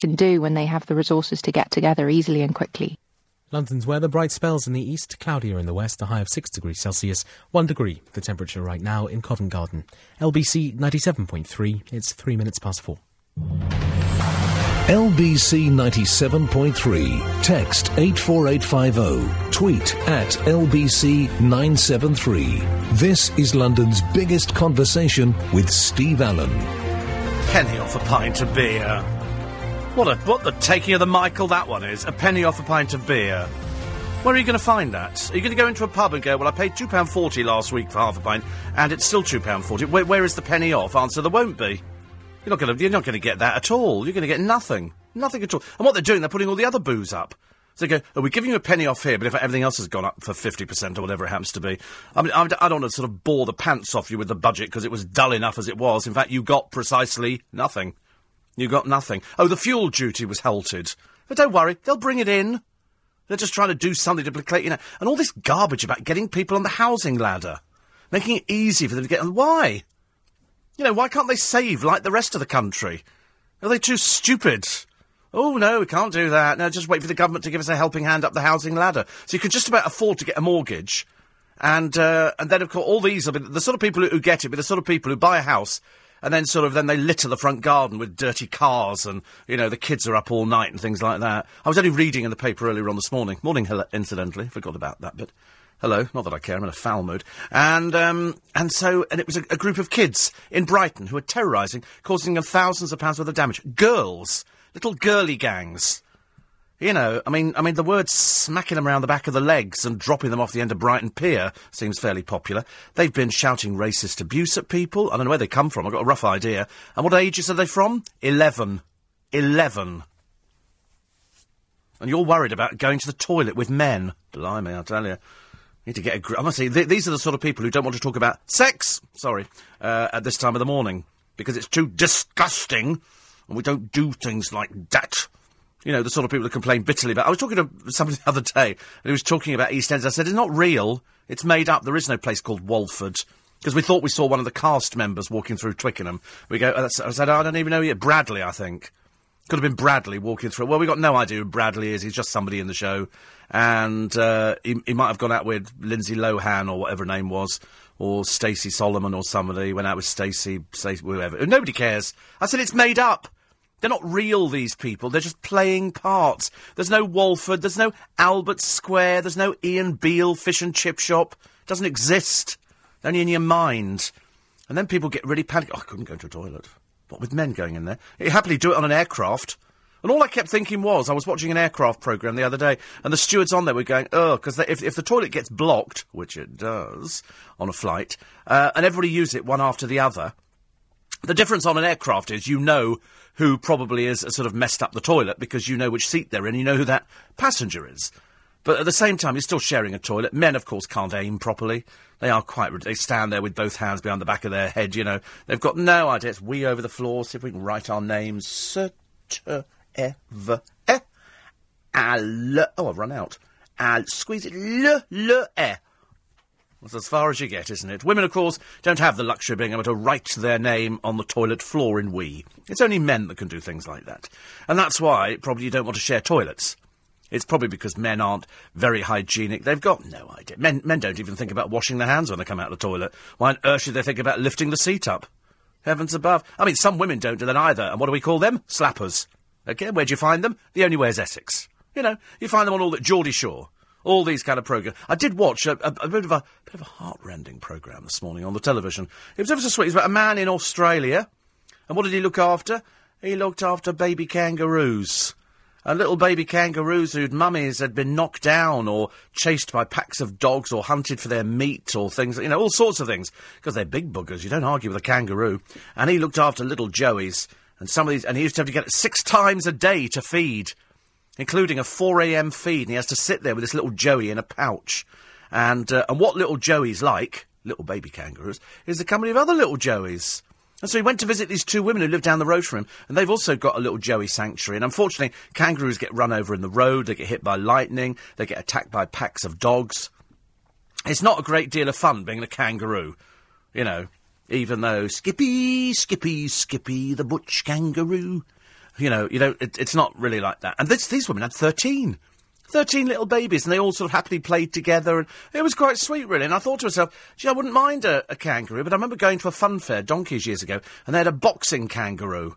can do when they have the resources to get together easily and quickly. London's weather, bright spells in the east, cloudier in the west, a high of 6 degrees Celsius, 1 degree the temperature right now in Covent Garden. LBC 97.3, it's 3 minutes past 4. LBC 97.3. Text 84850. Tweet at LBC 973. This is London's biggest conversation with Steve Allen. Penny off a pint of beer. What a what the taking of the Michael that one is. A penny off a pint of beer. Where are you going to find that? Are you going to go into a pub and go, well, I paid £2.40 last week for half a pint, and it's still £2.40. Where, where is the penny off? Answer, there won't be. You're not going to. You're not going to get that at all. You're going to get nothing, nothing at all. And what they're doing, they're putting all the other booze up. So they go, "Are we giving you a penny off here?" But if everything else has gone up for fifty percent or whatever it happens to be, I mean, I don't want to sort of bore the pants off you with the budget because it was dull enough as it was. In fact, you got precisely nothing. You got nothing. Oh, the fuel duty was halted. But don't worry, they'll bring it in. They're just trying to do something to placate, you know, and all this garbage about getting people on the housing ladder, making it easy for them to get on. Why? You know, why can't they save like the rest of the country? Are they too stupid? Oh, no, we can't do that. No, just wait for the government to give us a helping hand up the housing ladder. So you can just about afford to get a mortgage. And, uh, and then, of course, all these are the sort of people who, who get it, but the sort of people who buy a house and then sort of then they litter the front garden with dirty cars and you know the kids are up all night and things like that. I was only reading in the paper earlier on this morning. Morning, incidentally, forgot about that, but hello. Not that I care. I'm in a foul mood. And um, and so and it was a, a group of kids in Brighton who were terrorising, causing them thousands of pounds worth of damage. Girls, little girly gangs. You know, I mean, I mean, the word smacking them around the back of the legs and dropping them off the end of Brighton Pier seems fairly popular. They've been shouting racist abuse at people. I don't know where they come from. I've got a rough idea. And what ages are they from? Eleven. Eleven. And you're worried about going to the toilet with men. Blimey, I tell you. Need to get a must say, th- these are the sort of people who don't want to talk about sex, sorry, uh, at this time of the morning. Because it's too disgusting, and we don't do things like that you know, the sort of people that complain bitterly about. I was talking to somebody the other day, and he was talking about EastEnders. I said, it's not real. It's made up. There is no place called Walford. Because we thought we saw one of the cast members walking through Twickenham. We go, I said, I don't even know yet. Bradley, I think. Could have been Bradley walking through. Well, we got no idea who Bradley is. He's just somebody in the show. And uh, he, he might have gone out with Lindsay Lohan or whatever name was, or Stacey Solomon or somebody. Went out with Stacey, Stacey, whoever. Nobody cares. I said, it's made up. They're not real, these people. They're just playing parts. There's no Walford, there's no Albert Square, there's no Ian Beale fish and chip shop. It doesn't exist. Only in your mind. And then people get really panicked. Oh, I couldn't go to a toilet. What with men going in there? You happily do it on an aircraft. And all I kept thinking was, I was watching an aircraft programme the other day, and the stewards on there were going, oh, because if, if the toilet gets blocked, which it does on a flight, uh, and everybody uses it one after the other, the difference on an aircraft is you know who probably is sort of messed up the toilet because you know which seat they're in, you know who that passenger is. But at the same time, you're still sharing a toilet. Men, of course, can't aim properly. They are quite. They stand there with both hands behind the back of their head. You know, they've got no idea. It's we over the floor. See if we can write our names. Sir, ever, eh. Al. Oh, I've run out. Al. Squeeze it. Le, le, eh. That's as far as you get, isn't it? Women, of course, don't have the luxury of being able to write their name on the toilet floor in we. It's only men that can do things like that. And that's why probably you don't want to share toilets. It's probably because men aren't very hygienic. They've got no idea. Men, men don't even think about washing their hands when they come out of the toilet. Why on earth should they think about lifting the seat up? Heavens above. I mean, some women don't do that either. And what do we call them? Slappers. Okay, where'd you find them? The only way is Essex. You know, you find them on all that Geordie Shore all these kind of programs. I did watch a, a, a, bit of a bit of a heartrending program this morning on the television. It was ever so sweet. It was about a man in Australia, and what did he look after? He looked after baby kangaroos. And little baby kangaroos whose mummies had been knocked down or chased by packs of dogs or hunted for their meat or things, you know, all sorts of things. Because they're big buggers. You don't argue with a kangaroo. And he looked after little joeys. And some of these, and he used to have to get it six times a day to feed including a 4am feed, and he has to sit there with this little Joey in a pouch. And, uh, and what little Joey's like, little baby kangaroos, is the company of other little Joeys. And so he went to visit these two women who live down the road from him, and they've also got a little Joey sanctuary. And unfortunately, kangaroos get run over in the road, they get hit by lightning, they get attacked by packs of dogs. It's not a great deal of fun being a kangaroo, you know, even though Skippy, Skippy, Skippy, the butch kangaroo You know, you know, it, it's not really like that. And this, these women had 13. 13 little babies, and they all sort of happily played together, and it was quite sweet, really. And I thought to myself, gee, I wouldn't mind a, a kangaroo, but I remember going to a fun fair donkeys years ago, and they had a boxing kangaroo.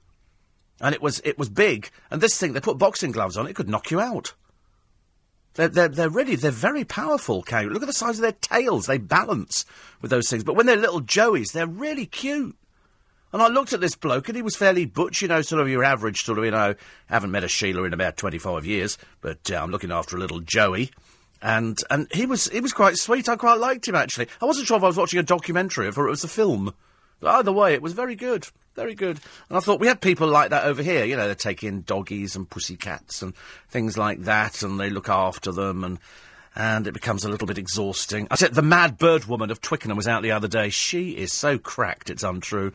And it was, it was big, and this thing, they put boxing gloves on, it could knock you out. They're, they're, they're really, they're very powerful kangaroos. Look at the size of their tails, they balance with those things. But when they're little joeys, they're really cute. And I looked at this bloke, and he was fairly butch, you know, sort of your average sort of, you know, haven't met a Sheila in about 25 years, but uh, I'm looking after a little Joey. And and he was he was quite sweet. I quite liked him actually. I wasn't sure if I was watching a documentary or if it was a film. But either way, it was very good, very good. And I thought we have people like that over here. You know, they take in doggies and pussy cats and things like that, and they look after them and and it becomes a little bit exhausting. I said the mad bird woman of Twickenham was out the other day. She is so cracked, it's untrue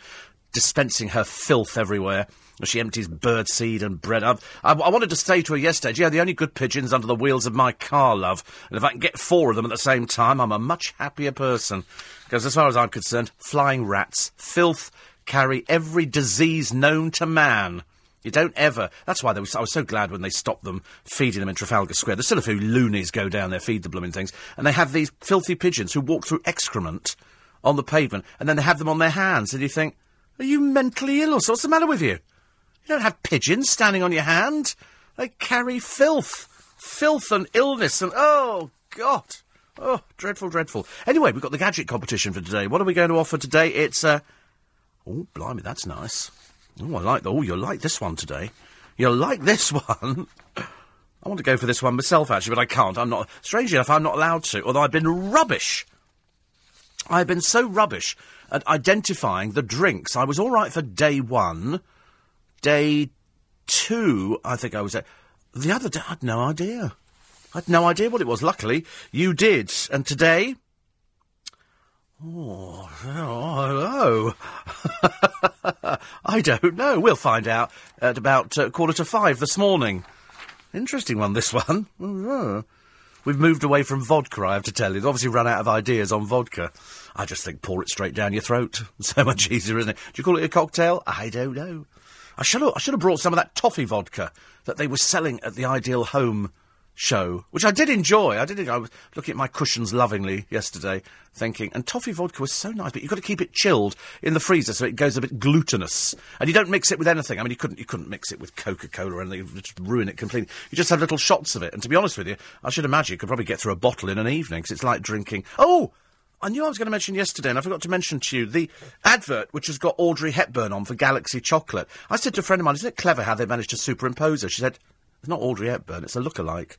dispensing her filth everywhere as she empties bird seed and bread. I, I, wanted to say to her yesterday, yeah, the only good pigeons under the wheels of my car, love. And if I can get four of them at the same time, I'm a much happier person. Because as far as I'm concerned, flying rats, filth, carry every disease known to man. You don't ever. That's why was, I was so glad when they stopped them feeding them in Trafalgar Square. There's still a few loonies go down there, feed the blooming things. And they have these filthy pigeons who walk through excrement on the pavement, and then they have them on their hands, and you think, are you mentally ill or so? What's the matter with you? You don't have pigeons standing on your hand. They carry filth. Filth and illness and, oh, God. Oh, dreadful, dreadful. Anyway, we've got the gadget competition for today. What are we going to offer today? It's, uh... Oh, blimey, that's nice. Oh, I like the... Oh, you'll like this one today. You'll like this one. I want to go for this one myself, actually, but I can't. I'm not... Strangely enough, I'm not allowed to, although I've been rubbish. I've been so rubbish at identifying the drinks. I was all right for day one. Day two, I think I was at. The other day, I had no idea. I had no idea what it was. Luckily, you did. And today. Oh, oh. I don't know. We'll find out at about uh, quarter to five this morning. Interesting one, this one. We've moved away from vodka, I have to tell you. They've obviously run out of ideas on vodka. I just think pour it straight down your throat. So much hmm. easier, isn't it? Do you call it a cocktail? I don't know. I should have, I should have brought some of that toffee vodka that they were selling at the Ideal Home show, which I did enjoy. I did. I was looking at my cushions lovingly yesterday, thinking, and toffee vodka was so nice, but you've got to keep it chilled in the freezer so it goes a bit glutinous, and you don't mix it with anything. I mean, you couldn't you couldn't mix it with Coca Cola or anything; it would just ruin it completely. You just have little shots of it, and to be honest with you, I should imagine you could probably get through a bottle in an evening because it's like drinking. Oh. I knew I was going to mention yesterday, and I forgot to mention to you the advert which has got Audrey Hepburn on for Galaxy Chocolate. I said to a friend of mine, "Isn't it clever how they managed to superimpose her?" She said, "It's not Audrey Hepburn; it's a look-alike."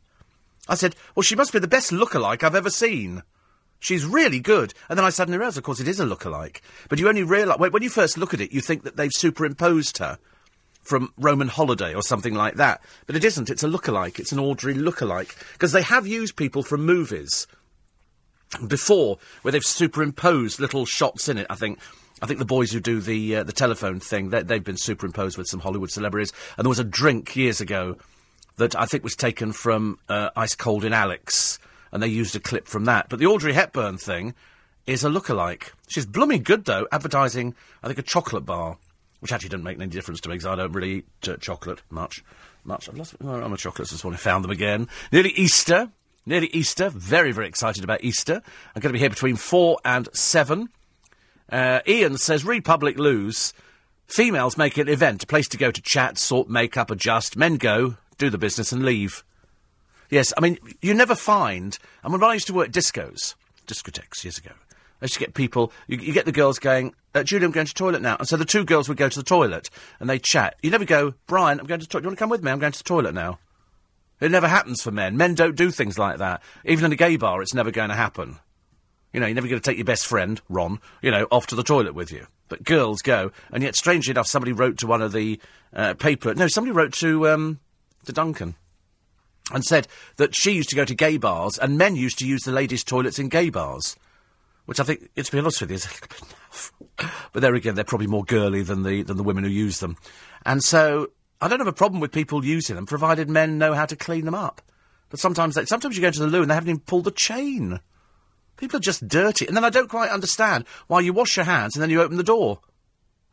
I said, well, she must be the best look-alike I've ever seen. She's really good. And then I suddenly realised, of course, it is a look-alike. But you only realise, when you first look at it, you think that they've superimposed her from Roman Holiday or something like that. But it isn't. It's a look-alike. It's an Audrey look-alike. Because they have used people from movies before where they've superimposed little shots in it, I think. I think the boys who do the uh, the telephone thing, they, they've been superimposed with some Hollywood celebrities. And there was a drink years ago that I think was taken from uh, Ice Cold in Alex, and they used a clip from that. But the Audrey Hepburn thing is a look-alike. She's blooming good, though, advertising, I think, a chocolate bar, which actually doesn't make any difference to me, because I don't really eat uh, chocolate much. Much. I've lost a chocolates this morning. Found them again. Nearly Easter. Nearly Easter. Very, very excited about Easter. I'm going to be here between four and seven. Uh, Ian says, Republic lose. Females make an event, a place to go to chat, sort makeup, adjust. Men go, do the business and leave. Yes, I mean, you never find. I mean, when I used to work discos, discotheques years ago, I used to get people, you, you get the girls going, uh, Julie, I'm going to toilet now. And so the two girls would go to the toilet and they chat. You never go, Brian, I'm going to the toilet. Do you want to come with me? I'm going to the toilet now. It never happens for men. Men don't do things like that. Even in a gay bar, it's never going to happen. You know, you're never going to take your best friend, Ron, you know, off to the toilet with you. But girls go. And yet, strangely enough, somebody wrote to one of the uh, paper. No, somebody wrote to um, to Duncan and said that she used to go to gay bars and men used to use the ladies' toilets in gay bars. Which I think, to be honest with you, is a little bit enough. But there again, they're probably more girly than the, than the women who use them. And so, I don't have a problem with people using them, provided men know how to clean them up. But sometimes, they, sometimes you go to the loo and they haven't even pulled the chain. People are just dirty. And then I don't quite understand why you wash your hands and then you open the door.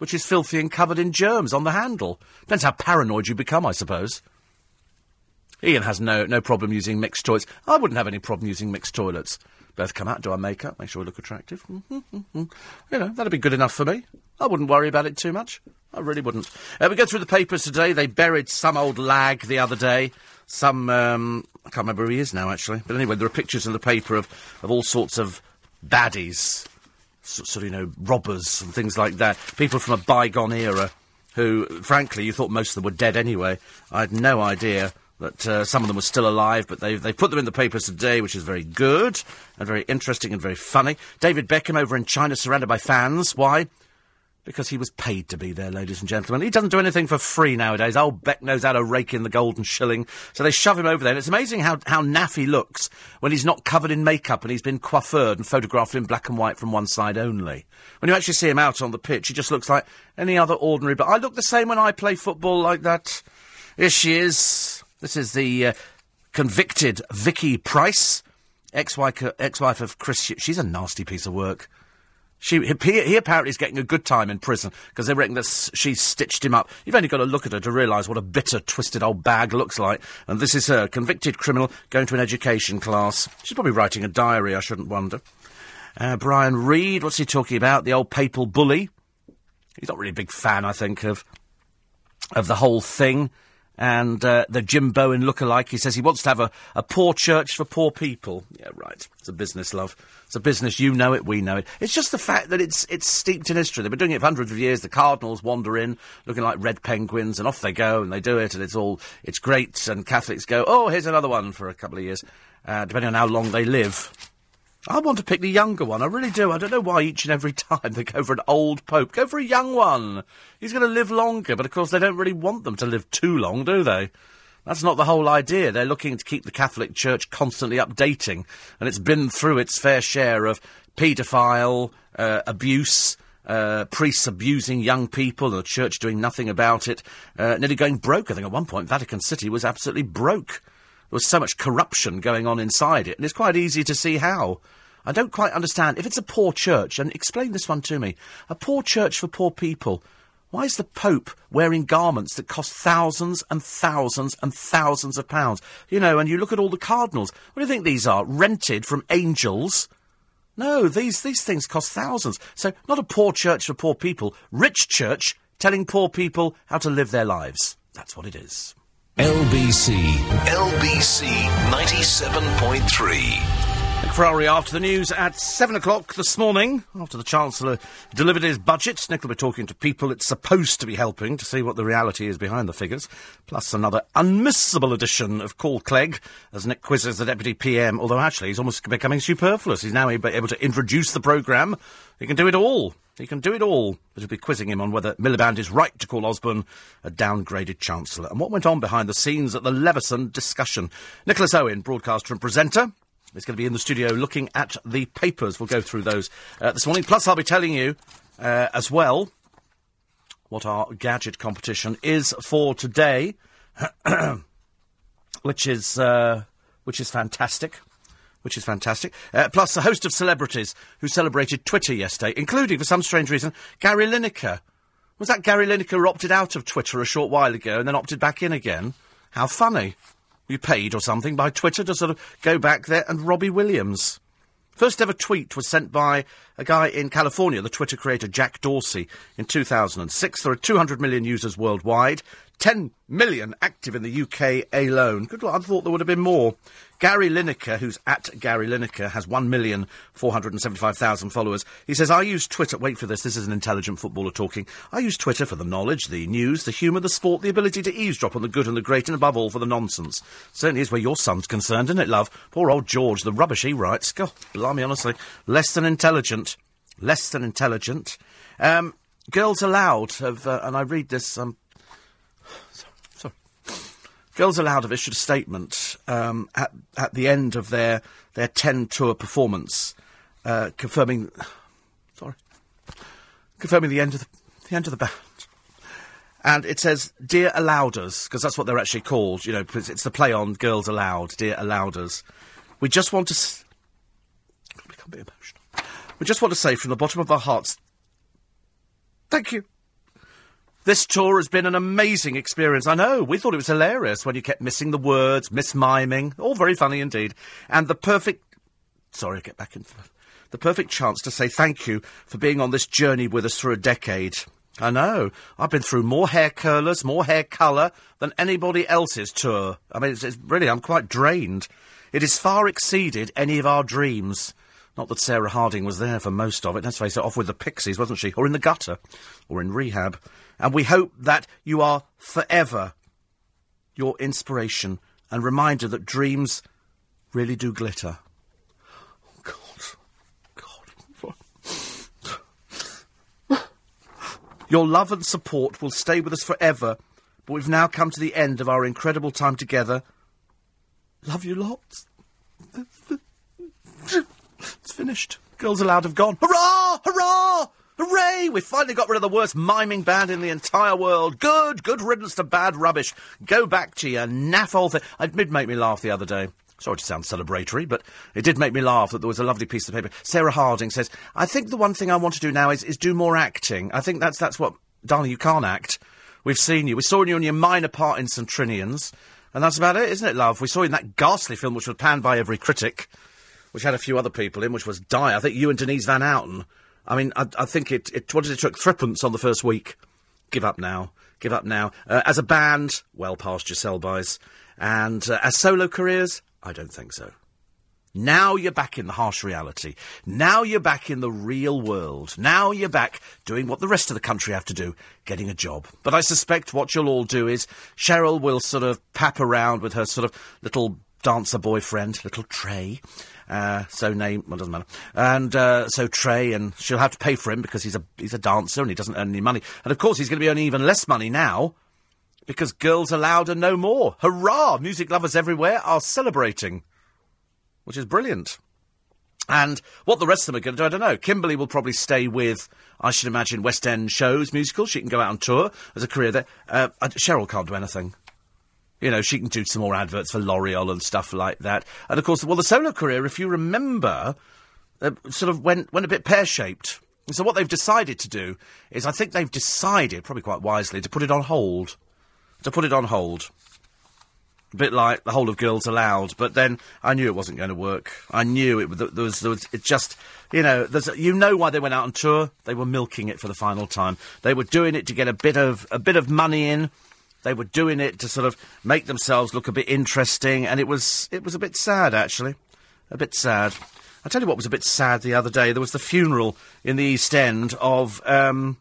which is filthy and covered in germs on the handle. Depends how paranoid you become, I suppose. Ian has no, no problem using mixed toilets. I wouldn't have any problem using mixed toilets. Both come out, do our makeup, make sure we look attractive. You know, that'd be good enough for me. I wouldn't worry about it too much. I really wouldn't. Uh, we go through the papers today. They buried some old lag the other day. Some, um, I can't remember who he is now, actually. But anyway, there are pictures in the paper of, of all sorts of baddies, sort of, you know, robbers and things like that. People from a bygone era who, frankly, you thought most of them were dead anyway. I had no idea that uh, some of them were still alive, but they've, they put them in the papers today, which is very good and very interesting and very funny. David Beckham over in China surrounded by fans. Why? Because he was paid to be there, ladies and gentlemen. He doesn't do anything for free nowadays. Old Beck knows how to rake in the golden shilling. So they shove him over there. And it's amazing how, how naff he looks when he's not covered in makeup and he's been coiffured and photographed in black and white from one side only. When you actually see him out on the pitch, he just looks like any other ordinary. But I look the same when I play football like that. Here she is. This is the uh, convicted Vicky Pryce, ex-wife, ex-wife of Chris. She's a nasty piece of work. She, he, he apparently is getting a good time in prison because they reckon that she's stitched him up. You've only got to look at her to realise what a bitter, twisted old bag looks like. And this is her, convicted criminal, going to an education class. She's probably writing a diary, I shouldn't wonder. Uh, Brian Reade, what's he talking about? The old papal bully. He's not really a big fan, I think, of of the whole thing and uh, the Jim Bowen look-alike. He says he wants to have a, a poor church for poor people. Yeah, right. It's a business, love. It's a business. You know it. We know it. It's just the fact that it's it's steeped in history. They've been doing it for hundreds of years. The cardinals wander in looking like red penguins, and off they go, and they do it, and it's all it's great. And Catholics go, oh, here's another one for a couple of years, uh, depending on how long they live. I want to pick the younger one. I really do. I don't know why each and every time they go for an old pope. Go for a young one. He's going to live longer, but of course they don't really want them to live too long, do they? That's not the whole idea. They're looking to keep the Catholic Church constantly updating, and it's been through its fair share of paedophile uh, abuse. Uh, priests abusing young people, and the church doing nothing about it, uh, nearly going broke. I think at one point Vatican City was absolutely broke. There was so much corruption going on inside it, and it's quite easy to see how. I don't quite understand. If it's a poor church, and explain this one to me, a poor church for poor people, why is the Pope wearing garments that cost thousands and thousands and thousands of pounds? You know, and you look at all the cardinals. What do you think these are? Rented from angels? No, these, these things cost thousands. So, not a poor church for poor people, rich church telling poor people how to live their lives. That's what it is. LBC. LBC 97.3. Ferrari after the news at 7 o'clock this morning, after the Chancellor delivered his budget. Nick will be talking to people it's supposed to be helping to see what the reality is behind the figures. Plus another unmissable edition of Call Clegg as Nick quizzes the Deputy PM, although actually he's almost becoming superfluous. He's now able to introduce the programme. He can do it all. He can do it all, but he'll be quizzing him on whether Miliband is right to call Osborne a downgraded Chancellor and what went on behind the scenes at the Leveson discussion. Nicholas Owen, broadcaster and presenter, is going to be in the studio looking at the papers. We'll go through those uh, this morning. Plus, I'll be telling you uh, as well what our gadget competition is for today, which is uh, which is fantastic which is fantastic. Uh, plus, a host of celebrities who celebrated Twitter yesterday, including, for some strange reason, Gary Lineker. Was that Gary Lineker who opted out of Twitter a short while ago and then opted back in again? How funny. You paid or something by Twitter to sort of go back there, and Robbie Williams. First ever tweet was sent by a guy in California, the Twitter creator Jack Dorsey, in 2006. There are 200 million users worldwide, 10 million active in the UK alone. Good Lord, I thought there would have been more. Gary Lineker, who's at Gary Lineker, has 1,475,000 followers. He says, I use Twitter. Wait for this, this is an intelligent footballer talking. I use Twitter for the knowledge, the news, the humour, the sport, the ability to eavesdrop on the good and the great, and above all for the nonsense. Certainly is where your son's concerned, isn't it, love? Poor old George, the rubbish he writes. God, blimey, honestly. Less than intelligent. Less than intelligent. Um, Girls Aloud have, uh, and I read this, um, Girls Aloud have issued a statement um, at, at the end of their, their 10 tour performance, uh, confirming, sorry, confirming the end of the, the end of the band. And it says, Dear Alouders, because that's what they're actually called, you know, it's the play on Girls Aloud, Dear Alouders. We just want to. Emotional. We just want to say from the bottom of our hearts, thank you. This tour has been an amazing experience. I know, we thought it was hilarious when you kept missing the words, mismiming. All very funny indeed. And the perfect. Sorry, get back in. The perfect chance to say thank you for being on this journey with us for a decade. I know. I've been through more hair curlers, more hair colour than anybody else's tour. I mean, it's, it's really, I'm quite drained. It has far exceeded any of our dreams. Not that Sarah Harding was there for most of it. Let's face it, off with the Pixies, wasn't she? Or in the gutter. Or in rehab. And we hope that you are forever your inspiration and reminder that dreams really do glitter. God. God. Your love and support will stay with us forever, but we've now come to the end of our incredible time together. Love you lots. It's finished. Girls Aloud have gone. Hurrah! Hurrah! Hooray! We finally got rid of the worst miming band in the entire world. Good, good riddance to bad rubbish. Go back to your naff old thing. It did make me laugh the other day. Sorry to sound celebratory, but it did make me laugh that there was a lovely piece of paper. Sarah Harding says, I think the one thing I want to do now is, is do more acting. I think that's, that's what, darling, you can't act. We've seen you. We saw you in your minor part in St. Trinians, and that's about it, isn't it, love? We saw you in that ghastly film which was panned by every critic, which had a few other people in, which was Die. I think you and Denise Van Outen. I mean, I, I think it, it, what did it took? Threepence on the first week. Give up now. Give up now. Uh, as a band, well past your sell-bys. And uh, as solo careers, I don't think so. Now you're back in the harsh reality. Now you're back in the real world. Now you're back doing what the rest of the country have to do, getting a job. But I suspect what you'll all do is Cheryl will sort of pap around with her sort of little dancer boyfriend, little Trey. Uh, so name, well, doesn't matter. And uh, so Trey, and she'll have to pay for him because he's a he's a dancer and he doesn't earn any money. And of course, he's going to be earning even less money now because Girls Aloud and no more. Hurrah! Music lovers everywhere are celebrating, which is brilliant. And what the rest of them are going to do, I don't know. Kimberly will probably stay with, I should imagine, West End shows, musicals. She can go out on tour as a career there. Uh, Cheryl can't do anything. You know, she can do some more adverts for L'Oreal and stuff like that. And of course, well, the solo career, if you remember, uh, sort of went, went a bit pear shaped. So what they've decided to do is, I think they've decided, probably quite wisely, to put it on hold to put it on hold. A bit like the whole of Girls Aloud, but then I knew it wasn't going to work. I knew it, there was, there was it just, you know, you know why they went out on tour. They were milking it for the final time. They were doing it to get a bit of a bit of money in. They were doing it to sort of make themselves look a bit interesting, and it was it was a bit sad actually, a bit sad. I tell you what was a bit sad the other day. There was the funeral in the East End of um,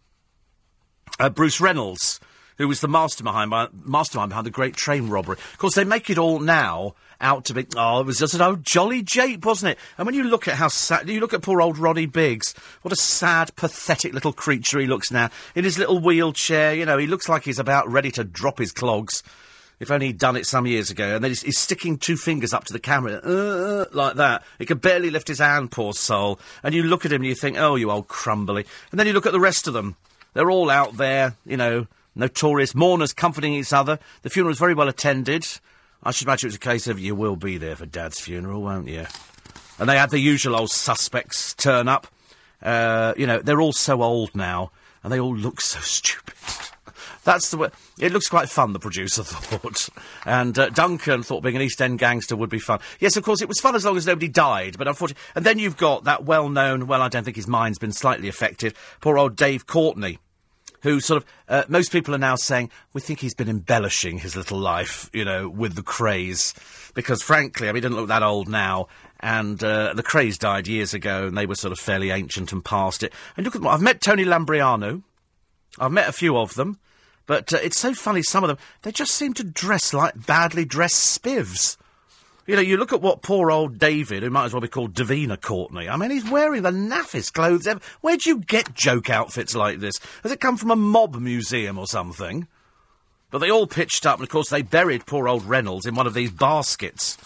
uh, Bruce Reynolds who was the mastermind, mastermind behind the Great Train Robbery. Of course, they make it all now out to be, oh, it was just an old jolly jape, wasn't it? And when you look at how sad, you look at poor old Ronnie Biggs, what a sad, pathetic little creature he looks now. In his little wheelchair, you know, he looks like he's about ready to drop his clogs. If only he'd done it some years ago. And then he's, he's sticking two fingers up to the camera, uh, like that. He could barely lift his hand, poor soul. And you look at him and you think, oh, you old crumbly. And then you look at the rest of them. They're all out there, you know, notorious mourners comforting each other. The funeral was very well attended. I should imagine it was a case of you will be there for Dad's funeral, won't you? And they had the usual old suspects turn up. Uh, you know, they're all so old now, and they all look so stupid. That's the way. It looks quite fun, the producer thought. And uh, Duncan thought being an East End gangster would be fun. Yes, of course, it was fun as long as nobody died, but unfortunately. And then you've got that well known, well, I don't think his mind's been slightly affected, poor old Dave Courtney who sort of uh, most people are now saying we think he's been embellishing his little life, you know, with the Krays, because frankly, I mean, he doesn't look that old now. And uh, the Krays died years ago, and they were sort of fairly ancient and past it. And look at I've met Tony Lambrianou. I've met a few of them, but uh, it's so funny. Some of them they just seem to dress like badly dressed spivs. You know, you look at what poor old David, who might as well be called Davina Courtney. I mean, he's wearing the naffest clothes ever. Where'd you get joke outfits like this? Has it come from a mob museum or something? But they all pitched up, and of course they buried poor old Reynolds in one of these baskets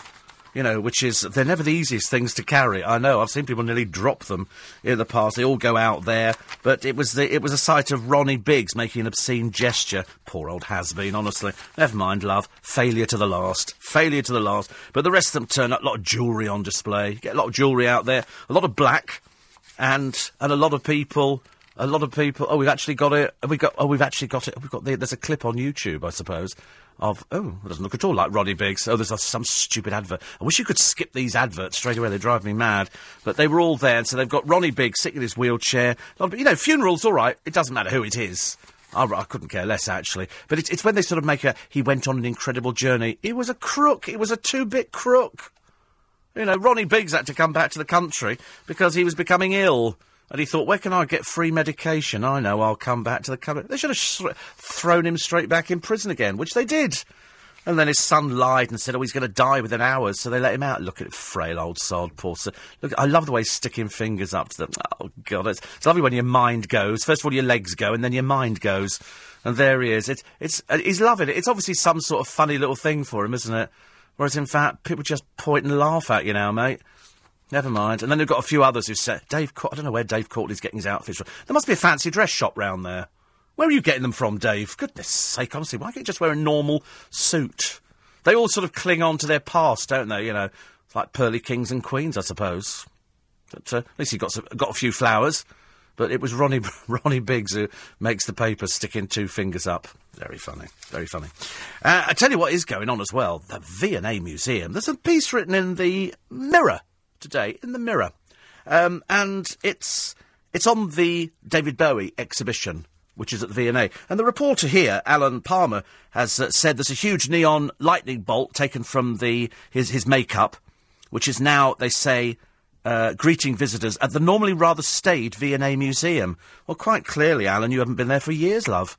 you know, which is, they're never the easiest things to carry. I know, I've seen people nearly drop them in the past. They all go out there. But it was the, it was a sight of Ronnie Biggs making an obscene gesture. Poor old has-been, honestly. Never mind, love. Failure to the last. Failure to the last. But the rest of them turn up, a lot of jewellery on display. You get a lot of jewellery out there. A lot of black. And, and a lot of people a lot of people. Oh, we've actually got it. Have we got? Oh, we've actually got it. We've got the. There's a clip on YouTube, I suppose, of. Oh, it doesn't look at all like Ronnie Biggs. Oh, there's some stupid advert. I wish you could skip these adverts straight away. They drive me mad. But they were all there, and so they've got Ronnie Biggs sitting in his wheelchair. You know, funerals, all right. It doesn't matter who it is. I, I couldn't care less, actually. But it's, it's when they sort of make a. He went on an incredible journey. He was a crook. He was a two-bit crook. You know, Ronnie Biggs had to come back to the country because he was becoming ill. And he thought, where can I get free medication? I know, I'll come back to the country. They should have sh- thrown him straight back in prison again, which they did. And then his son lied and said, oh, he's going to die within hours, so they let him out. Look at it, frail old sod, poor. Look, I love the way he's sticking fingers up to them. Oh, God, it's, it's lovely when your mind goes. First of all, your legs go, and then your mind goes. And there he is. It's, it's, uh, he's loving it. It's obviously some sort of funny little thing for him, isn't it? Whereas, in fact, people just point and laugh at you now, mate. Never mind. And then they've got a few others who say, Dave, I don't know where Dave Courtney's getting his outfits from. There must be a fancy dress shop round there. Where are you getting them from, Dave? Goodness sake, honestly, why can't you just wear a normal suit? They all sort of cling on to their past, don't they? You know, it's like pearly kings and queens, I suppose. But uh, at least he got some, got a few flowers. But it was Ronnie Ronnie Biggs who makes the paper sticking two fingers up. Very funny, very funny. Uh, I tell you what is going on as well. The V and A Museum. There's a piece written in the Mirror today, in the Mirror, um, and it's it's on the David Bowie exhibition. Which is at the V&A. And the reporter here, Alan Palmer, has uh, said there's a huge neon lightning bolt taken from the his, his makeup, which is now, they say, uh, greeting visitors at the normally rather staid V&A Museum. Well, quite clearly, Alan, you haven't been there for years, love.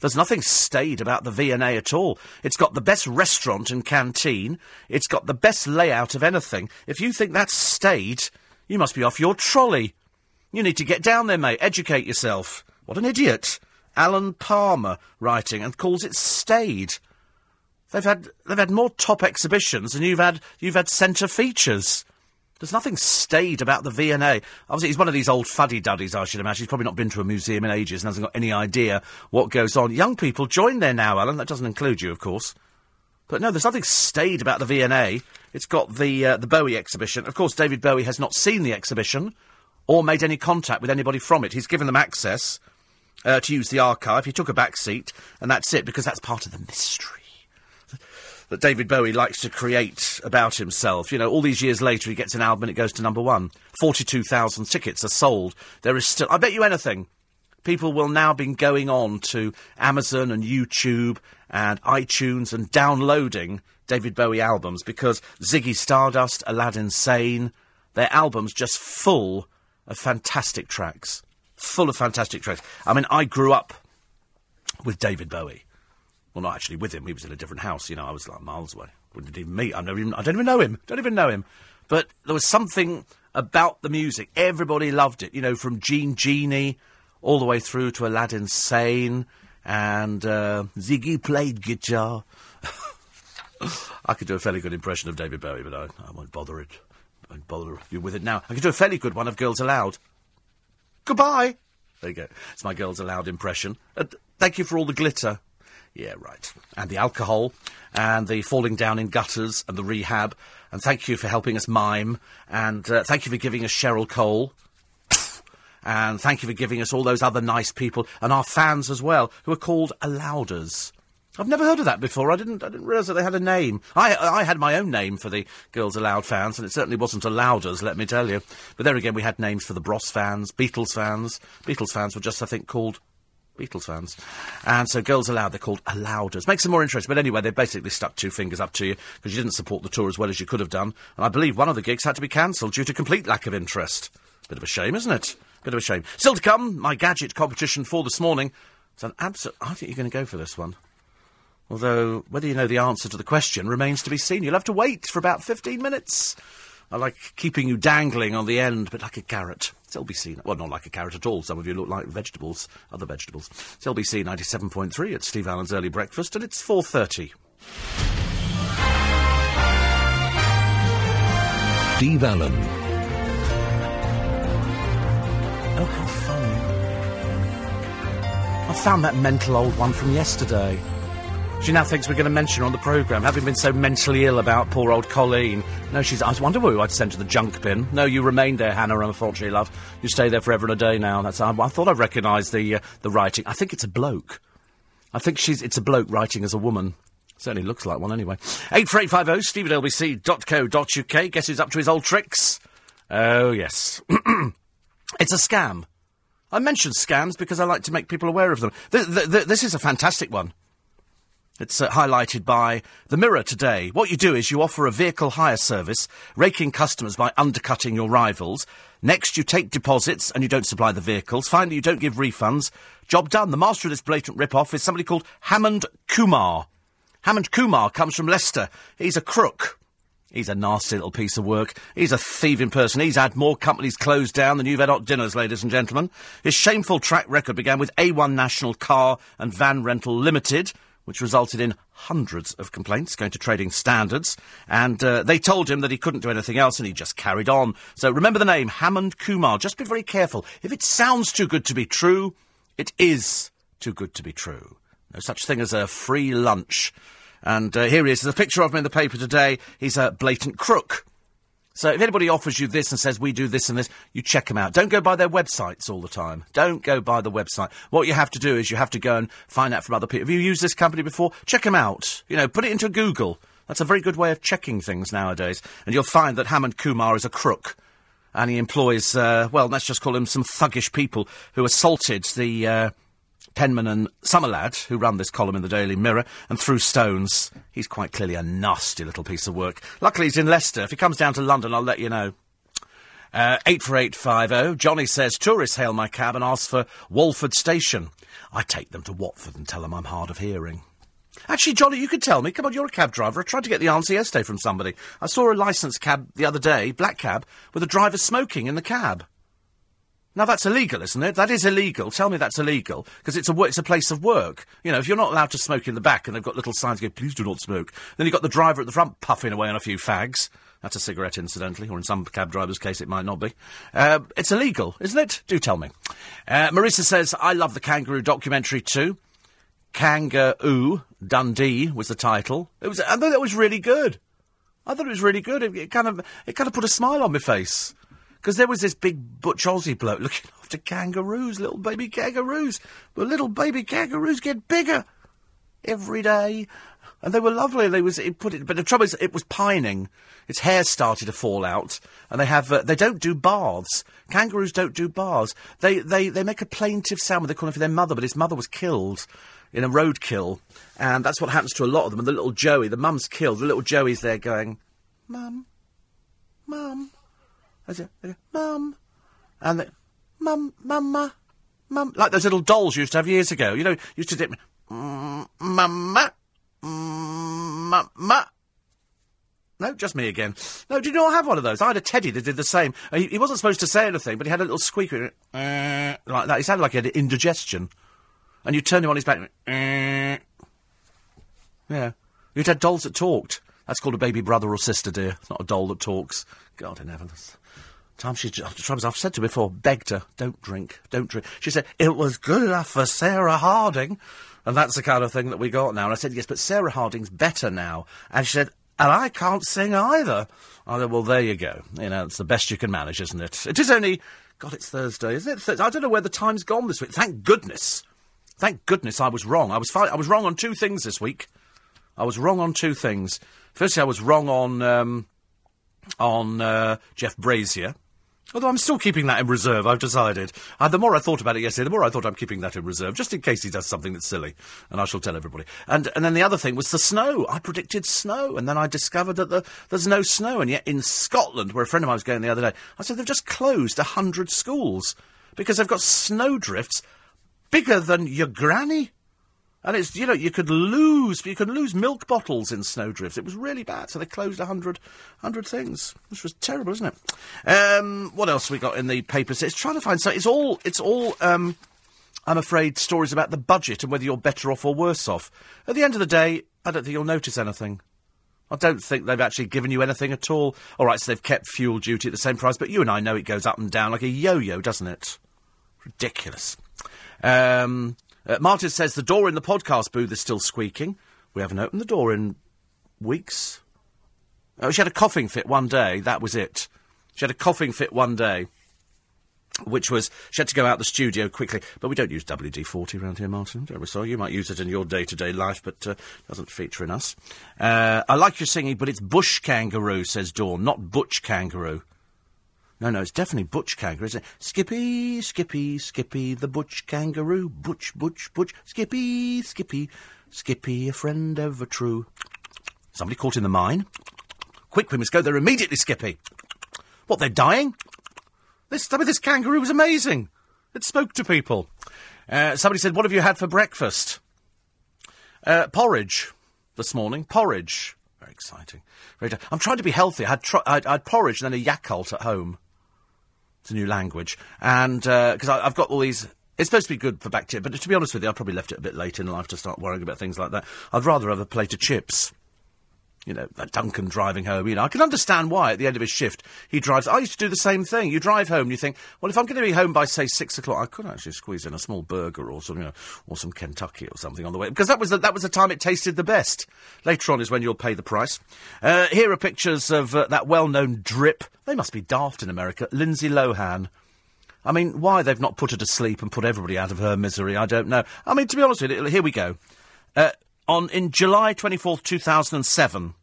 There's nothing staid about the V&A at all. It's got the best restaurant and canteen. It's got the best layout of anything. If you think that's staid, you must be off your trolley. You need to get down there, mate. Educate yourself. What an idiot. Alan Palmer writing and calls it staid. They've had they've had more top exhibitions than you've had you've had centre features. There's nothing staid about the V&A. Obviously, he's one of these old fuddy-duddies, I should imagine. He's probably not been to a museum in ages and hasn't got any idea what goes on. Young people join there now, Alan. That doesn't include you, of course. But no, there's nothing staid about the V&A. It's got the uh, the Bowie exhibition. Of course, David Bowie has not seen the exhibition or made any contact with anybody from it. He's given them access uh, to use the archive. He took a back seat, and that's it, because that's part of the mystery that David Bowie likes to create about himself. You know, all these years later, he gets an album and it goes to number one. 42,000 tickets are sold. There is still, I bet you anything, people will now be going on to Amazon and YouTube and iTunes and downloading David Bowie albums because Ziggy Stardust, Aladdin Sane, their albums just full of fantastic tracks. Full of fantastic tracks. I mean, I grew up with David Bowie. Well, not actually with him. He was in a different house. You know, I was like miles away. Wouldn't even meet. I, never even, I don't even know him. Don't even know him. But there was something about the music. Everybody loved it. You know, from Jean Genie all the way through to Aladdin Sane. And uh, Ziggy played guitar. I could do a fairly good impression of David Bowie, but I, I won't bother it. I won't bother you with it now. I could do a fairly good one of Girls Aloud. Goodbye. There you go. It's my Girls Aloud impression. Uh, thank you for all the glitter. Yeah, right. And the alcohol, and the falling down in gutters, and the rehab. And thank you for helping us mime. And uh, thank you for giving us Cheryl Cole. and thank you for giving us all those other nice people, and our fans as well, who are called Alouders. I've never heard of that before. I didn't. I didn't realise that they had a name. I I had my own name for the Girls Aloud fans, and it certainly wasn't Alouders. Let me tell you. But there again, we had names for the Bros fans, Beatles fans. Beatles fans were just, I think, called Beatles fans. And so Girls Aloud, they're called Alouders. Makes them more interesting. But anyway, they basically stuck two fingers up to you because you didn't support the tour as well as you could have done. And I believe one of the gigs had to be cancelled due to complete lack of interest. Bit of a shame, isn't it? Bit of a shame. Still to come, my gadget competition for this morning. It's an absolute. I think you're going to go for this one. Although, whether you know the answer to the question remains to be seen. You'll have to wait for about 15 minutes. I like keeping you dangling on the end, but like a carrot. It's LBC. Well, not like a carrot at all. Some of you look like vegetables, other vegetables. It's LBC 97.3. It's Steve Allen's Early Breakfast, and it's 4.30. Steve Allen. Oh, how fun. I found that mental old one from yesterday. She now thinks we're going to mention her on the programme, having been so mentally ill about poor old Colleen. No, she's. I wonder who I'd send to the junk bin. No, you remain there, Hannah, unfortunately, love. You stay there forever and a day now. That's. I, I thought I recognised the uh, the writing. I think it's a bloke. I think she's. It's a bloke writing as a woman. Certainly looks like one anyway. 84850 steve at lbc.co.uk. Guess who's up to his old tricks? Oh, yes. it's a scam. I mention scams because I like to make people aware of them. Th- th- th- this is a fantastic one. It's uh, highlighted by The Mirror today. What you do is you offer a vehicle hire service, raking customers by undercutting your rivals. Next, you take deposits and you don't supply the vehicles. Finally, you don't give refunds. Job done. The master of this blatant rip-off is somebody called Hammond Kumar. Hammond Kumar comes from Leicester. He's a crook. He's a nasty little piece of work. He's a thieving person. He's had more companies closed down than you've had hot dinners, ladies and gentlemen. His shameful track record began with A1 National Car and Van Rental Limited, which resulted in hundreds of complaints going to trading standards. And uh, they told him that he couldn't do anything else, and he just carried on. So remember the name, Hammond Kumar. Just be very careful. If it sounds too good to be true, it is too good to be true. No such thing as a free lunch. And uh, here he is. There's a picture of him in the paper today. He's a blatant crook. So if anybody offers you this and says we do this and this, you check them out. Don't go by their websites all the time. Don't go by the website. What you have to do is you have to go and find out from other people. Have you used this company before? Check them out. You know, put it into Google. That's a very good way of checking things nowadays. And you'll find that Hammond Kumar is a crook. And he employs, uh, well, let's just call him some thuggish people who assaulted the, uh, Penman and Sommerlad, who run this column in the Daily Mirror, and threw stones. He's quite clearly a nasty little piece of work. Luckily, he's in Leicester. If he comes down to London, I'll let you know. Uh, 84850. Johnny says, tourists hail my cab and ask for Walford Station. I take them to Watford and tell them I'm hard of hearing. Actually, Johnny, you could tell me. Come on, you're a cab driver. I tried to get the answer yesterday from somebody. I saw a licensed cab the other day, black cab, with a driver smoking in the cab. Now that's illegal, isn't it? That is illegal. Tell me that's illegal because it's a it's a place of work. You know, if you're not allowed to smoke in the back and they've got little signs going, "Please do not smoke," then you've got the driver at the front puffing away on a few fags. That's a cigarette, incidentally, or in some cab drivers' case, it might not be. Uh, it's illegal, isn't it? Do tell me. Uh, Marissa says, "I love the kangaroo documentary too." Kangaroo Dundee was the title. It was. I thought it was really good. I thought it was really good. It, it kind of it kind of put a smile on my face. Because there was this big butch Aussie bloke looking after kangaroos, little baby kangaroos. But little baby kangaroos get bigger every day. And they were lovely. They was it put it, but the trouble is, it was pining. Its hair started to fall out, and they have uh, they don't do baths. Kangaroos don't do baths. They they they make a plaintive sound when they're calling for their mother, but his mother was killed in a roadkill, and that's what happens to a lot of them. And the little Joey, the mum's killed. The little Joey's there going, "Mum, mum." I said, Mum. And they, Mum, Mumma, Mum. Like those little dolls you used to have years ago. You know, used to dip, mm, Mumma, mm, Mumma. No, just me again. No, did you not have one of those? I had a teddy that did the same. He, he wasn't supposed to say anything, but he had a little squeaker uh, like that. He sounded like he had indigestion. And you turn him on his back. Uh, yeah. You'd had dolls that talked. That's called a baby brother or sister, dear. It's not a doll that talks. God in heaven. Time she, I've said to her before, begged her, don't drink, don't drink. She said, it was good enough for Sarah Harding. And that's the kind of thing that we got now. And I said, yes, but Sarah Harding's better now. And she said, and I can't sing either. I said, well, there you go. You know, it's the best you can manage, isn't it? It is only, God, it's Thursday, isn't it? I don't know where the time's gone this week. Thank goodness. Thank goodness I was wrong. I was, fi- I was wrong on two things this week. I was wrong on two things. Firstly, I was wrong on, um, on uh, Jeff Brazier. Although I'm still keeping that in reserve, I've decided. Uh, the more I thought about it yesterday, the more I thought I'm keeping that in reserve, just in case he does something that's silly. And I shall tell everybody. And and then the other thing was the snow. I predicted snow, and then I discovered that the, there's no snow. And yet in Scotland, where a friend of mine was going the other day, I said they've just closed a hundred schools because they've got snow drifts bigger than your granny. And it's, you know, you could lose, you could lose milk bottles in snowdrifts. It was really bad. So they closed a hundred, hundred things, which was terrible, isn't it? Um, what else we got in the papers? It's trying to find, so it's all, it's all, um, I'm afraid, stories about the budget and whether you're better off or worse off. At the end of the day, I don't think you'll notice anything. I don't think they've actually given you anything at all. All right, so they've kept fuel duty at the same price, but you and I know it goes up and down like a yo-yo, doesn't it? Ridiculous. Um, uh, Martin says the door in the podcast booth is still squeaking. We haven't opened the door in weeks. Oh, she had a coughing fit one day. That was it. She had a coughing fit one day, which was she had to go out the studio quickly. But we don't use WD forty around here, Martin. Don't we? Sorry, you might use it in your day to day life, but uh, doesn't feature in us. Uh, I like your singing, but it's bush kangaroo, says Dawn, not butch kangaroo. No, no, it's definitely butch kangaroo, isn't it? Skippy, Skippy, Skippy, the butch kangaroo. Butch, butch, butch. Skippy, Skippy, Skippy, a friend ever true. Somebody caught in the mine. Quick, we must go there immediately, Skippy. What, they're dying? This, I mean, this kangaroo was amazing. It spoke to people. Uh, somebody said, what have you had for breakfast? Uh, porridge this morning. Porridge. Very exciting. Very I'm trying to be healthy. I had, tr- I, I had porridge and then a Yakult at home. It's a new language. And, because uh, I've got all these it's supposed to be good for bacteria, but to be honest with you, I probably left it a bit late in life to start worrying about things like that. I'd rather have a plate of chips. You know, Duncan driving home, you know, I can understand why at the end of his shift he drives. I used to do the same thing. You drive home and you think, well, if I'm going to be home by, say, six o'clock, I could actually squeeze in a small burger or some, you know, or some Kentucky or something on the way. Because that was the, that was the time it tasted the best. Later on is when you'll pay the price. Uh, here are pictures of uh, that well-known drip. They must be daft in America. Lindsay Lohan. I mean, why they've not put her to sleep and put everybody out of her misery, I don't know. I mean, to be honest with you, here we go. Uh, on in July 24th, 2007,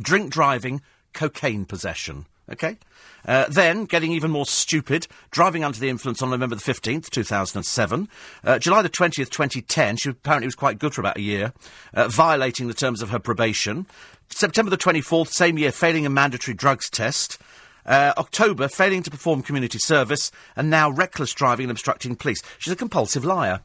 drink driving, cocaine possession. Okay? Uh, then, getting even more stupid, driving under the influence on November the 15th, 2007. Uh, July the 20th, 2010, she apparently was quite good for about a year, uh, violating the terms of her probation. September the 24th, same year, failing a mandatory drugs test. Uh, October, failing to perform community service, and now reckless driving and obstructing police. She's a compulsive liar.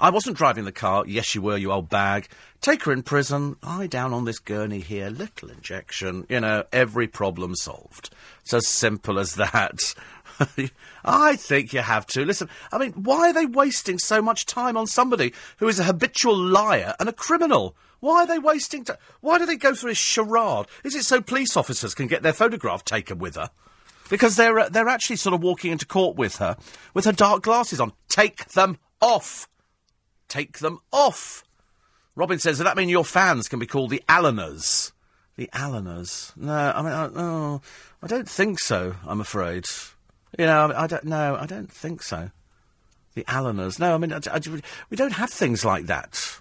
I wasn't driving the car. Yes, you were, you old bag. Take her in prison. Lie down on this gurney here. Little injection. You know, every problem solved. It's as simple as that. I think you have to. Listen, I mean, why are they wasting so much time on somebody who is a habitual liar and a criminal? Why are they wasting time? Why do they go through this charade? Is it so police officers can get their photograph taken with her? Because they're, uh, they're actually sort of walking into court with her, with her dark glasses on. Take them off! Take them off! Robin says, does that mean your fans can be called the Alleners? The Alleners? No, I mean, I, I don't think so, I'm afraid. You know, I, I don't, no, I don't think so. The Alleners. No, I mean, I, I, we don't have things like that.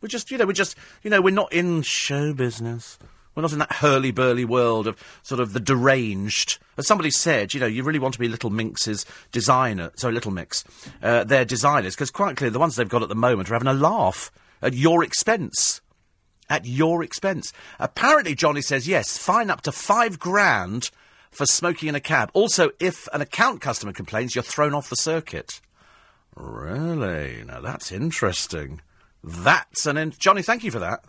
We're just, you know, we're just, you know, we're not in show business. We're not in that hurly-burly world of sort of the deranged. As somebody said, you know, you really want to be Little Minx's designer. Sorry, Little Mix. Uh, their designers, because quite clearly the ones they've got at the moment are having a laugh at your expense. At your expense. Apparently, Johnny says, yes, fine up to five grand for smoking in a cab. Also, if an account customer complains, you're thrown off the circuit. Really? Now that's interesting. That's an in- Johnny. Thank you for that.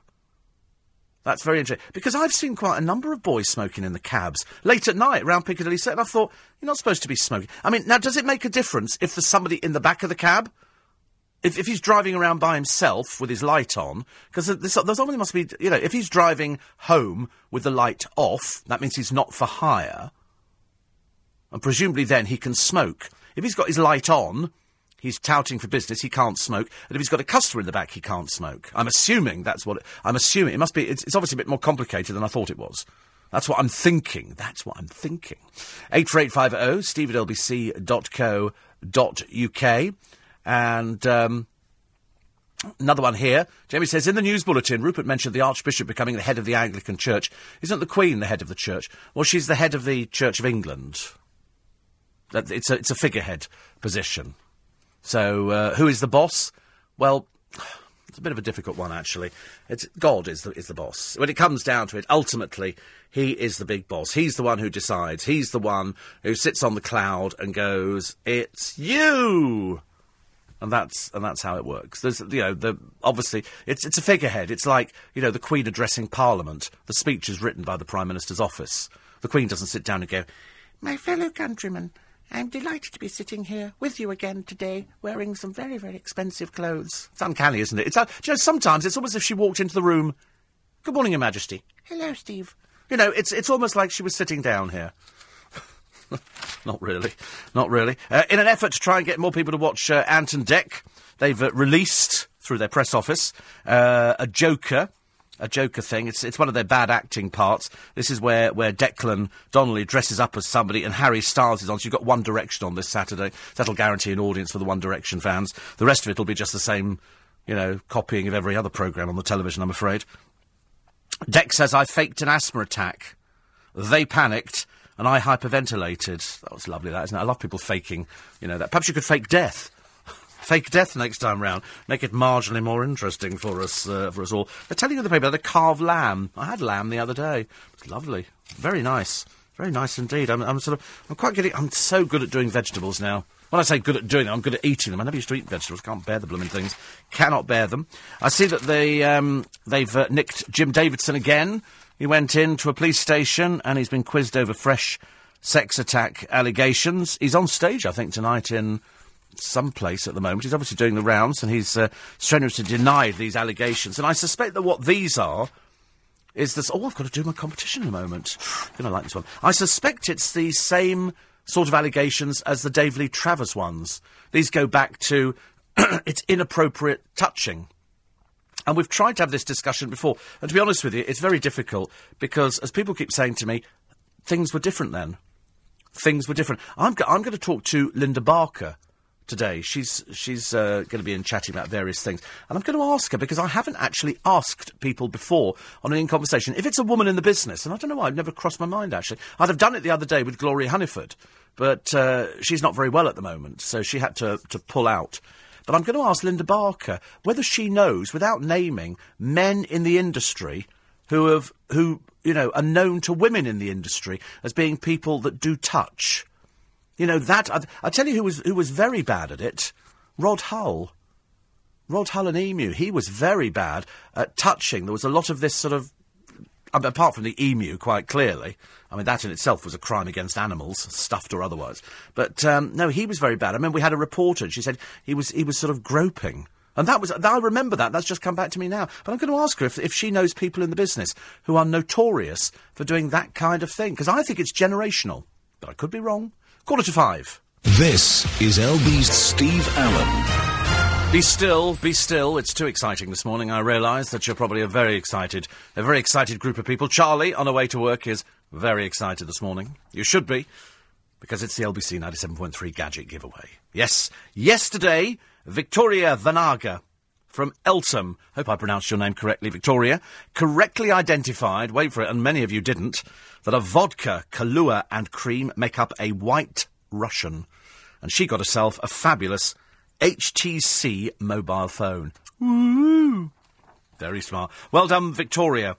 That's very interesting because I've seen quite a number of boys smoking in the cabs late at night around Piccadilly Circus. And I thought you're not supposed to be smoking. I mean, now does it make a difference if there's somebody in the back of the cab? If, if he's driving around by himself with his light on, because there's, there's must be, you know, if he's driving home with the light off, that means he's not for hire, and presumably then he can smoke. If he's got his light on, he's touting for business, he can't smoke. And if he's got a customer in the back, he can't smoke. I'm assuming that's what. I'm assuming it must be. It's, it's obviously a bit more complicated than I thought it was. That's what I'm thinking. That's what I'm thinking. 84850 steve at lbc.co.uk. And um, another one here. Jamie says, in the news bulletin, Rupert mentioned the Archbishop becoming the head of the Anglican Church. Isn't the Queen the head of the Church? Well, she's the head of the Church of England. It's a, it's a figurehead position. So, uh, who is the boss? Well, it's a bit of a difficult one, actually. It's God is the is the boss. When it comes down to it, ultimately, he is the big boss. He's the one who decides. He's the one who sits on the cloud and goes, "It's you." And that's and that's how it works. There's you know the obviously it's it's a figurehead. It's like you know the Queen addressing Parliament. The speech is written by the Prime Minister's office. The Queen doesn't sit down and go, "My fellow countrymen." I'm delighted to be sitting here with you again today, wearing some very, very expensive clothes. It's uncanny, isn't it? It's, uh, you know, sometimes it's almost as if she walked into the room. Good morning, Your Majesty. Hello, Steve. You know, it's it's almost like she was sitting down here. Not really. Not really. Uh, in an effort to try and get more people to watch uh, Ant and Dec, they've uh, released through their press office. Uh, a Joker. A Joker thing. It's it's one of their bad acting parts. This is where, where Declan Donnelly dresses up as somebody and Harry Styles is on. So you've got One Direction on this Saturday. That'll guarantee an audience for the One Direction fans. The rest of it will be just the same, you know, copying of every other programme on the television, I'm afraid. Dec says I faked an asthma attack. They panicked and I hyperventilated. That was lovely, that isn't it? I love people faking, you know, that. Perhaps you could fake death. Fake death next time round. Make it marginally more interesting for us, uh, for us all. They're telling you in the paper, they carved lamb. I had lamb the other day. It's lovely. Very nice. Very nice indeed. I'm, I'm sort of, I'm quite getting, I'm so good at doing vegetables now. When I say good at doing them, I'm good at eating them. I never used to eat vegetables. Can't bear the blooming things. Cannot bear them. I see that they, um, they've uh, nicked Jim Davidson again. He went into a police station and he's been quizzed over fresh sex attack allegations. He's on stage, I think, tonight in some place at the moment. He's obviously doing the rounds and he's uh, strenuously denied these allegations. And I suspect that what these are is this. Oh, I've got to do my competition in a moment. Gonna like this one. I suspect it's the same sort of allegations as the Dave Lee Travis ones. These go back to it's inappropriate touching. And we've tried to have this discussion before. And to be honest with you, it's very difficult because, as people keep saying to me, things were different then. Things were different. I'm, go- I'm going to talk to Linda Barker today. She's she's uh, going to be in chatting about various things, and I'm going to ask her because I haven't actually asked people before on an in conversation if it's a woman in the business, and I don't know why it never crossed my mind actually. I'd have done it the other day with Gloria Hunniford, but uh, she's not very well at the moment, so she had to to pull out. But I'm going to ask Linda Barker whether she knows, without naming, men in the industry who have who you know are known to women in the industry as being people that do touch. You know that I, I tell you who was who was very bad at it, Rod Hull. Rod Hull and Emu. He was very bad at touching. There was a lot of this sort of, mean, apart from the emu, quite clearly. I mean, that in itself was a crime against animals, stuffed or otherwise. But um, no, he was very bad. I remember we had a reporter, and she said he was he was sort of groping. And that was, I remember that. That's just come back to me now. But I'm going to ask her if, if she knows people in the business who are notorious for doing that kind of thing. Because I think it's generational. But I could be wrong. Quarter to five. This is LB's Steve Allen. Be still, be still. It's too exciting this morning. I realise that you're probably a very excited, a very excited group of people. Charlie, on her way to work, is very excited this morning. You should be, because it's the LBC 97.3 gadget giveaway. Yes, yesterday, Victoria Vanaga from Eltham, hope I pronounced your name correctly, Victoria, correctly identified, wait for it, and many of you didn't, that a vodka, Kahlua, and cream make up a white Russian. And she got herself a fabulous HTC mobile phone. Woo! Very smart. Well done, Victoria.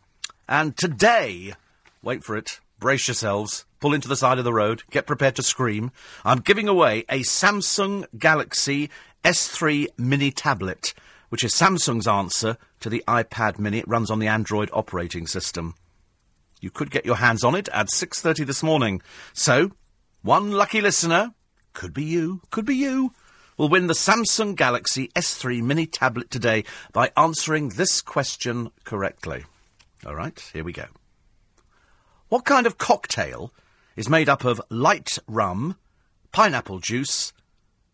And today, wait for it, brace yourselves, pull into the side of the road, get prepared to scream. I'm giving away a Samsung Galaxy S3 mini tablet, which is Samsung's answer to the iPad mini. It runs on the Android operating system. You could get your hands on it at 6:30 this morning. So, one lucky listener, could be you, could be you, will win the Samsung Galaxy S3 mini tablet today by answering this question correctly. All right, here we go. What kind of cocktail is made up of light rum, pineapple juice,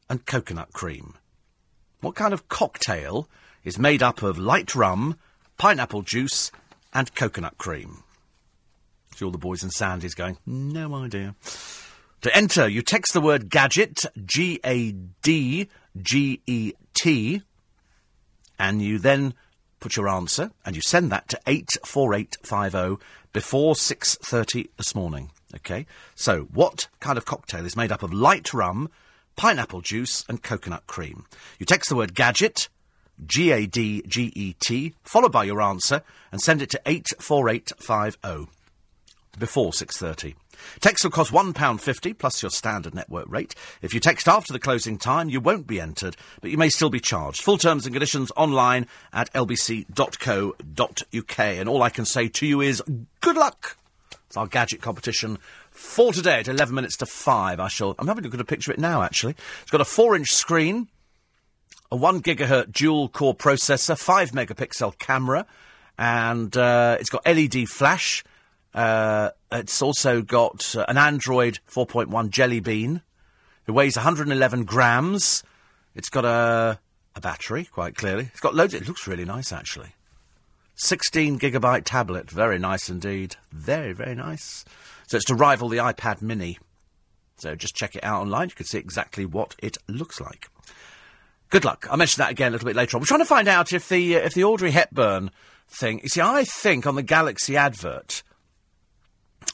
and coconut cream? What kind of cocktail is made up of light rum, pineapple juice, and coconut cream? See all the boys and Sandy's going, no idea. To enter, you text the word gadget, G A D G E T, and you then put your answer and you send that to 84850 before 6:30 this morning, okay? So, what kind of cocktail is made up of light rum, pineapple juice and coconut cream? You text the word gadget, G A D G E T, followed by your answer and send it to 84850 before 6.30. Text will cost £1.50 plus your standard network rate. If you text after the closing time, you won't be entered, but you may still be charged. Full terms and conditions online at lbc.co.uk. And all I can say to you is good luck. It's our gadget competition for today at 11 minutes to 5. I shall, I'm having a a picture of it now, actually. It's got a 4-inch screen, a 1 gigahertz dual core processor, 5 megapixel camera, and uh, it's got LED flash. Uh, it's also got uh, an Android 4.1 Jelly Bean. It weighs 111 grams. It's got a a battery, quite clearly. It's got loads. It looks really nice, actually. 16 gigabyte tablet. Very nice indeed. Very, very nice. So it's to rival the iPad mini. So just check it out online. You can see exactly what it looks like. Good luck. I'll mention that again a little bit later on. We're trying to find out if the, uh, if the Audrey Hepburn thing. You see, I think on the Galaxy advert,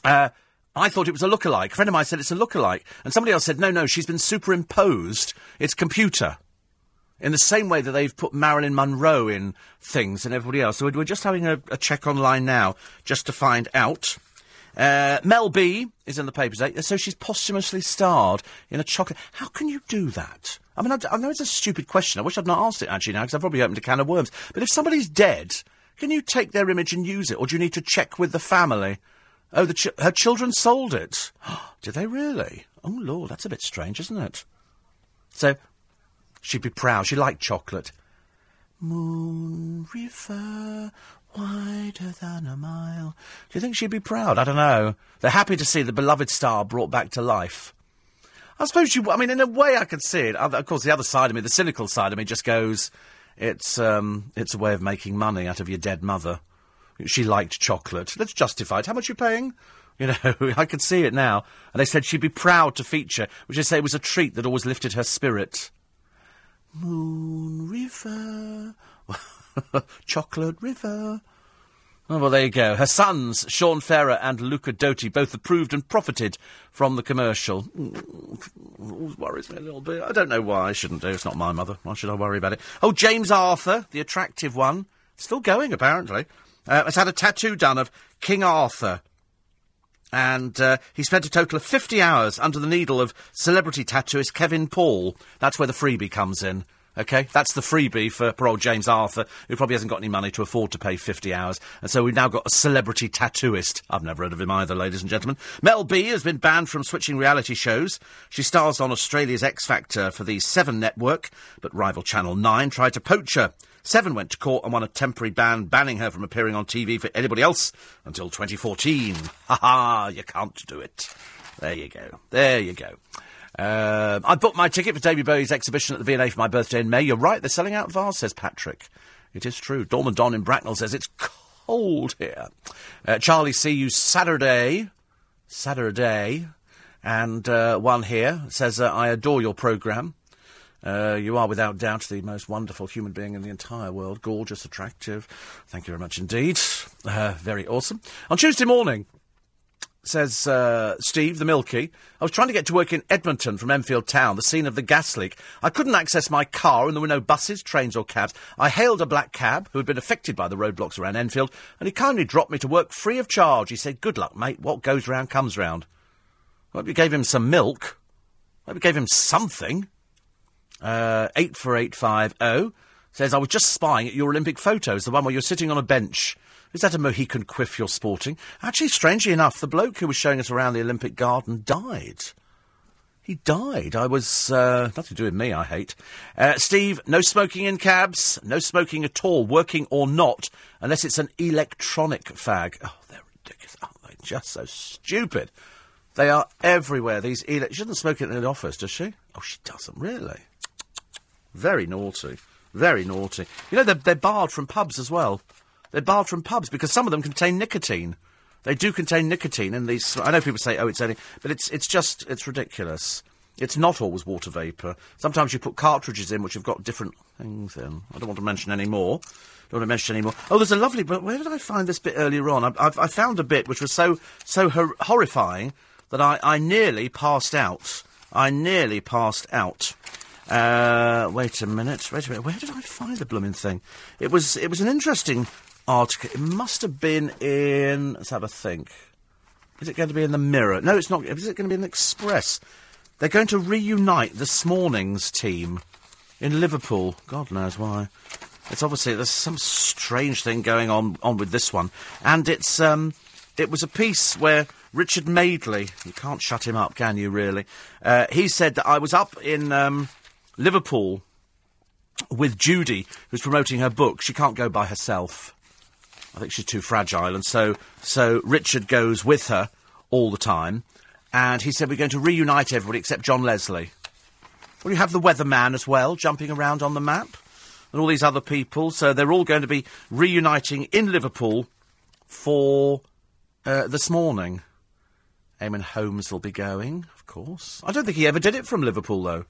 uh, I thought it was a lookalike. A friend of mine said it's a lookalike. And somebody else said, no, no, she's been superimposed. It's computer. In the same way that they've put Marilyn Monroe in things and everybody else. So we're, just having a, a, check online now just to find out. Uh, Mel B is in the papers, so she's posthumously starred in a chocolate. How can you do that? I mean, I, I know it's a stupid question. I wish I'd not asked it actually now because I've probably opened a can of worms. But if somebody's dead, can you take their image and use it, or do you need to check with the family? Oh, the ch- her children sold it. Did they really? Oh, Lord, that's a bit strange, isn't it? So, she'd be proud. She liked chocolate. Moon River, wider than a mile. Do you think she'd be proud? I don't know. They're happy to see the beloved star brought back to life. I suppose you. I mean, in a way, I could see it. Of course, the other side of me, the cynical side of me, just goes, "It's um, it's a way of making money out of your dead mother." She liked chocolate. Let's justify it. How much are you paying? You know, I could see it now. And they said she'd be proud to feature, which they say was a treat that always lifted her spirit. Moon River, Chocolate River. Oh, well, there you go. Her sons, Sean Ferrer and Luca Dotti, both approved and profited from the commercial. Worries me a little bit. I don't know why I shouldn't do. It's not my mother. Why should I worry about it? Oh, James Arthur, the attractive one. Still going, apparently uh, has had a tattoo done of King Arthur. And uh, he spent a total of 50 hours under the needle of celebrity tattooist Kevin Paul. That's where the freebie comes in. Okay, that's the freebie for poor old James Arthur, who probably hasn't got any money to afford to pay 50 hours. And so we've now got a celebrity tattooist. I've never heard of him either, ladies and gentlemen. Mel B has been banned from switching reality shows. She stars on Australia's X Factor for the Seven network, but rival Channel 9 tried to poach her. Seven went to court and won a temporary ban banning her from appearing on TV for anybody else until 2014. Ha ha, you can't do it. There you go. There you go. Uh, I booked my ticket for David Bowie's exhibition at the V&A for my birthday in May. You're right, they're selling out vast, says Patrick. It is true. Dorman Don in Bracknell says it's cold here. Uh, Charlie, see you Saturday. Saturday. And uh, one here says, uh, I adore your programme. Uh, you are without doubt the most wonderful human being in the entire world. Gorgeous, attractive. Thank you very much indeed. Uh, very awesome. On Tuesday morning, says uh, Steve, the Milky, I was trying to get to work in Edmonton from Enfield Town, the scene of the gas leak. I couldn't access my car and there were no buses, trains or cabs. I hailed a black cab who had been affected by the roadblocks around Enfield and he kindly dropped me to work free of charge. He said, good luck, mate. What goes round comes round. Hope you gave him some milk. Hope you gave him something. Uh, 84850 says, I was just spying at your Olympic photos, the one where you're sitting on a bench. Is that a Mohican quiff you're sporting? Actually, strangely enough, the bloke who was showing us around the Olympic garden died. He died. I was, uh, nothing to do with me, I hate. Uh, Steve, no smoking in cabs, no smoking at all, working or not, unless it's an electronic fag. Oh, they're ridiculous, aren't they? Just so stupid. They are everywhere, these ele- She doesn't smoke it in the office, does she? Oh, she doesn't, really? Very naughty. Very naughty. You know, they're, they're barred from pubs as well. They're barred from pubs because some of them contain nicotine. They do contain nicotine in these. I know people say, "Oh, it's only," but it's it's just it's ridiculous. It's not always water vapour. Sometimes you put cartridges in which have got different things in. I don't want to mention any more. Don't want to mention any more. Oh, there's a lovely. But where did I find this bit earlier on? I, I, found a bit which was so so hor- horrifying that I, I nearly passed out. I nearly passed out. Uh, wait a minute. Wait a minute. Where did I find the blooming thing? It was it was an interesting article. It must have been in. Let's have a think. Is it going to be in the Mirror? No, it's not. Is it going to be in the Express? They're going to reunite this morning's team in Liverpool. God knows why. It's obviously there's some strange thing going on on with this one, and it's um, it was a piece where Richard Madeley. You can't shut him up, can you? Really? Uh, he said that I was up in um, Liverpool with Judy, who's promoting her book. She can't go by herself. I think she's too fragile, and so so Richard goes with her all the time. And he said we're going to reunite everybody except John Leslie. Well, you have the weatherman as well, jumping around on the map. and all these other people. So they're all going to be reuniting in Liverpool for uh, this morning. Eamonn Holmes will be going, of course. I don't think he ever did it from Liverpool, though.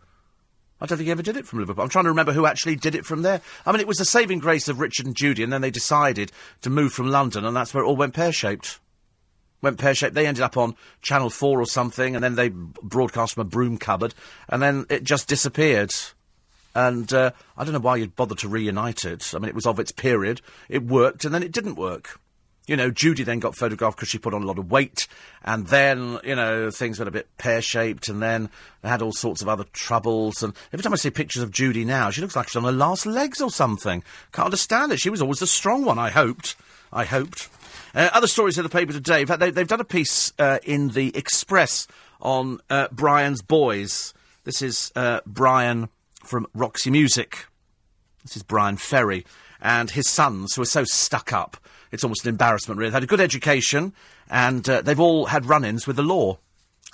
I don't think he ever did it from Liverpool. I'm trying to remember who actually did it from there. I mean, it was the saving grace of Richard and Judy, and then they decided to move from London, and that's where it all went pear shaped. Went pear shaped. They ended up on Channel 4 or something, and then they broadcast from a broom cupboard, and then it just disappeared. And uh, I don't know why you'd bother to reunite it. I mean, it was of its period. It worked, and then it didn't work. You know, Judy then got photographed because she put on a lot of weight, and then, you know, things went a bit pear shaped, and then had all sorts of other troubles. And every time I see pictures of Judy now, she looks like she's on her last legs or something. Can't understand it. She was always the strong one, I hoped. I hoped. Uh, other stories in the paper today. In fact, they, have done a piece uh, in the Express on uh, Brian's boys. This is uh, Brian from Roxy Music. This is Bryan Ferry and his sons, who are so stuck up it's almost an embarrassment, really. They've had a good education, and uh, they've all had run-ins with the law.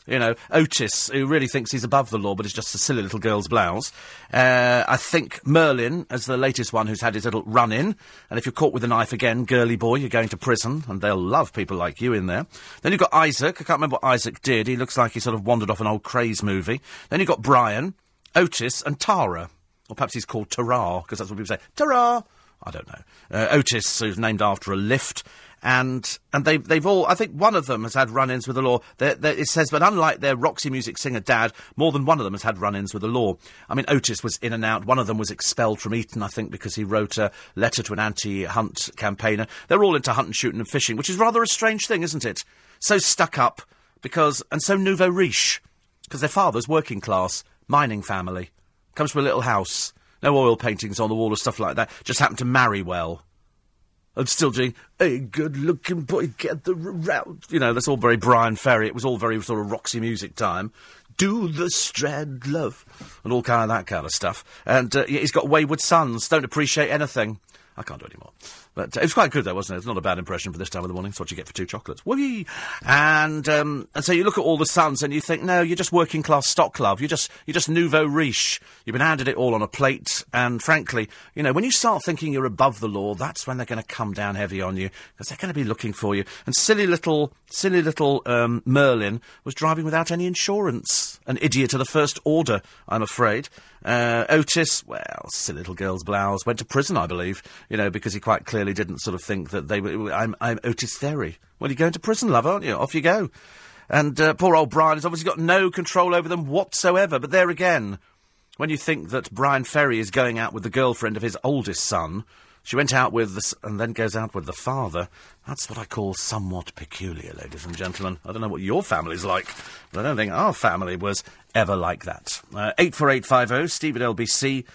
You know, Otis, who really thinks he's above the law, but is just a silly little girl's blouse. Uh, I think Merlin, is the latest one who's had his little run in. And if you're caught with a knife again, girly boy, you're going to prison, and they'll love people like you in there. Then you've got Isaac. I can't remember what Isaac did. He looks like he sort of wandered off an old craze movie. Then you've got Brian, Otis, and Tara. Or perhaps he's called Tara, because that's what people say. Tara! I don't know. Uh, Otis, who's named after a lift, and and they they've all. I think one of them has had run-ins with the law. They're, they're, it says, but unlike their Roxy Music singer dad, more than one of them has had run-ins with the law. I mean, Otis was in and out. One of them was expelled from Eton, I think, because he wrote a letter to an anti-hunt campaigner. They're all into hunting, shooting, and fishing, which is rather a strange thing, isn't it? So stuck up because and so nouveau riche because their father's working class, mining family, comes from a little house no oil paintings on the wall or stuff like that. Just happened to marry well. I'm still doing, a good looking boy, get the round. You know, that's all very Bryan Ferry. It was all very sort of Roxy music time. Do the Strand love. And all kind of that kind of stuff. And uh, he's got wayward sons, don't appreciate anything. I can't do any more. But uh, it was quite good, though, wasn't it? It's not a bad impression for this time of the morning. It's what you get for two chocolates. Whee! And um, and so you look at all the sons and you think, no, you're just working class stock love. You're just you're just nouveau riche. You've been handed it all on a plate. And frankly, you know, when you start thinking you're above the law, that's when they're going to come down heavy on you because they're going to be looking for you. And silly little silly little um, Merlin was driving without any insurance. An idiot of the first order, I'm afraid. Uh, Otis, well, silly little girl's blouse, went to prison, I believe, you know, because he quite clearly didn't sort of think that they were. I'm, I'm Otis Ferry. Well, you're going to prison, love, aren't you? Off you go. And uh, poor old Brian has obviously got no control over them whatsoever. But there again, when you think that Bryan Ferry is going out with the girlfriend of his oldest son, she went out with the, and then goes out with the father. That's what I call somewhat peculiar, ladies and gentlemen. I don't know what your family's like, but I don't think our family was ever like that. Uh, 84850 steve at lbc.co.uk.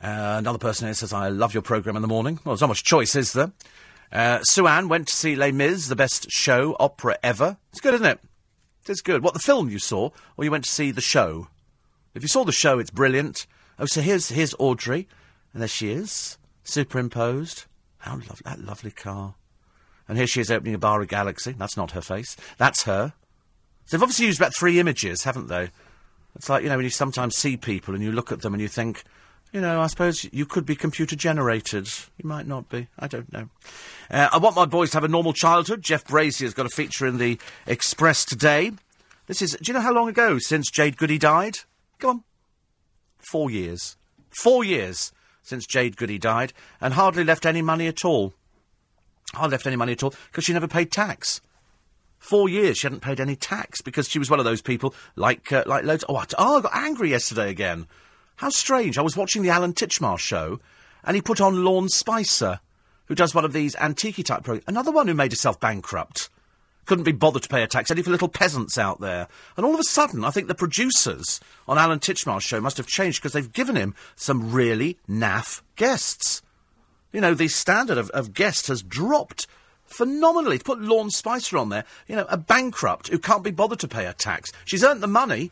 Uh, another person here says, I love your programme in the morning. Well, there's not much choice, is there? Uh, Sue-Ann went to see Les Mis, the best show opera ever. It's good, isn't it? It's good. What, the film you saw, or you went to see the show? If you saw the show, it's brilliant. Oh, so here's, here's Audrey. And there she is, superimposed. How lovely, that lovely car. And here she is opening a bar of Galaxy. That's not her face. That's her. So they've obviously used about three images, haven't they? It's like, you know, when you sometimes see people and you look at them and you think, you know, I suppose you could be computer generated. You might not be. I don't know. Uh, I want my boys to have a normal childhood. Jeff Brazier's got a feature in the Express today. This is, do you know how long ago since Jade Goody died? Come on. Four years. Four years since Jade Goody died, and hardly left any money at all. Hardly left any money at all because she never paid tax. Four years she hadn't paid any tax because she was one of those people like uh, like loads. Oh, I, oh, I got angry yesterday again. How strange! I was watching the Alan Titchmarsh show, and he put on Lorne Spicer, who does one of these antique type programs. Another one who made herself bankrupt couldn't be bothered to pay a tax, only for little peasants out there. And all of a sudden, I think the producers on Alan Titchmarsh's show must have changed because they've given him some really naff guests. You know, the standard of, of guest has dropped phenomenally. To put Lorne Spicer on there, you know, a bankrupt who can't be bothered to pay a tax. She's earned the money,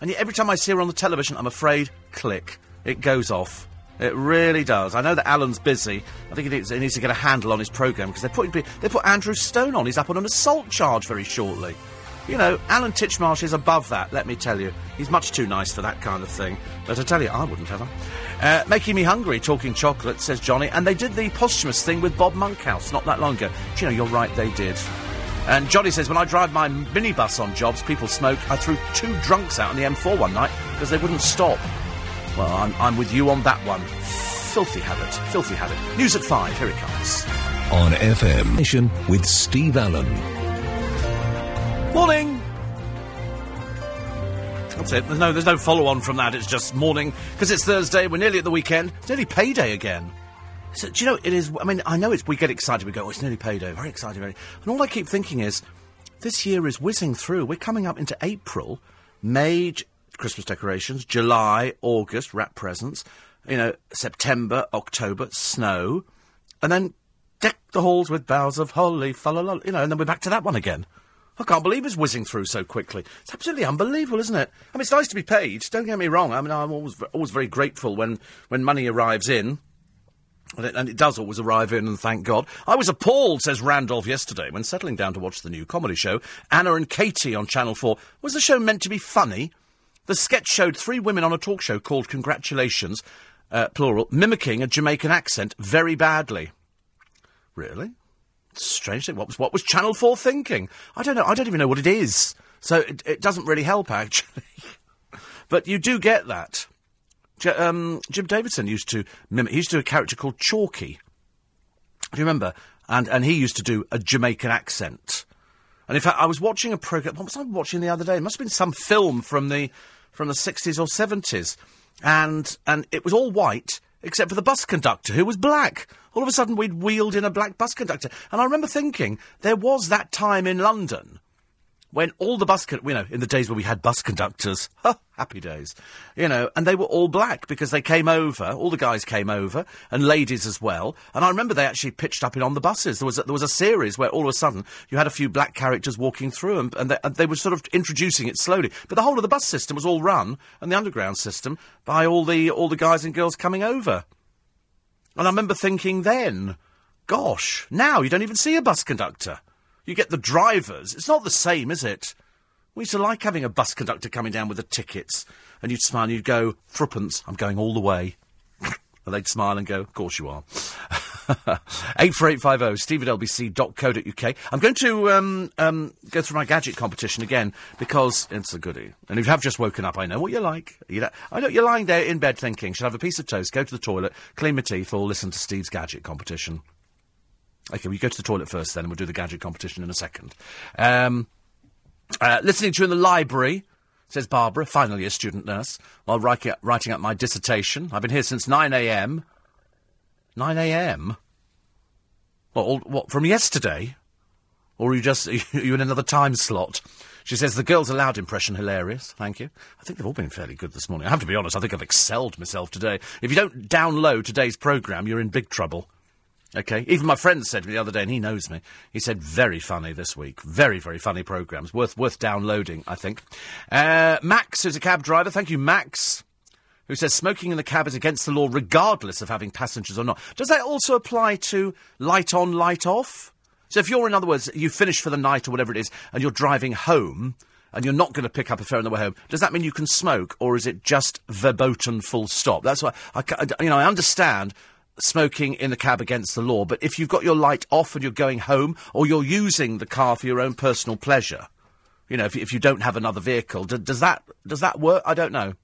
and yet every time I see her on the television, I'm afraid, click, it goes off. It really does. I know that Alan's busy. I think he needs, he needs to get a handle on his programme because they're putting they put Andrew Stone on. He's up on an assault charge very shortly. You know, Alan Titchmarsh is above that, let me tell you. He's much too nice for that kind of thing. But I tell you, I wouldn't have. Uh, making me hungry, talking chocolate, says Johnny. And they did the posthumous thing with Bob Monkhouse not that long ago. Do you know, you're right, they did. And Johnny says, when I drive my minibus on jobs, people smoke. I threw two drunks out on the M4 one night because they wouldn't stop. Well, I'm, I'm with you on that one. Filthy habit, filthy habit. News at five, here it comes. On FM. Mission with Steve Allen. Morning! That's it. There's no, there's no follow on from that. It's just morning because it's Thursday. We're nearly at the weekend. It's nearly payday again. So, do you know, it is. I mean, I know it's. We get excited. We go, oh, it's nearly payday. Very excited. Very. And all I keep thinking is, this year is whizzing through. We're coming up into April, May, Christmas decorations, July, August, wrap presents, you know, September, October, snow, and then deck the halls with boughs of holly, fa you know, and then we're back to that one again. I can't believe it's whizzing through so quickly. It's absolutely unbelievable, isn't it? I mean, it's nice to be paid. Don't get me wrong. I mean, I'm always always very grateful when when money arrives in. And it, and it does always arrive in, and thank God. I was appalled, says Randolph yesterday, when settling down to watch the new comedy show, Anna and Katie on Channel 4. Was the show meant to be funny? The sketch showed three women on a talk show called Congratulations, uh, plural, mimicking a Jamaican accent very badly. Really? Strange thing. What was, what was Channel 4 thinking? I don't know. I don't even know what it is. So it, it doesn't really help, actually. but you do get that. J- um, Jim Davidson used to mimic, he used to do a character called Chalky. Do you remember? And, and he used to do a Jamaican accent. And in fact, I was watching a program. What was I watching the other day? It must have been some film from the from the sixties or seventies, and and it was all white except for the bus conductor who was black. All of a sudden, we'd wheeled in a black bus conductor, and I remember thinking there was that time in London when all the bus, con- you know, in the days when we had bus conductors, ha, happy days, you know, and they were all black because they came over, all the guys came over, and ladies as well. And I remember they actually pitched up in on the buses. There was a, there was a series where all of a sudden you had a few black characters walking through, and, and, they, and they were sort of introducing it slowly. But the whole of the bus system was all run, and the underground system by all the all the guys and girls coming over. And I remember thinking then, gosh, now you don't even see a bus conductor. You get the drivers. It's not the same, is it? We used to like having a bus conductor coming down with the tickets, and you'd smile and you'd go, threepence, I'm going all the way. and they'd smile and go, of course you are. 84850 steve at lbc.co.uk. I'm going to um, um, go through my gadget competition again because it's a goodie. And if you have just woken up, I know what you're like. You know, I know you're lying there in bed thinking, should I have a piece of toast, go to the toilet, clean my teeth, or listen to Steve's gadget competition. Okay, we go to the toilet first then, and we'll do the gadget competition in a second. Um, uh, listening to you in the library, says Barbara, finally a student nurse, while writing up, writing up my dissertation. I've been here since 9am. 9am? What, all, what, from yesterday? Or are you just, are you in another time slot? She says, the Girls Aloud impression hilarious. Thank you. I think they've all been fairly good this morning. I have to be honest, I think I've excelled myself today. If you don't download today's programme, you're in big trouble. Okay, even my friend said to me the other day, and he knows me. He said, "Very funny this week. Very, very funny programs. Worth, worth downloading. I think." Uh, Max, who's a cab driver, thank you, Max, who says smoking in the cab is against the law, regardless of having passengers or not. Does that also apply to light on, light off? So if you're, in other words, you finish for the night or whatever it is, and you're driving home. And you're not going to pick up a fare on the way home. Does that mean you can smoke, or is it just verboten full stop? That's why I, you know, I understand smoking in the cab against the law, but if you've got your light off and you're going home, or you're using the car for your own personal pleasure, you know, if, if you don't have another vehicle, does that does that work? I don't know.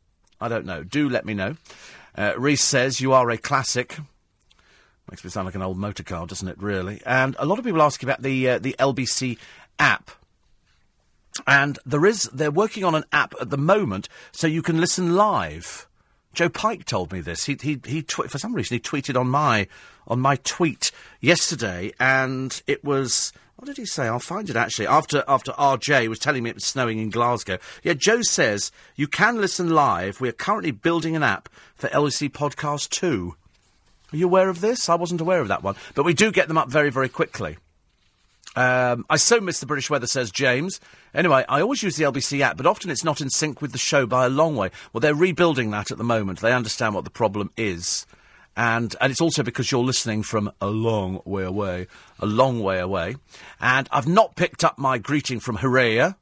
I don't know. Do let me know. Uh, Reese says you are a classic. Makes me sound like an old motor car, doesn't it? Really. And a lot of people ask about the uh, the LBC app. And there is they're working on an app at the moment so you can listen live. Joe Pike told me this. He he he tw- for some reason he tweeted on my on my tweet yesterday, and it was what did he say? I'll find it actually. After after RJ was telling me it was snowing in Glasgow. Yeah, Joe says you can listen live. We are currently building an app for LBC Podcast Two. Are you aware of this? I wasn't aware of that one, but we do get them up very very quickly. Um, I so miss the British weather, says James. Anyway, I always use the LBC app, but often it's not in sync with the show by a long way. Well, they're rebuilding that at the moment. They understand what the problem is. And, and it's also because you're listening from a long way away. A long way away. And I've not picked up my greeting from Horea.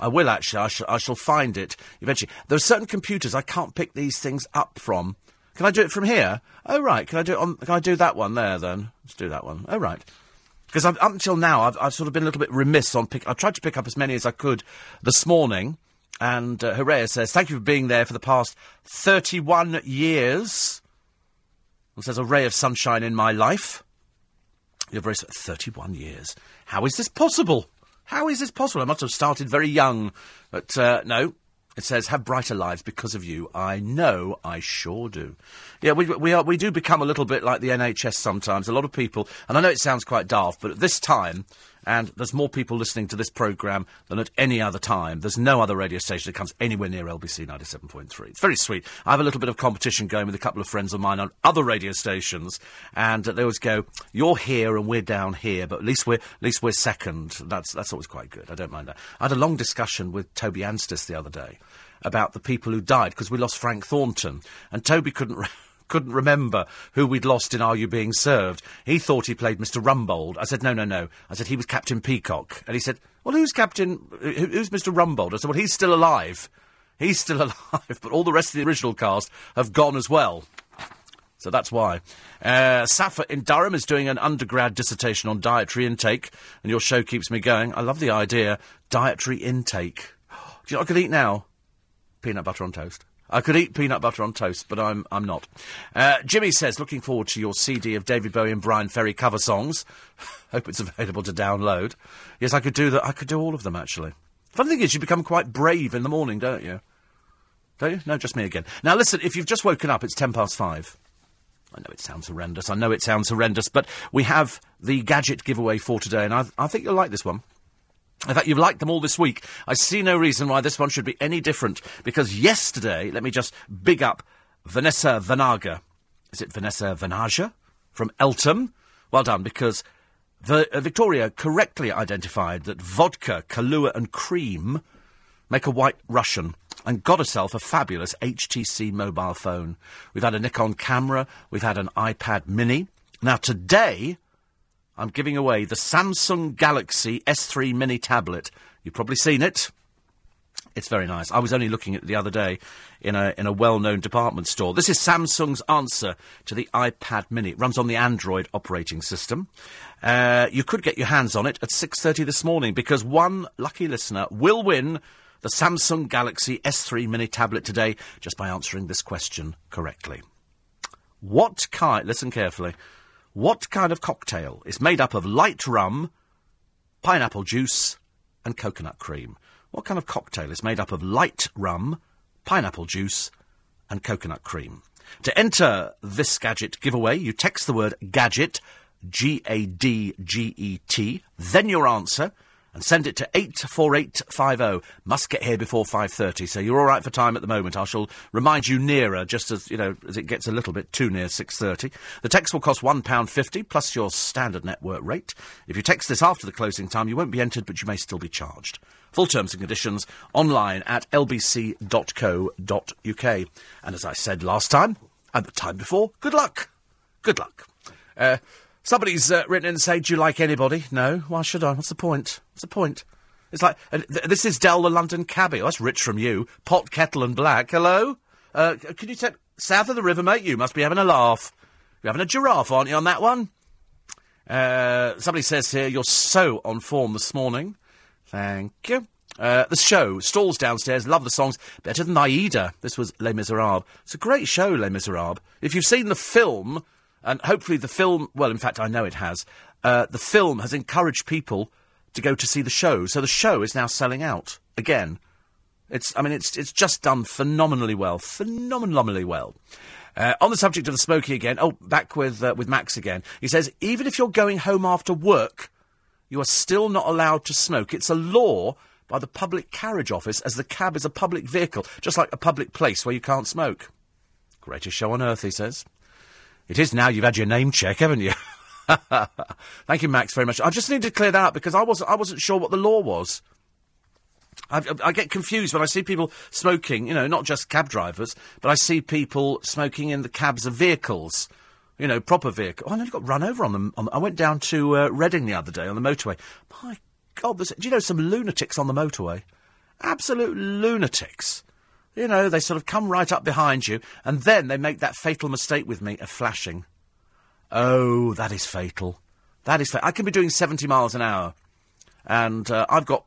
I will actually. I, sh- I shall find it eventually. There are certain computers I can't pick these things up from. Can I do it from here? Oh right. Can I do it on? Can I do that one there then? Let's do that one. Oh right. Because up until now, I've, I've sort of been a little bit remiss on pick. I tried to pick up as many as I could this morning, and uh, Hooray says, "Thank you for being there for the past thirty-one years." And says, "A ray of sunshine in my life." You're very thirty-one years. How is this possible? How is this possible? I must have started very young, but uh, no. It says, "Have brighter lives because of you." I know, I sure do. Yeah, we we are we do become a little bit like the NHS sometimes. A lot of people, and I know it sounds quite daft, but at this time, and there's more people listening to this programme than at any other time. There's no other radio station that comes anywhere near LBC 97.3. It's very sweet. I have a little bit of competition going with a couple of friends of mine on other radio stations, and they always go, "You're here and we're down here, but at least we're at least we're second. That's that's always quite good. I don't mind that. I had a long discussion with Toby Anstis the other day about the people who died because we lost Frank Thornton, and Toby couldn't. Couldn't remember who we'd lost in Are You Being Served. He thought he played Mr. Rumbold. I said, no, no, no. I said, he was Captain Peacock. And he said, well, who's Captain, who, who's Mr. Rumbold? I said, well, he's still alive. He's still alive, but all the rest of the original cast have gone as well. So that's why. Uh, Safa in Durham is doing an undergrad dissertation on dietary intake, and your show keeps me going. I love the idea. Dietary intake. Do you know what I could eat now? Peanut butter on toast. I could eat peanut butter on toast, but I'm I'm not. Uh, Jimmy says, looking forward to your CD of David Bowie and Bryan Ferry cover songs. Hope it's available to download. Yes, I could do that. I could do all of them actually. Funny thing is, you become quite brave in the morning, don't you? Don't you? No, just me again. Now listen, if you've just woken up, it's ten past five. I know it sounds horrendous. I know it sounds horrendous, but we have the gadget giveaway for today, and I, I think you'll like this one. In fact, you've liked them all this week. I see no reason why this one should be any different. Because yesterday, let me just big up Vanessa Vanaga. Is it Vanessa Vanaja? From Eltham? Well done, because the, uh, Victoria correctly identified that vodka, Kahlua, and cream make a white Russian and got herself a fabulous HTC mobile phone. We've had a Nikon camera, we've had an iPad mini. Now, today, I'm giving away the Samsung Galaxy S3 mini tablet. You've probably seen it. It's very nice. I was only looking at it the other day in a in a well-known department store. This is Samsung's answer to the iPad Mini. It runs on the Android operating system. Uh, you could get your hands on it at 6:30 this morning because one lucky listener will win the Samsung Galaxy S3 mini tablet today just by answering this question correctly. What kind? Listen carefully. What kind of cocktail is made up of light rum, pineapple juice, and coconut cream? What kind of cocktail is made up of light rum, pineapple juice, and coconut cream? To enter this gadget giveaway, you text the word gadget, G A D G E T, then your answer, and send it to 84850. Must get here before 5.30, so you're all right for time at the moment. I shall remind you nearer, just as, you know, as it gets a little bit too near 6.30. The text will cost £1.50, plus your standard network rate. If you text this after the closing time, you won't be entered, but you may still be charged. Full terms and conditions online at lbc.co.uk. And as I said last time, and the time before, good luck. Good luck. Uh, somebody's uh, written in and say, Do you like anybody? No. Why should I? What's the point? What's the point? It's like, uh, th- this is Del the London cabbie. Oh, that's rich from you. Pot, kettle, and black. Hello? Uh, can you take. South of the river, mate, you must be having a laugh. You're having a giraffe, aren't you, on that one? Uh, somebody says here, You're so on form this morning. Thank you. Uh, the show, stalls downstairs, love the songs, better than Aida. This was Les Miserables. It's a great show, Les Miserables. If you've seen the film, and hopefully the film, well, in fact, I know it has, uh, the film has encouraged people to go to see the show. So the show is now selling out again. It's, I mean, it's, it's just done phenomenally well. Phenomenally well. Uh, on the subject of the smoking again, oh, back with, uh, with Max again. He says, even if you're going home after work, you are still not allowed to smoke. It's a law by the Public Carriage Office, as the cab is a public vehicle, just like a public place where you can't smoke. Greatest show on earth, he says. It is now you've had your name check, haven't you? Thank you, Max, very much. I just need to clear that up because I wasn't, I wasn't sure what the law was. I, I get confused when I see people smoking, you know, not just cab drivers, but I see people smoking in the cabs of vehicles you know, proper vehicle. Oh, I nearly got run over on them. I went down to uh, Reading the other day on the motorway. My God, do you know some lunatics on the motorway? Absolute lunatics. You know, they sort of come right up behind you, and then they make that fatal mistake with me of flashing. Oh, that is fatal. That is fatal. I can be doing 70 miles an hour, and uh, I've got,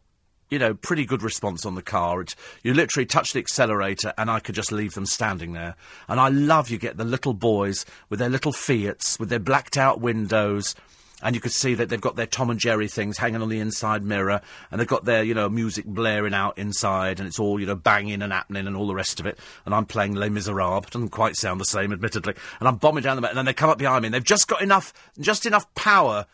you know, pretty good response on the car. It's, you literally touch the accelerator, and I could just leave them standing there. And I love you get the little boys with their little Fiats, with their blacked out windows, and you could see that they've got their Tom and Jerry things hanging on the inside mirror, and they've got their, you know, music blaring out inside, and it's all, you know, banging and happening and all the rest of it. And I'm playing Les Miserables. Doesn't quite sound the same, admittedly. And I'm bombing down the, and then they come up behind me, and they've just got enough, just enough power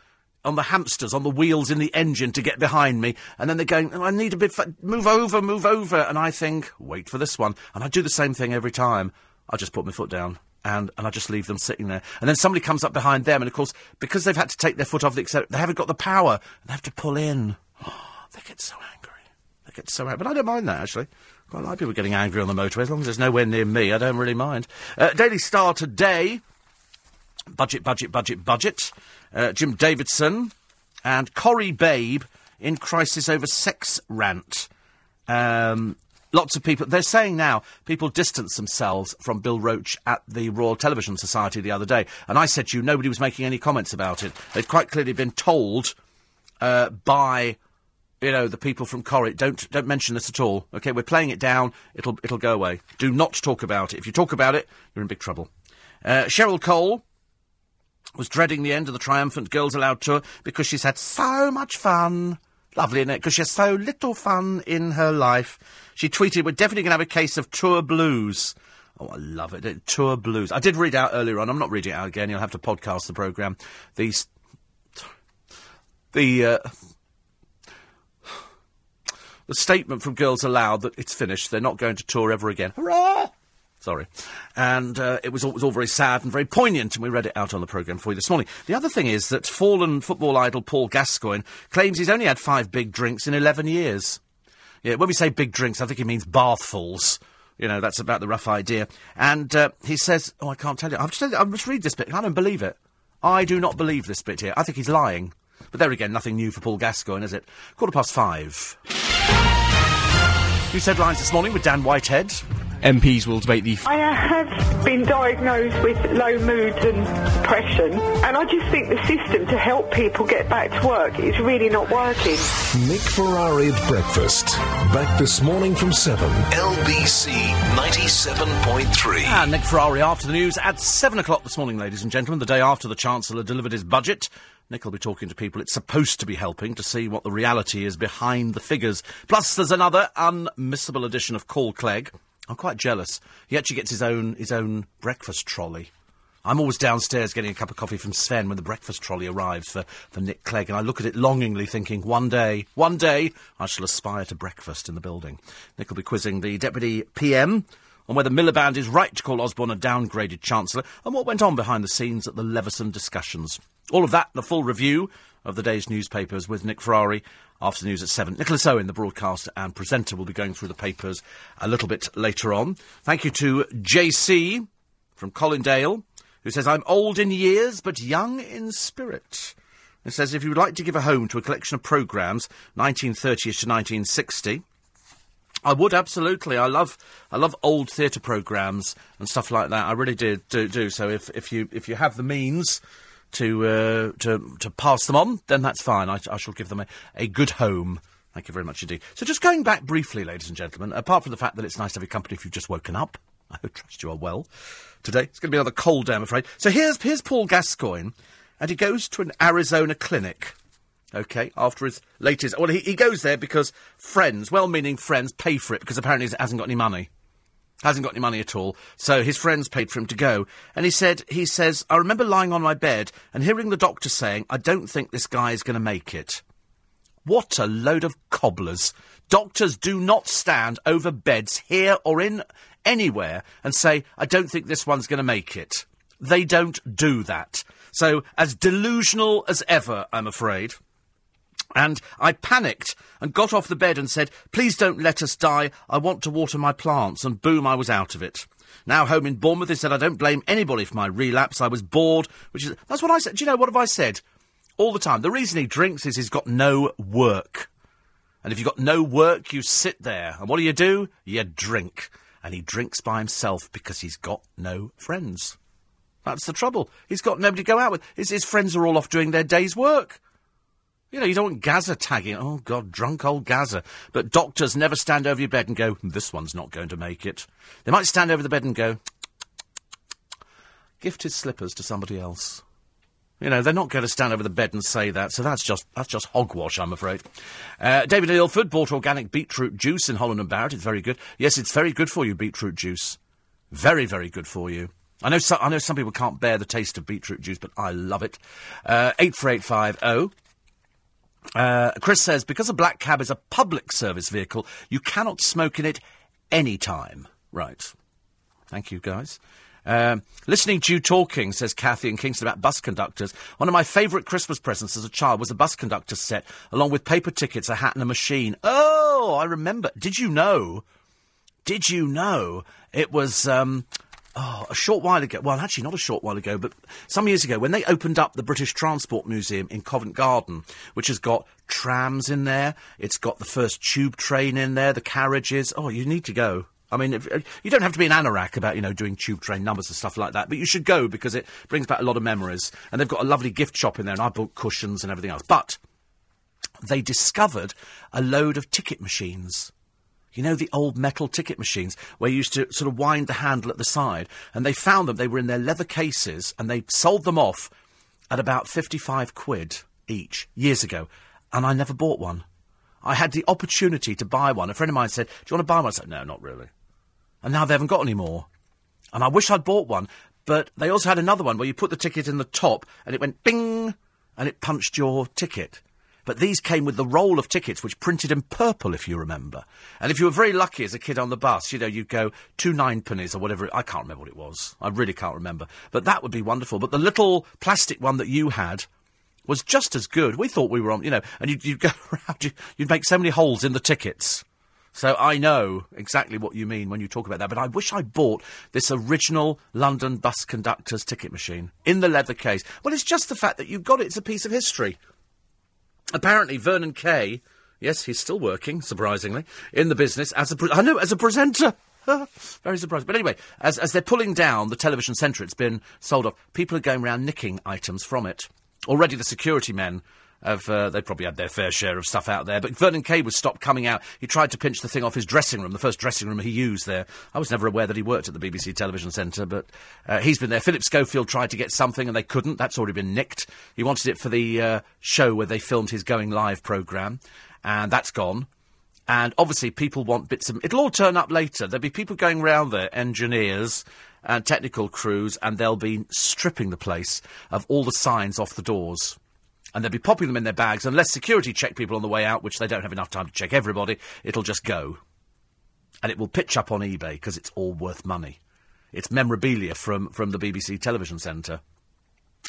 on the hamsters, on the wheels in the engine to get behind me, and then they're going, oh, I need a bit, fa- move over, move over, and I think, wait for this one, and I do the same thing every time. I just put my foot down and, and I just leave them sitting there. And then somebody comes up behind them, and of course, because they've had to take their foot off the accelerator, they haven't got the power. And they have to pull in. they get so angry. They get so angry. But I don't mind that, actually. Quite like people getting angry on the motorway. As long as there's nowhere near me, I don't really mind. Uh, Daily Star today. Budget, budget, budget, budget. Uh, Jim Davidson and Corrie Babe in crisis over sex rant. Um, lots of people, they're saying now, people distance themselves from Bill Roache at the Royal Television Society the other day. And I said to you, nobody was making any comments about it. They'd quite clearly been told uh, by, you know, the people from Corrie, don't, don't mention this at all. Okay, we're playing it down, it'll, it'll go away. Do not talk about it. If you talk about it, you're in big trouble. Uh, Cheryl Cole was dreading the end of the triumphant Girls Aloud tour because she's had so much fun. Lovely, isn't it? Because she has so little fun in her life. She tweeted, We're definitely going to have a case of tour blues. Oh, I love it. Tour blues. I did read out earlier on. I'm not reading it out again. You'll have to podcast the programme. These. The. Uh, the statement from Girls Aloud that it's finished, they're not going to tour ever again. Hurrah! Sorry. And uh, it, was all, it was all very sad and very poignant, and we read it out on the programme for you this morning. The other thing is that fallen football idol Paul Gascoigne claims he's only had five big drinks in 11 years. Yeah, when we say big drinks, I think he means bathfuls. You know, that's about the rough idea. And uh, he says, oh, I can't tell you. I'll just, I'll just read this bit. I don't believe it. I do not believe this bit here. I think he's lying. But there again, nothing new for Paul Gascoigne, is it? Quarter past five. News headlines this morning with Dan Whitehead. MPs will debate the. I have been diagnosed with low moods and depression, and I just think the system to help people get back to work is really not working. Nick Ferrari at breakfast. Back this morning from 7. LBC 97.3. And Nick Ferrari after the news at 7 o'clock this morning, ladies and gentlemen, the day after the Chancellor delivered his budget. Nick will be talking to people it's supposed to be helping to see what the reality is behind the figures. Plus, there's another unmissable edition of Call Clegg. I'm quite jealous. He actually gets his own his own breakfast trolley. I'm always downstairs getting a cup of coffee from Sven when the breakfast trolley arrives for, for Nick Clegg, and I look at it longingly, thinking, one day, one day, I shall aspire to breakfast in the building. Nick will be quizzing the Deputy PM on whether Miliband is right to call Osborne a downgraded Chancellor, and what went on behind the scenes at the Leveson discussions. All of that, the full review of the day's newspapers with Nick Ferrari after the news at 7. Nicholas Owen, the broadcaster and presenter, will be going through the papers a little bit later on. Thank you to JC from Colindale, who says, I'm old in years, but young in spirit. It says, if you would like to give a home to a collection of programmes, 1930s to 1960, I would absolutely. I love I love old theatre programmes and stuff like that. I really did do, do. So if, if you if you have the means to uh, to to pass them on, then that's fine. I, I shall give them a, a good home. Thank you very much indeed. So just going back briefly, ladies and gentlemen, apart from the fact that it's nice to have your company if you've just woken up, I trust you are well today. It's going to be another cold day, I'm afraid. So here's here's Paul Gascoigne, and he goes to an Arizona clinic. Okay, after his latest, well, he, he goes there because friends, well-meaning friends, pay for it because apparently he hasn't got any money hasn't got any money at all. So his friends paid for him to go. And he said, he says, I remember lying on my bed and hearing the doctor saying, I don't think this guy is going to make it. What a load of cobblers. Doctors do not stand over beds here or in anywhere and say, I don't think this one's going to make it. They don't do that. So, as delusional as ever, I'm afraid. And I panicked and got off the bed and said, Please don't let us die. I want to water my plants. And boom, I was out of it. Now home in Bournemouth, he said, I don't blame anybody for my relapse. I was bored, which is, that's what I said. Do you know what have I said? All the time. The reason he drinks is he's got no work. And if you've got no work, you sit there. And what do you do? You drink. And he drinks by himself because he's got no friends. That's the trouble. He's got nobody to go out with. His, his friends are all off doing their day's work. You know, you don't want Gaza tagging. Oh, God, drunk old Gaza. But doctors never stand over your bed and go, this one's not going to make it. They might stand over the bed and go, gift his slippers to somebody else. You know, they're not going to stand over the bed and say that, so that's just that's just hogwash, I'm afraid. Uh, David Ilford bought organic beetroot juice in Holland and Barrett. It's very good. Yes, it's very good for you, beetroot juice. Very, very good for you. I know, so, I know some people can't bear the taste of beetroot juice, but I love it. Uh, 84850. Uh, Chris says, because a black cab is a public service vehicle, you cannot smoke in it any time. Right. Thank you, guys. Um, listening to you talking, says Kathy in Kingston, about bus conductors. One of my favourite Christmas presents as a child was a bus conductor set, along with paper tickets, a hat, and a machine. Oh, I remember. Did you know? Did you know it was? Um, oh, a short while ago. Well, actually, not a short while ago, but some years ago, when they opened up the British Transport Museum in Covent Garden, which has got trams in there, it's got the first tube train in there, the carriages. Oh, you need to go. I mean, if, uh, you don't have to be an anorak about, you know, doing tube train numbers and stuff like that, but you should go because it brings back a lot of memories. And they've got a lovely gift shop in there, and I bought cushions and everything else. But they discovered a load of ticket machines. You know, the old metal ticket machines where you used to sort of wind the handle at the side. And they found them, they were in their leather cases, and they sold them off at about 55 quid each years ago. And I never bought one. I had the opportunity to buy one. A friend of mine said, Do you want to buy one? I said, No, not really and now they haven't got any more. And I wish I'd bought one, but they also had another one where you put the ticket in the top and it went bing and it punched your ticket. But these came with the roll of tickets, which printed in purple, if you remember. And if you were very lucky as a kid on the bus, you know, you'd go two ninepennies or whatever. I can't remember what it was. I really can't remember. But that would be wonderful. But the little plastic one that you had was just as good. We thought we were on, you know, and you'd, you'd go around, you'd, you'd make so many holes in the tickets. So I know exactly what you mean when you talk about that, but I wish I bought this original London bus conductor's ticket machine in the leather case. Well, it's just the fact that you've got it. It's a piece of history. Apparently, Vernon Kay, yes, he's still working, surprisingly, in the business as a, pre- I know, as a presenter. Very surprised. But anyway, as, as they're pulling down the television centre, it's been sold off. People are going around nicking items from it. Already the security men of uh, they probably had their fair share of stuff out there. But Vernon Kay was stopped coming out. He tried to pinch the thing off his dressing room, the first dressing room he used there. I was never aware that he worked at the BBC Television Centre, but uh, he's been there. Philip Schofield tried to get something and they couldn't. That's already been nicked. He wanted it for the uh, show where they filmed his Going Live programme, and that's gone. And obviously, people want bits of. It'll all turn up later. There'll be people going round there, engineers and technical crews, and they'll be stripping the place of all the signs off the doors and they'll be popping them in their bags. Unless security check people on the way out, which they don't have enough time to check everybody, it'll just go. And it will pitch up on eBay because it's all worth money. It's memorabilia from, from the BBC Television Centre.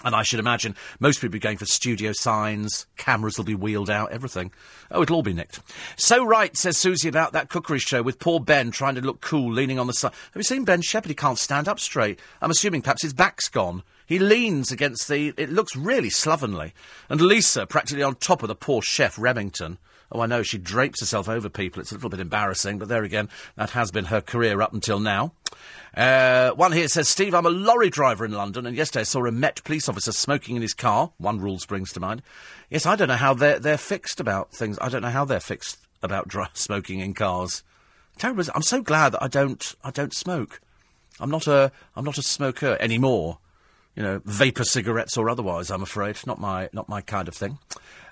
And I should imagine most people are going for studio signs, cameras will be wheeled out, everything. Oh, it'll all be nicked. So right, says Susie about that cookery show with poor Ben trying to look cool, leaning on the side. Have you seen Ben Shephard? He can't stand up straight. I'm assuming perhaps his back's gone. He leans against the. It looks really slovenly. And Lisa, practically on top of the poor chef Remington. Oh, I know, she drapes herself over people. It's a little bit embarrassing, but there again, that has been her career up until now. Uh, one here says, Steve, I'm a lorry driver in London, and yesterday I saw a Met police officer smoking in his car. One rule springs to mind. Yes, I don't know how they're, they're fixed about things. I don't know how they're fixed about smoking in cars. Terrible. I'm so glad that I don't, I don't smoke. I'm not a, I'm not a smoker anymore you know, vapor cigarettes or otherwise. I'm afraid not my not my kind of thing.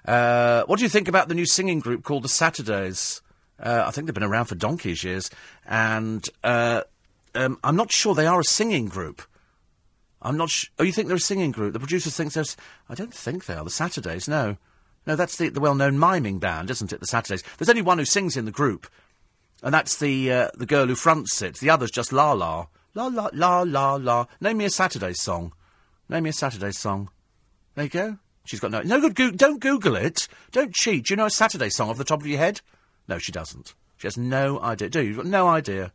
Uh, what do you think about the new singing group called the Saturdays? Uh, I think they've been around for donkey's years, and uh, um, I'm not sure they are a singing group. I'm not. Sh- oh, you think they're a singing group? The producers think they're. S- I don't think they are. The Saturdays, no, no. That's the, the well-known miming band, isn't it? The Saturdays. There's only one who sings in the group, and that's the uh, the girl who fronts it. The other's just la la la la la la la. Name me a Saturday song. Name me a Saturday song. There you go. She's got no. No good. Go- don't Google it. Don't cheat. Do you know a Saturday song off the top of your head? No, she doesn't. She has no idea. Do you? You've got no idea.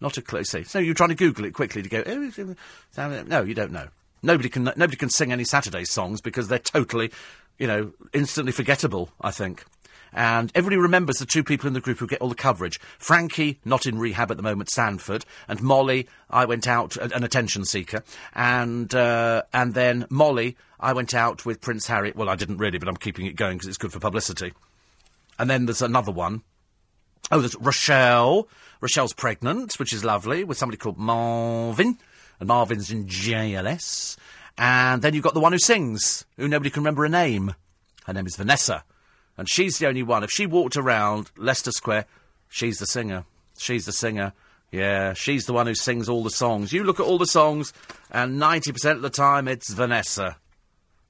Not a clue. See, so you're trying to Google it quickly to go. Oh, no, you don't know. Nobody can. Nobody can sing any Saturday songs because they're totally, you know, instantly forgettable. I think. And everybody remembers the two people in the group who get all the coverage. Frankie, not in rehab at the moment, Sandford, and Molly, I went out, an attention seeker, and, uh, and then Molly, I went out with Prince Harry. Well, I didn't really, but I'm keeping it going because it's good for publicity. And then there's another one. Oh, there's Rochelle. Rochelle's pregnant, which is lovely, with somebody called Marvin. And Marvin's in JLS. And then you've got the one who sings, who nobody can remember her name. Her name is Vanessa. And she's the only one. If she walked around Leicester Square, she's the singer. She's the singer. Yeah, she's the one who sings all the songs. You look at all the songs, and 90% of the time it's Vanessa.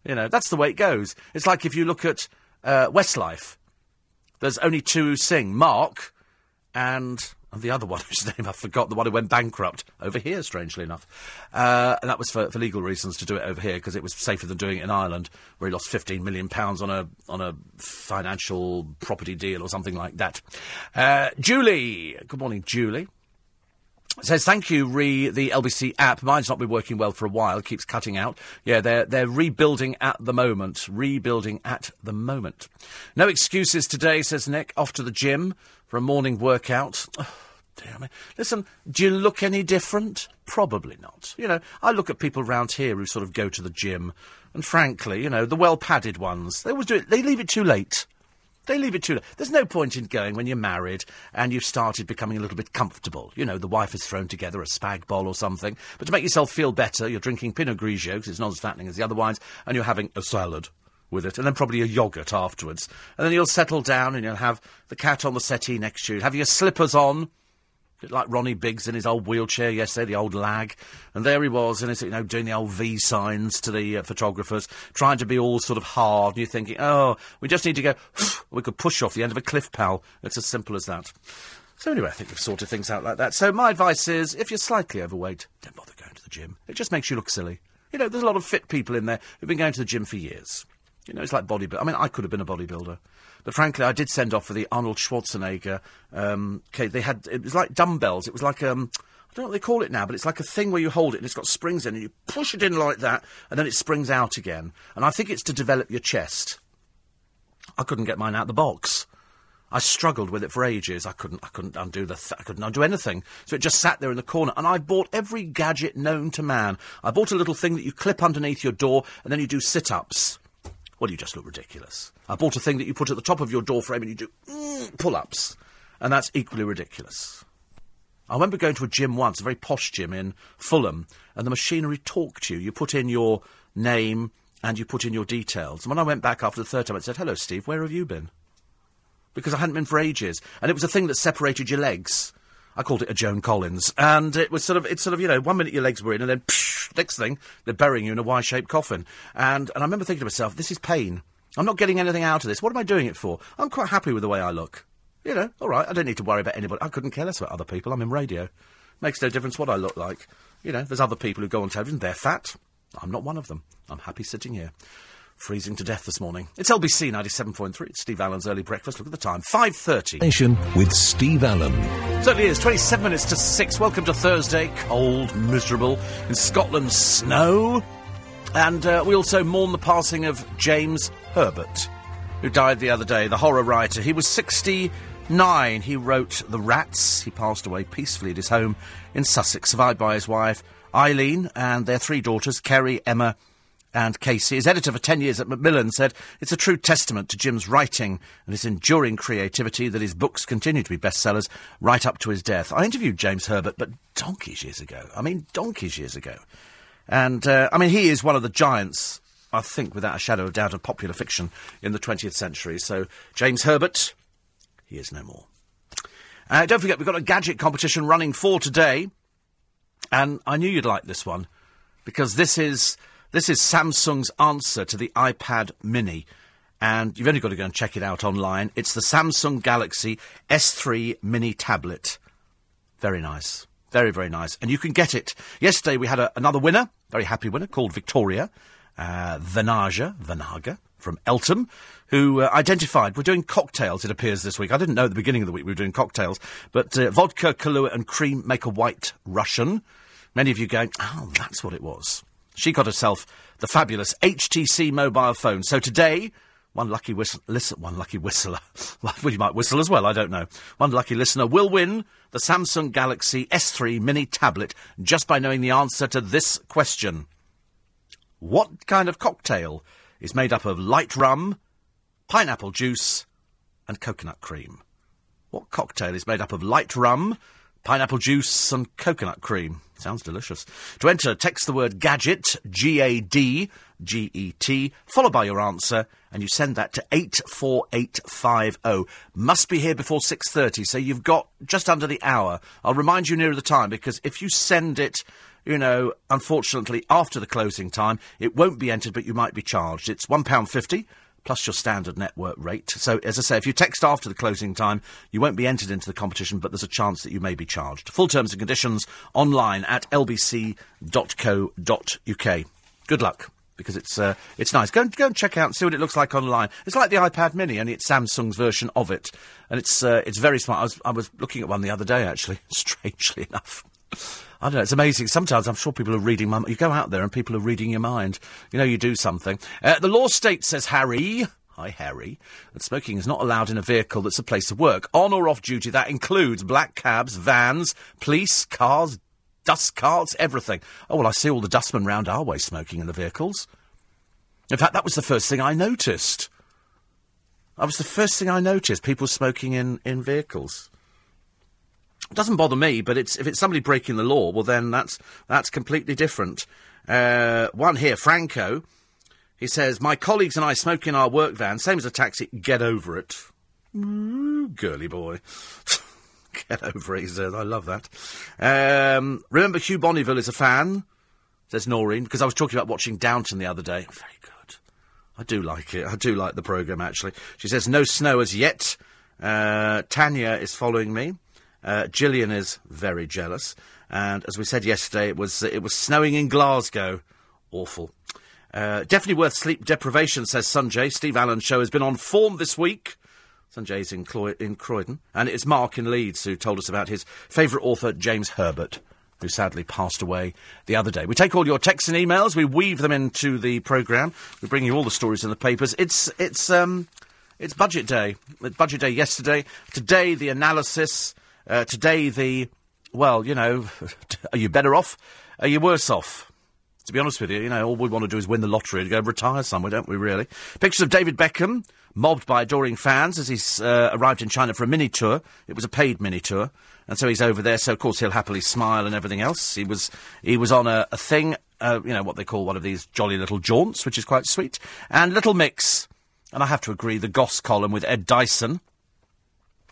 You know, that's the way it goes. It's like if you look at uh, Westlife, there's only two who sing Mark and and the other one whose name I forgot, the one who went bankrupt over here, strangely enough. Uh, and that was for, for legal reasons to do it over here because it was safer than doing it in Ireland, where he lost 15 million pounds on a on a financial property deal or something like that. Uh, Julie, good morning, Julie. Says thank you, re the LBC app. Mine's not been working well for a while. It keeps cutting out. Yeah, they're they're rebuilding at the moment. Rebuilding at the moment. No excuses today, says Nick. Off to the gym for a morning workout. Dear me. Listen, do you look any different? Probably not. You know, I look at people round here who sort of go to the gym, and frankly, you know, the well padded ones, they always do it. They leave it too late. They leave it too late. There's no point in going when you're married and you've started becoming a little bit comfortable. You know, the wife has thrown together a spag bol or something. But to make yourself feel better, you're drinking Pinot Grigio, because it's not as fattening as the other wines, and you're having a salad with it, and then probably a yogurt afterwards. And then you'll settle down and you'll have the cat on the settee next to you, have your slippers on, like Ronnie Biggs in his old wheelchair yesterday, the old lag. And there he was, and you know, doing the old V signs to the uh, photographers, trying to be all sort of hard. And you're thinking, oh, we just need to go, we could push off the end of a cliff, pal. It's as simple as that. So anyway, I think we've sorted things out like that. So my advice is, if you're slightly overweight, don't bother going to the gym. It just makes you look silly. You know, there's a lot of fit people in there who've been going to the gym for years. You know, it's like bodybuilding. I mean, I could have been a bodybuilder. But frankly, I did send off for the Arnold Schwarzenegger. Um, okay, they had, it was like dumbbells. It was like, um, I don't know what they call it now, but it's like a thing where you hold it and it's got springs in and you push it in like that and then it springs out again. And I think it's to develop your chest. I couldn't get mine out the box. I struggled with it for ages. I couldn't. I couldn't undo the. Th- I couldn't undo anything. So it just sat there in the corner. And I bought every gadget known to man. I bought a little thing that you clip underneath your door, and then you do sit-ups. Well, you just look ridiculous. I bought a thing that you put at the top of your door frame, and you do mm, pull-ups, and that's equally ridiculous. I remember going to a gym once, a very posh gym in Fulham, and the machinery talked to you. You put in your name and you put in your details. And when I went back after the third time, it said, "Hello, Steve. Where have you been?" because I hadn't been for ages, and it was a thing that separated your legs. I called it a Joan Collins, and it was sort of, it's sort of, you know, one minute your legs were in, and then psh, next thing they're burying you in a Y-shaped coffin. And and I remember thinking to myself, this is pain. I'm not getting anything out of this. What am I doing it for? I'm quite happy with the way I look. You know, all right. I don't need to worry about anybody. I couldn't care less about other people. I'm in radio. Makes no difference what I look like. You know, there's other people who go on television. They're fat. I'm not one of them. I'm happy sitting here freezing to death this morning. It's LBC 97.3. It's Steve Allen's early breakfast. Look at the time. 5.30. Nation with Steve Allen. Certainly is. 27 minutes to 6. Welcome to Thursday. Cold, miserable. In Scotland, snow. And uh, we also mourn the passing of James Herbert, who died the other day, the horror writer. He was 69. He wrote The Rats. He passed away peacefully at his home in Sussex, survived by his wife, Eileen, and their three daughters, Kerry, Emma, and Casey, his editor for 10 years at Macmillan, said it's a true testament to Jim's writing and his enduring creativity that his books continue to be bestsellers right up to his death. I interviewed James Herbert, but donkeys years ago. I mean, donkeys years ago. And, uh, I mean, he is one of the giants, I think, without a shadow of doubt, of popular fiction in the 20th century. So, James Herbert, he is no more. Uh, don't forget, we've got a gadget competition running for today. And I knew you'd like this one because this is this is Samsung's answer to the iPad mini. And you've only got to go and check it out online. It's the Samsung Galaxy S3 mini tablet. Very nice. Very, very nice. And you can get it. Yesterday we had a, another winner, very happy winner, called Victoria uh, Vanaja, Vanaga from Eltham, who uh, identified. We're doing cocktails, it appears, this week. I didn't know at the beginning of the week we were doing cocktails, but uh, vodka, Kahlua, and cream make a white Russian. Many of you going, oh, that's what it was. She got herself the fabulous HTC mobile phone. So today, One lucky whistle, listen, one lucky whistler. well, you might whistle as well, I don't know. One lucky listener will win the Samsung Galaxy S3 mini tablet just by knowing the answer to this question. What kind of cocktail is made up of light rum, pineapple juice, and coconut cream? What cocktail is made up of light rum, pineapple juice, and coconut cream? Sounds delicious. To enter, text the word gadget, G A D G E T, followed by your answer, and you send that to 84850. Must be here before 6.30, so you've got just under the hour. I'll remind you nearer the time, because if you send it, you know, unfortunately, after the closing time, it won't be entered, but you might be charged. It's £1.50 plus your standard network rate. So, as I say, if you text after the closing time, you won't be entered into the competition, but there's a chance that you may be charged. Full terms and conditions online at lbc.co.uk. Good luck. Because it's uh, it's nice. Go and go and check out and see what it looks like online. It's like the iPad Mini, only it's Samsung's version of it, and it's uh, it's very smart. I was I was looking at one the other day actually. Strangely enough, I don't know. It's amazing. Sometimes I'm sure people are reading my. You go out there and people are reading your mind. You know, you do something. Uh, the law states, says Harry. Hi, Harry. That smoking is not allowed in a vehicle that's a place of work, on or off duty. That includes black cabs, vans, police cars, dust carts, everything. Oh well, I see all the dustmen round our way smoking in the vehicles. In fact, that was the first thing I noticed. That was the first thing I noticed. People smoking in in vehicles. It doesn't bother me, but it's if it's somebody breaking the law, well then that's that's completely different. Uh, one here, Franco. He says, "My colleagues and I smoke in our work van, same as a taxi. Get over it, Ooh, girly boy." Get over it, he says. I love that. Um, remember, Hugh Bonneville is a fan, says Noreen, because I was talking about watching Downton the other day. Very good. I do like it. I do like the programme, actually. She says, no snow as yet. Uh, Tanya is following me. Uh, Gillian is very jealous. And as we said yesterday, it was, it was snowing in Glasgow. Awful. Uh, definitely worth sleep deprivation, says Sanjay. Steve Allen's show has been on form this week. Sanjay's in, in Croydon. And it's Mark in Leeds who told us about his favourite author, James Herbert, who sadly passed away the other day. We take all your texts and emails, we weave them into the programme, we bring you all the stories in the papers. It's, it's, um, it's budget day. It's budget day yesterday. Today, the analysis. Uh, today, the, well, you know, are you better off? Are you worse off? To be honest with you, you know, all we want to do is win the lottery and go retire somewhere, don't we, really? Pictures of David Beckham, mobbed by adoring fans as he's uh, arrived in China for a mini tour. It was a paid mini tour. And so he's over there, so of course he'll happily smile and everything else. He was, he was on a, a thing, uh, you know, what they call one of these jolly little jaunts, which is quite sweet. And Little Mix, and I have to agree, the Goss column with Ed Dyson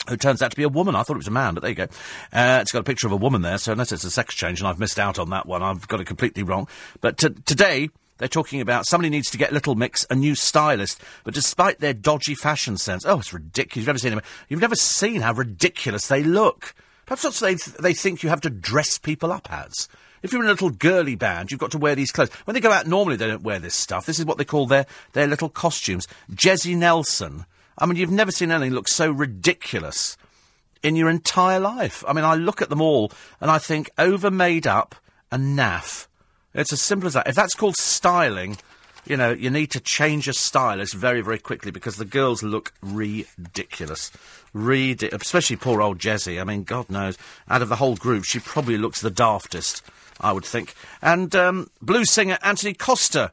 who turns out to be a woman. I thought it was a man, but there you go. Uh, it's got a picture of a woman there, so unless it's a sex change, and I've missed out on that one, I've got it completely wrong. But t- today, they're talking about somebody needs to get Little Mix a new stylist, but despite their dodgy fashion sense, oh, it's ridiculous. You've never seen them. You've never seen how ridiculous they look. Perhaps that's what they, th- they think you have to dress people up as. If you're in a little girly band, you've got to wear these clothes. When they go out normally, they don't wear this stuff. This is what they call their, their little costumes. Jesy Nelson. I mean, you've never seen anything look so ridiculous in your entire life. I mean, I look at them all and I think over made up and naff. It's as simple as that. If that's called styling, you know, you need to change your stylist very, very quickly because the girls look ridiculous. Ridi- especially poor old Jesy. I mean, God knows, out of the whole group, she probably looks the daftest, I would think. And um, blues singer Anthony Costa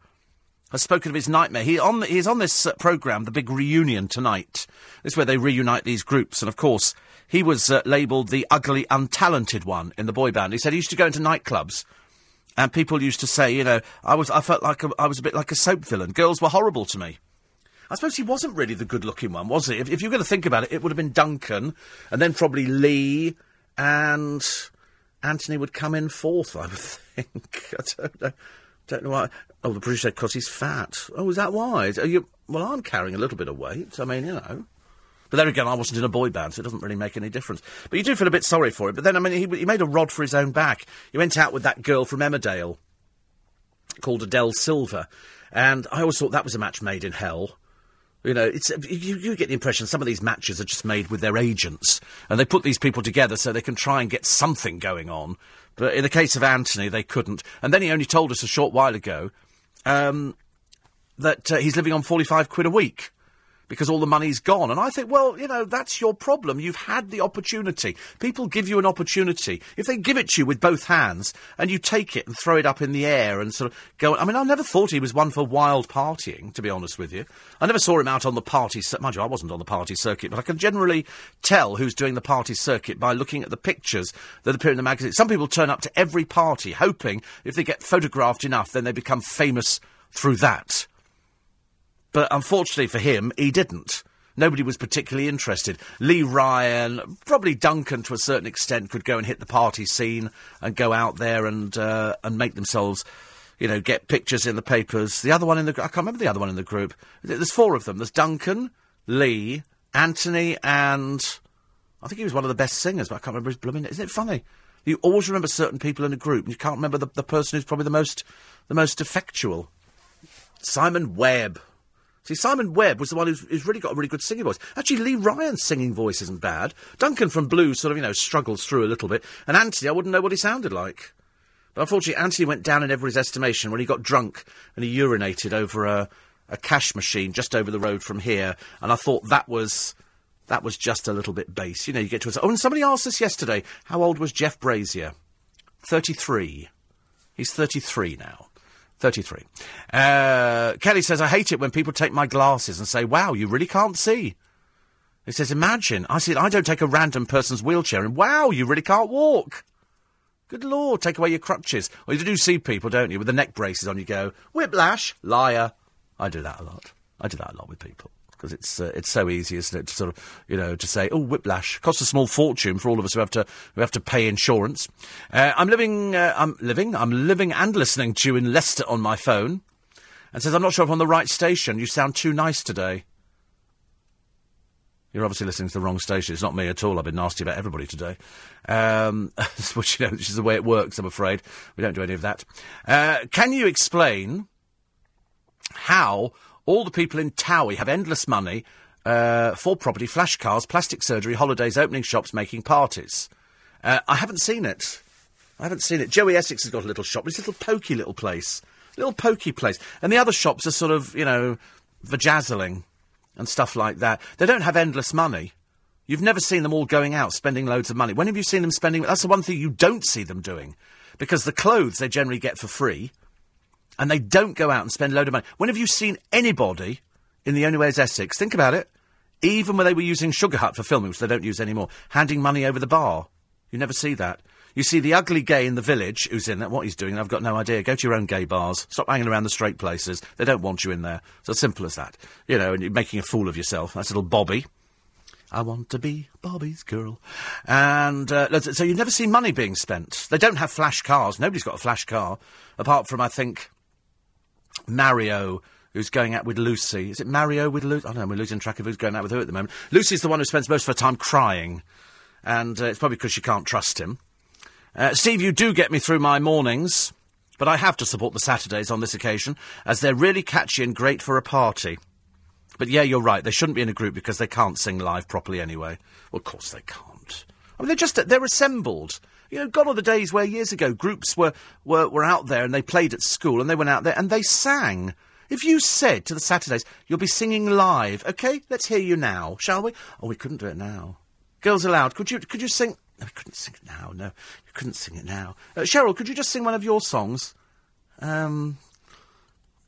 has spoken of his nightmare. He on the, he's on this uh, programme, the big reunion tonight. This is where they reunite these groups, and of course, he was uh, labelled the ugly, untalented one in the boy band. He said he used to go into nightclubs, and people used to say, you know, I was, I felt like a, I was a bit like a soap villain. Girls were horrible to me. I suppose he wasn't really the good-looking one, was he? If, if you're going to think about it, it would have been Duncan, and then probably Lee, and Anthony would come in fourth. I would think. I don't know. Don't know why. Oh, the producer said because he's fat. Oh, is that why? Are you? Well, I'm carrying a little bit of weight. I mean, you know. But there again, I wasn't in a boy band, so it doesn't really make any difference. But you do feel a bit sorry for him. But then, I mean, he, he made a rod for his own back. He went out with that girl from Emmerdale called Adele Silva, and I always thought that was a match made in hell. You know, it's you, you get the impression some of these matches are just made with their agents, and they put these people together so they can try and get something going on. But in the case of Anthony, they couldn't. And then he only told us a short while ago um, that uh, he's living on forty-five quid a week. Because all the money's gone. And I think, well, you know, that's your problem. You've had the opportunity. People give you an opportunity. If they give it to you with both hands and you take it and throw it up in the air and sort of go, I mean, I never thought he was one for wild partying, to be honest with you. I never saw him out on the party, mind you, I wasn't on the party circuit, but I can generally tell who's doing the party circuit by looking at the pictures that appear in the magazine. Some people turn up to every party hoping if they get photographed enough, then they become famous through that. But unfortunately for him, he didn't. Nobody was particularly interested. Lee Ryan, probably Duncan to a certain extent, could go and hit the party scene and go out there and uh, and make themselves, you know, get pictures in the papers. The other one in the I can't remember the other one in the group. There's four of them. There's Duncan, Lee, Anthony, and I think he was one of the best singers, but I can't remember his blooming. Name. Isn't it funny? You always remember certain people in a group, and you can't remember the, the person who's probably the most the most effectual. Simon Webbe. See, Simon Webbe was the one who's, who's really got a really good singing voice. Actually, Lee Ryan's singing voice isn't bad. Duncan from Blue sort of, you know, struggles through a little bit. And Anthony, I wouldn't know what he sounded like. But unfortunately, Anthony went down in everybody's estimation when he got drunk and he urinated over a, a cash machine just over the road from here. And I thought that was that was just a little bit base. You know, you get to a... Oh, and somebody asked us yesterday, how old was Jeff Brazier? 33. He's 33 now. 33. Uh, Kelly says, I hate it when people take my glasses and say, wow, you really can't see. He says, imagine. I said, I don't take a random person's wheelchair and wow, you really can't walk. Good lord, take away your crutches. Well, you do see people, don't you, with the neck braces on, you go, whiplash, liar. I do that a lot. I do that a lot with people. Because it's uh, it's so easy, isn't it, to sort of you know to say oh whiplash costs a small fortune for all of us who have to who have to pay insurance. Uh, I'm living uh, I'm living I'm living and listening to you in Leicester on my phone, and says I'm not sure if I'm on the right station. You sound too nice today. You're obviously listening to the wrong station. It's not me at all. I've been nasty about everybody today. Um, which, you know, which is the way it works, I'm afraid. We don't do any of that. Uh, can you explain how all the people in Towie have endless money uh, for property, flash cars, plastic surgery, holidays, opening shops, making parties? Uh, I haven't seen it. I haven't seen it. Joey Essex has got a little shop. It's a little pokey little place. Little pokey place. And the other shops are sort of, you know, vajazzling and stuff like that. They don't have endless money. You've never seen them all going out spending loads of money. When have you seen them spending? That's the one thing you don't see them doing. Because the clothes they generally get for free, and they don't go out and spend a load of money. When have you seen anybody in the Only Way is Essex, think about it, even when they were using Sugar Hut for filming, which they don't use anymore, handing money over the bar? You never see that. You see the ugly gay in the village who's in there, what he's doing, I've got no idea. Go to your own gay bars. Stop hanging around the straight places. They don't want you in there. It's as simple as that. You know, and you're making a fool of yourself. That's little Bobby. I want to be Bobby's girl. And uh, so you've never seen money being spent. They don't have flash cars. Nobody's got a flash car, apart from, I think, Mario, who's going out with Lucy. Is it Mario with Lucy? I don't know, we're losing track of who's going out with who at the moment. Lucy's the one who spends most of her time crying. And uh, it's probably because she can't trust him. Uh, Steve, you do get me through my mornings, but I have to support the Saturdays on this occasion, as they're really catchy and great for a party. But yeah, you're right, they shouldn't be in a group because they can't sing live properly anyway. Well, of course they can't. I mean, they're just, they're assembled. You know, gone are the days where years ago groups were, were, were out there and they played at school and they went out there and they sang. If you said to the Saturdays, you'll be singing live, okay, let's hear you now, shall we? Oh, we couldn't do it now. Girls Aloud, could you, could you sing? No, we couldn't sing it now, no. You couldn't sing it now. Uh, Cheryl, could you just sing one of your songs? Um,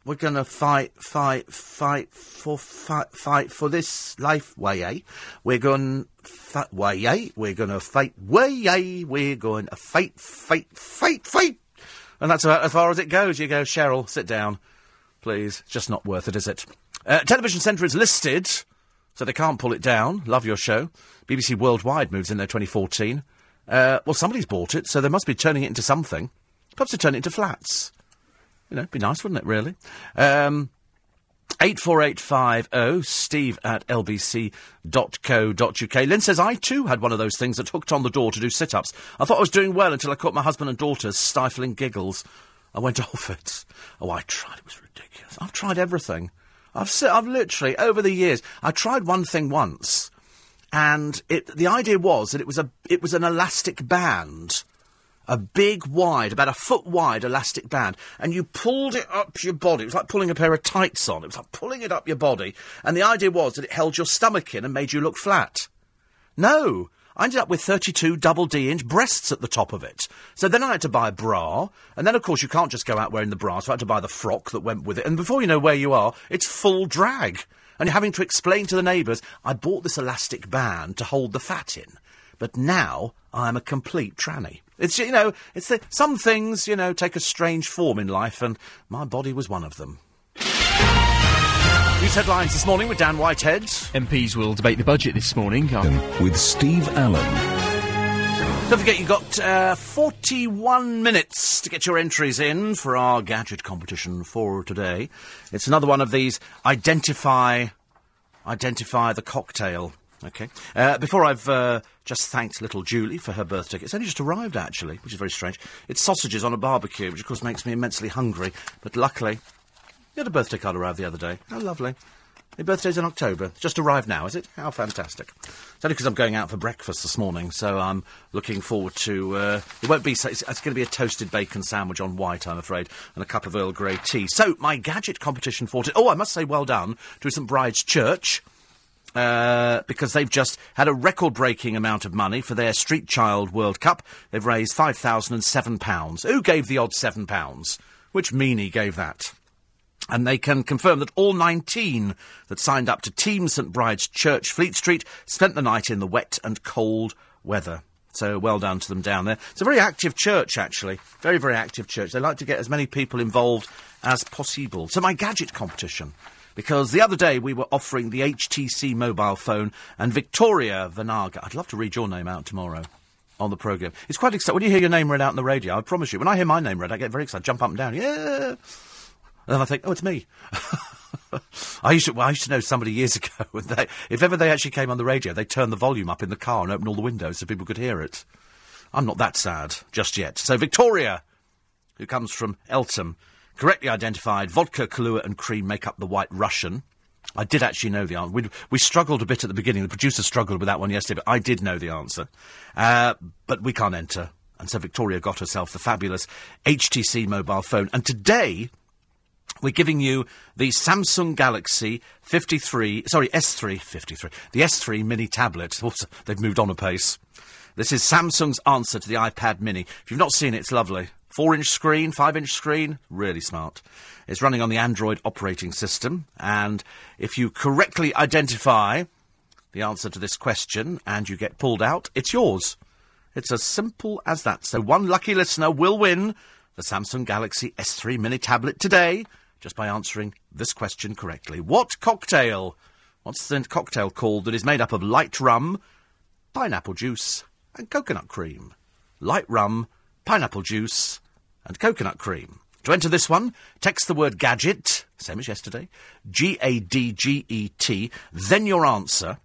we're gonna fight, fight, fight for, fight, fight for this life, way, eh? We're gonna fight, way, eh? We're gonna fight, way, eh? We're going to fight, fight, fight, fight. And that's about as far as it goes. You go, Cheryl, sit down, please. Just not worth it, is it? Uh, Television Centre is listed, so they can't pull it down. Love your show. BBC Worldwide moves in there 2014. Uh, well, somebody's bought it, so they must be turning it into something. Perhaps to turn it into flats. You know, it'd be nice, wouldn't it, really? Um, 84850 steve at lbc.co.uk. Lynn says, I too had one of those things that hooked on the door to do sit ups. I thought I was doing well until I caught my husband and daughter's stifling giggles. I went off it. Oh, I tried. It was ridiculous. I've tried everything. I've, I've literally, over the years, I tried one thing once, and it, the idea was that it was, a, it was an elastic band a big, wide, about a foot wide elastic band, and you pulled it up your body. It was like pulling a pair of tights on. It was like pulling it up your body, and the idea was that it held your stomach in and made you look flat. No. I ended up with 32 double D inch breasts at the top of it. So then I had to buy a bra, and then of course you can't just go out wearing the bra, so I had to buy the frock that went with it, and before you know where you are, it's full drag. And you're having to explain to the neighbours, I bought this elastic band to hold the fat in. But now I'm a complete tranny. It's, you know, it's the, some things, you know, take a strange form in life, and my body was one of them. News headlines this morning with Dan Whitehead. MPs will debate the budget this morning. With Steve Allen. Don't forget, you've got uh, 41 minutes to get your entries in for our gadget competition for today. It's another one of these identify, identify the cocktail. Okay. Uh, before I've uh, just thanked little Julie for her birthday. It's only just arrived, actually, which is very strange. It's sausages on a barbecue, which of course makes me immensely hungry. But luckily, you had a birthday card arrive the other day. How lovely. Your birthday's in October. Just arrived now, is it? How fantastic. It's only because I'm going out for breakfast this morning, so I'm looking forward to. Uh, it won't be. It's, it's going to be a toasted bacon sandwich on white, I'm afraid, and a cup of Earl Grey tea. So, my gadget competition for. T- oh, I must say well done to St Bride's Church. Uh, because they've just had a record-breaking amount of money for their Street Child World Cup. They've raised five thousand and seven pounds. Who gave the odd seven pounds? Which meanie gave that? And they can confirm that all 19 that signed up to Team St Bride's Church, Fleet Street, spent the night in the wet and cold weather. So well done to them down there. It's a very active church, actually. Very, very active church. They like to get as many people involved as possible. So my gadget competition. Because the other day we were offering the HTC mobile phone and Victoria Vanaga. I'd love to read your name out tomorrow on the programme. It's quite exciting. When you hear your name read out on the radio, I promise you, when I hear my name read, I get very excited. I jump up and down. Yeah! And then I think, oh, it's me. I used to, well, I used to know somebody years ago. They, if ever they actually came on the radio, they turned the volume up in the car and opened all the windows so people could hear it. I'm not that sad just yet. So Victoria, who comes from Eltham, correctly identified vodka, Kahlua, and cream make up the White Russian. I did actually know the answer. We, we struggled a bit at the beginning. The producer struggled with that one yesterday, but I did know the answer. Uh, but we can't enter. And so Victoria got herself the fabulous HTC mobile phone. And today, we're giving you the Samsung Galaxy 53, sorry, S3, 53, the S3 mini tablet. They've moved on a pace. This is Samsung's answer to the iPad mini. If you've not seen it, it's lovely. Four inch screen, five inch screen, really smart. It's running on the Android operating system, and if you correctly identify the answer to this question and you get pulled out, it's yours. It's as simple as that. So one lucky listener will win the Samsung Galaxy S3 mini tablet today just by answering this question correctly. What cocktail? What's the cocktail called that is made up of light rum, pineapple juice, and coconut cream? Light rum, pineapple juice, and coconut cream. To enter this one, text the word gadget, same as yesterday, G A D G E T, then your answer,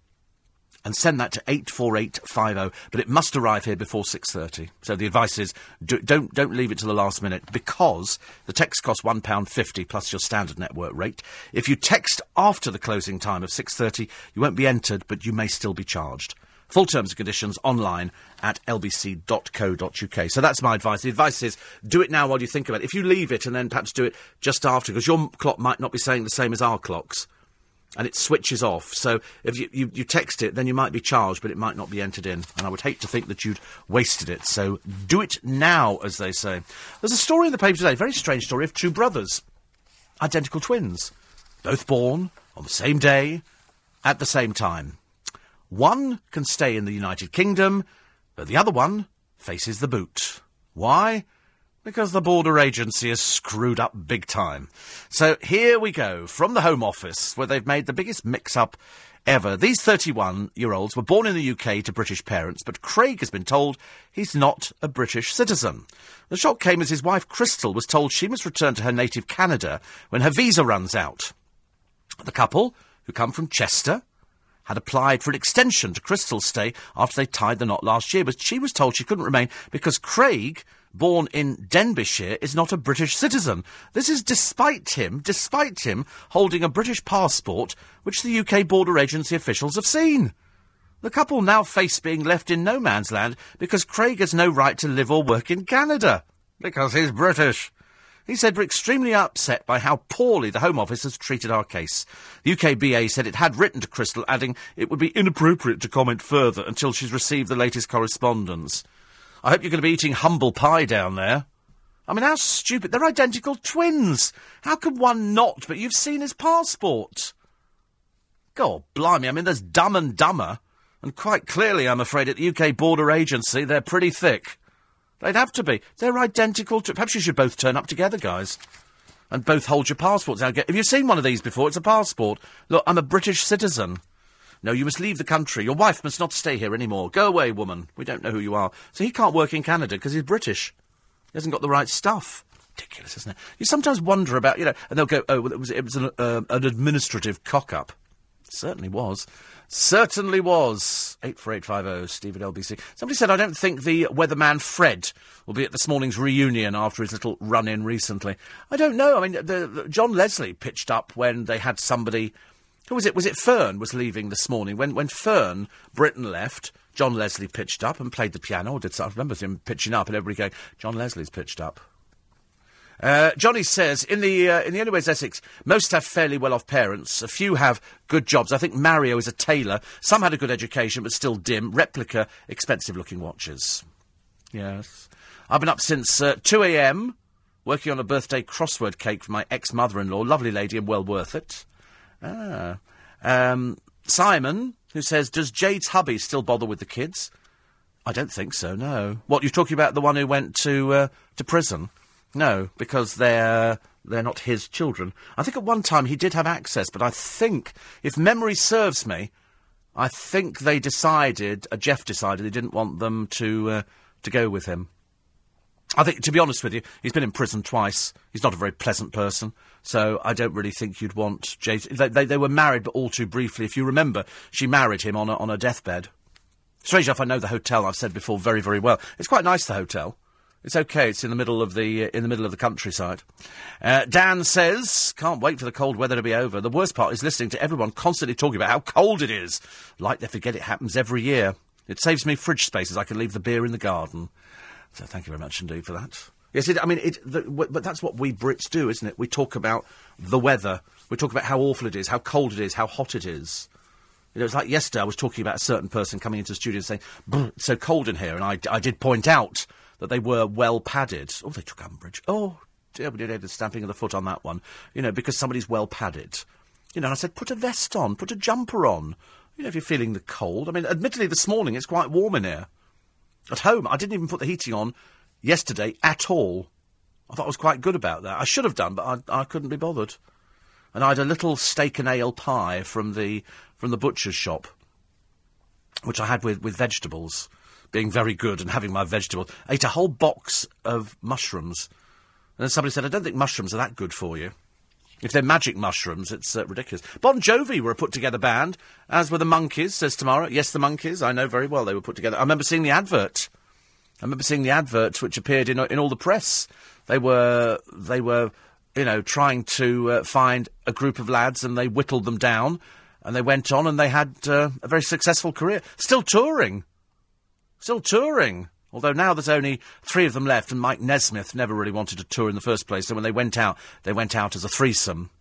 and send that to 84850. But it must arrive here before 6.30. So the advice is do, don't, don't leave it to the last minute because the text costs £1.50 plus your standard network rate. If you text after the closing time of 6.30, you won't be entered, but you may still be charged. Full terms and conditions online at lbc.co.uk. So that's my advice. The advice is do it now while you think about it. If you leave it and then perhaps do it just after, because your clock might not be saying the same as our clocks and it switches off. So if you, you, you text it, then you might be charged, but it might not be entered in. And I would hate to think that you'd wasted it. So do it now, as they say. There's a story in the paper today, very strange story of two brothers, identical twins, both born on the same day, at the same time. One can stay in the United Kingdom, but the other one faces the boot. Why? Because the border agency is screwed up big time. So here we go, from the Home Office, where they've made the biggest mix up ever. These 31 year olds were born in the UK to British parents, but Craig has been told he's not a British citizen. The shock came as his wife Crystal was told she must return to her native Canada when her visa runs out. The couple, who come from Chester, had applied for an extension to Crystal's stay after they tied the knot last year, but she was told she couldn't remain because Craig, born in Denbighshire, is not a British citizen. This is despite him, despite him holding a British passport, which the UK border agency officials have seen. The couple now face being left in no man's land because Craig has no right to live or work in Canada. Because he's British. He said we're extremely upset by how poorly the Home Office has treated our case. The UKBA said it had written to Crystal, adding it would be inappropriate to comment further until she's received the latest correspondence. I hope you're going to be eating humble pie down there. I mean, how stupid. They're identical twins. How could one not? But you've seen his passport. God blimey. I mean, there's dumb and dumber. And quite clearly, I'm afraid, at the UK Border Agency, they're pretty thick. They'd have to be. They're identical to. Perhaps you should both turn up together, guys. And both hold your passports. Get, have you seen one of these before? It's a passport. Look, I'm a British citizen. No, you must leave the country. Your wife must not stay here anymore. Go away, woman. We don't know who you are. So he can't work in Canada because he's British. He hasn't got the right stuff. Ridiculous, isn't it? You sometimes wonder about, you know, and they'll go, oh, well, it was, it was an, uh, an administrative cock up. Certainly was. Certainly was. 84850, Steve at LBC. Somebody said, I don't think the weatherman Fred will be at this morning's reunion after his little run in recently. I don't know. I mean, the, the, John Leslie pitched up when they had somebody. Who was it? Was it Fern was leaving this morning? When, when Fern, Britton left, John Leslie pitched up and played the piano. Or did something. I remember him pitching up and everybody going, John Leslie's pitched up. Uh, Johnny says in the uh, in the Anyways Essex, most have fairly well-off parents. A few have good jobs. I think Mario is a tailor. Some had a good education, but still dim. Replica, expensive-looking watches. Yes, I've been up since uh, two a.m. working on a birthday crossword cake for my ex-mother-in-law. Lovely lady and well worth it. Ah, um, Simon, who says, does Jade's hubby still bother with the kids? I don't think so. No. What you're talking about? The one who went to uh, to prison? No, because they're they're not his children. I think at one time he did have access, but I think, if memory serves me, I think they decided, uh, Jeff decided, he didn't want them to uh, to go with him. I think, to be honest with you, he's been in prison twice. He's not a very pleasant person, so I don't really think you'd want Jason. They, they, they were married, but all too briefly. If you remember, she married him on a, on a deathbed. Strange enough, I know the hotel. I've said before very, very well. It's quite nice, the hotel. It's okay. It's in the middle of the uh, in the middle of the countryside. Uh, Dan says, "Can't wait for the cold weather to be over." The worst part is listening to everyone constantly talking about how cold it is. Like they forget it happens every year. It saves me fridge space as I can leave the beer in the garden. So thank you very much indeed for that. Yes, it, I mean, it, the, w- but that's what we Brits do, isn't it? We talk about the weather. We talk about how awful it is, how cold it is, how hot it is. You know, it's like yesterday I was talking about a certain person coming into the studio and saying, it's so cold in here. And I, I did point out that they were well padded. Oh, they took umbrage. Oh, dear, we did the stamping of the foot on that one. You know, because somebody's well padded. You know, and I said, put a vest on, put a jumper on. You know, if you're feeling the cold. I mean, admittedly, this morning it's quite warm in here. At home, I didn't even put the heating on yesterday at all. I thought I was quite good about that. I should have done, but I, I couldn't be bothered. And I had a little steak and ale pie from the from the butcher's shop, which I had with, with vegetables being very good and having my vegetables. I ate a whole box of mushrooms. And then somebody said, I don't think mushrooms are that good for you. If they're magic mushrooms, it's uh, ridiculous. Bon Jovi were a put together band, as were the Monkees, says Tamara. Yes, the Monkees. I know very well they were put together. I remember seeing the advert. I remember seeing the advert which appeared in, in all the press. They were, they were, you know, trying to uh, find a group of lads and they whittled them down and they went on and they had uh, a very successful career. Still touring. Still touring. Although now there's only three of them left, and Mike Nesmith never really wanted to tour in the first place, so when they went out, they went out as a threesome.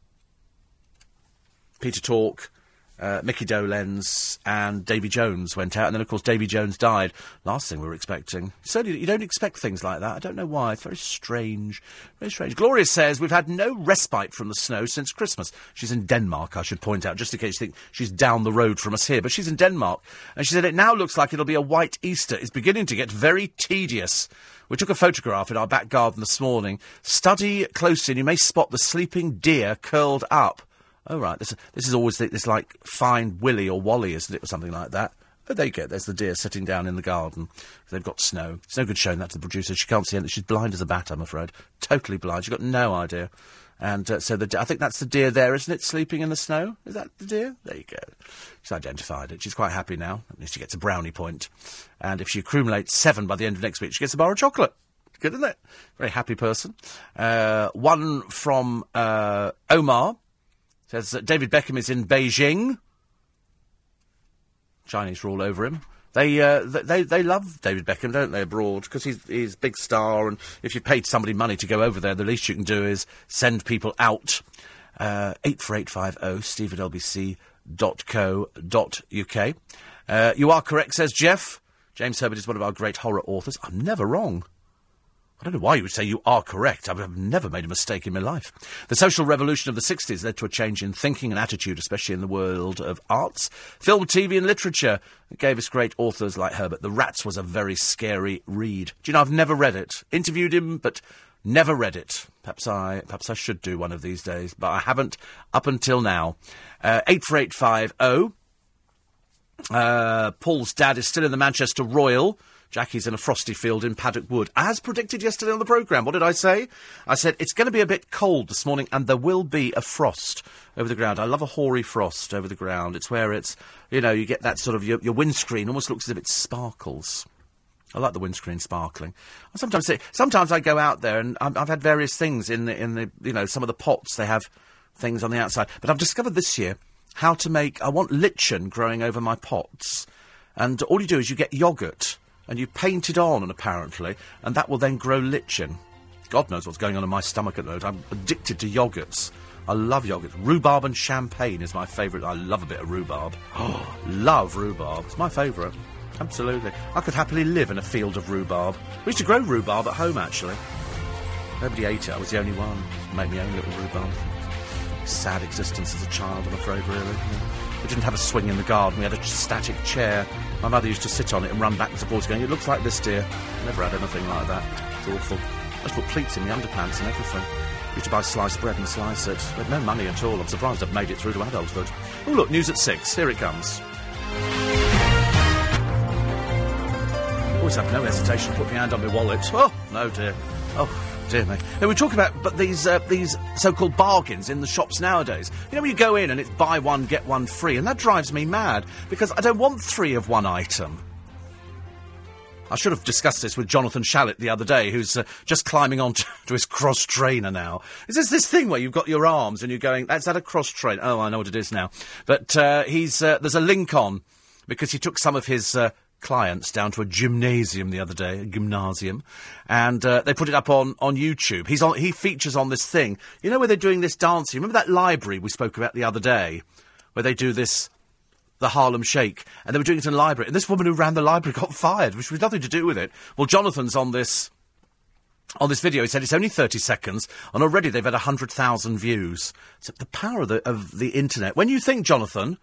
Peter Tork, uh, Mickey Dolenz and Davy Jones went out, and then of course Davy Jones died. Last thing we were expecting. Certainly, you don't expect things like that. I don't know why. It's very strange. Very strange. Gloria says we've had no respite from the snow since Christmas. She's in Denmark, I should point out, just in case you think she's down the road from us here. But she's in Denmark, and she said it now looks like it'll be a white Easter. It's beginning to get very tedious. We took a photograph in our back garden this morning. Study closely, and you may spot the sleeping deer curled up. Oh, right. This, this is always this, like, find Willie or Wally, isn't it, or something like that. Oh, there you go. There's the deer sitting down in the garden. They've got snow. It's no good showing that to the producer. She can't see anything. She's blind as a bat, I'm afraid. Totally blind. She's got no idea. And uh, so the de- I think that's the deer there, isn't it, sleeping in the snow? Is that the deer? There you go. She's identified it. She's quite happy now. At least she gets a brownie point. And if she accumulates seven by the end of next week, she gets a bar of chocolate. Good, isn't it? Very happy person. Uh, one from uh, Omar says that David Beckham is in Beijing. Chinese rule over him. They, uh, they, they love David Beckham, don't they, abroad? Because he's, he's a big star, and if you paid somebody money to go over there, the least you can do is send people out. Uh, 84850 steve at lbc.co.uk. Uh, you are correct, says Jeff. James Herbert is one of our great horror authors. I'm never wrong. I don't know why you would say you are correct. I've never made a mistake in my life. The social revolution of the 60s led to a change in thinking and attitude, especially in the world of arts, film, TV, and literature. It gave us great authors like Herbert. The Rats was a very scary read. Do you know, I've never read it. Interviewed him, but never read it. Perhaps I, perhaps I should do one of these days, but I haven't up until now. Uh, 84850. Uh, Paul's dad is still in the Manchester Royal. Jackie's in a frosty field in Paddock Wood. As predicted yesterday on the programme, what did I say? I said it's going to be a bit cold this morning and there will be a frost over the ground. I love a hoary frost over the ground. It's where it's, you know, you get that sort of, your, your windscreen almost looks as if it sparkles. I like the windscreen sparkling. I sometimes sometimes I go out there and I've, I've had various things in the, in the, you know, some of the pots, they have things on the outside. But I've discovered this year how to make, I want lichen growing over my pots. And all you do is you get yoghurt and you paint it on, and apparently, and that will then grow lichen. God knows what's going on in my stomach at the moment. I'm addicted to yogurts. I love yogurts. Rhubarb and champagne is my favourite. I love a bit of rhubarb. Oh, love rhubarb. It's my favourite. Absolutely. I could happily live in a field of rhubarb. We used to grow rhubarb at home, actually. Nobody ate it. I was the only one. Make my own little rhubarb. Sad existence as a child, I'm afraid, really. We didn't have a swing in the garden. We had a static chair. My mother used to sit on it and run backwards and forwards, going, "It looks like this, dear." Never had anything like that. It's awful. I used to put pleats in the underpants and everything. Used to buy sliced bread and slice it. But no money at all. I'm surprised I've made it through to adulthood. Oh, look, news at six. Here it comes. Always have no hesitation to put my hand on my wallet. Oh, no, dear. Oh, dear me. Now, we talk about but these uh, these so-called bargains in the shops nowadays. You know, when you go in and it's buy one get one free, and that drives me mad because I don't want three of one item. I should have discussed this with Jonathan Shalit the other day, who's uh, just climbing on to, to his cross trainer now. Is this this thing where you've got your arms and you're going, is that a cross trainer? Oh, I know what it is now. But uh, he's uh, there's a link on because he took some of his uh, clients down to a gymnasium the other day, a gymnasium, and uh, they put it up on, on YouTube. He's on, he features on this thing. You know where they're doing this dancing? Remember that library we spoke about the other day, where they do this, the Harlem Shake, and they were doing it in a library. And this woman who ran the library got fired, which was nothing to do with it. Well, Jonathan's on this. On this video, he said it's only 30 seconds, and already they've had 100,000 views. So the power of the, of the internet. When you think, Jonathan,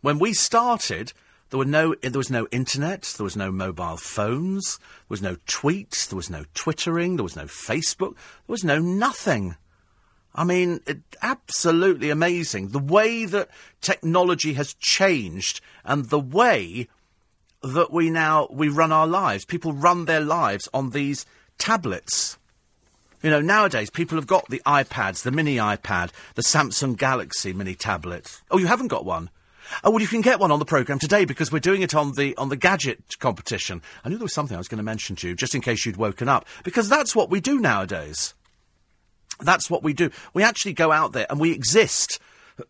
when we started, there were no, there was no internet, there was no mobile phones, there was no tweets, there was no twittering, there was no Facebook, there was no nothing. I mean, it, absolutely amazing. The way that technology has changed and the way that we now, we run our lives. People run their lives on these tablets. You know, nowadays people have got the iPads, the mini iPad, the Samsung Galaxy mini tablet. Oh, you haven't got one? Oh well, you can get one on the programme today because we're doing it on the on the gadget competition. I knew there was something I was going to mention to you, just in case you'd woken up, because that's what we do nowadays. That's what we do. We actually go out there and we exist.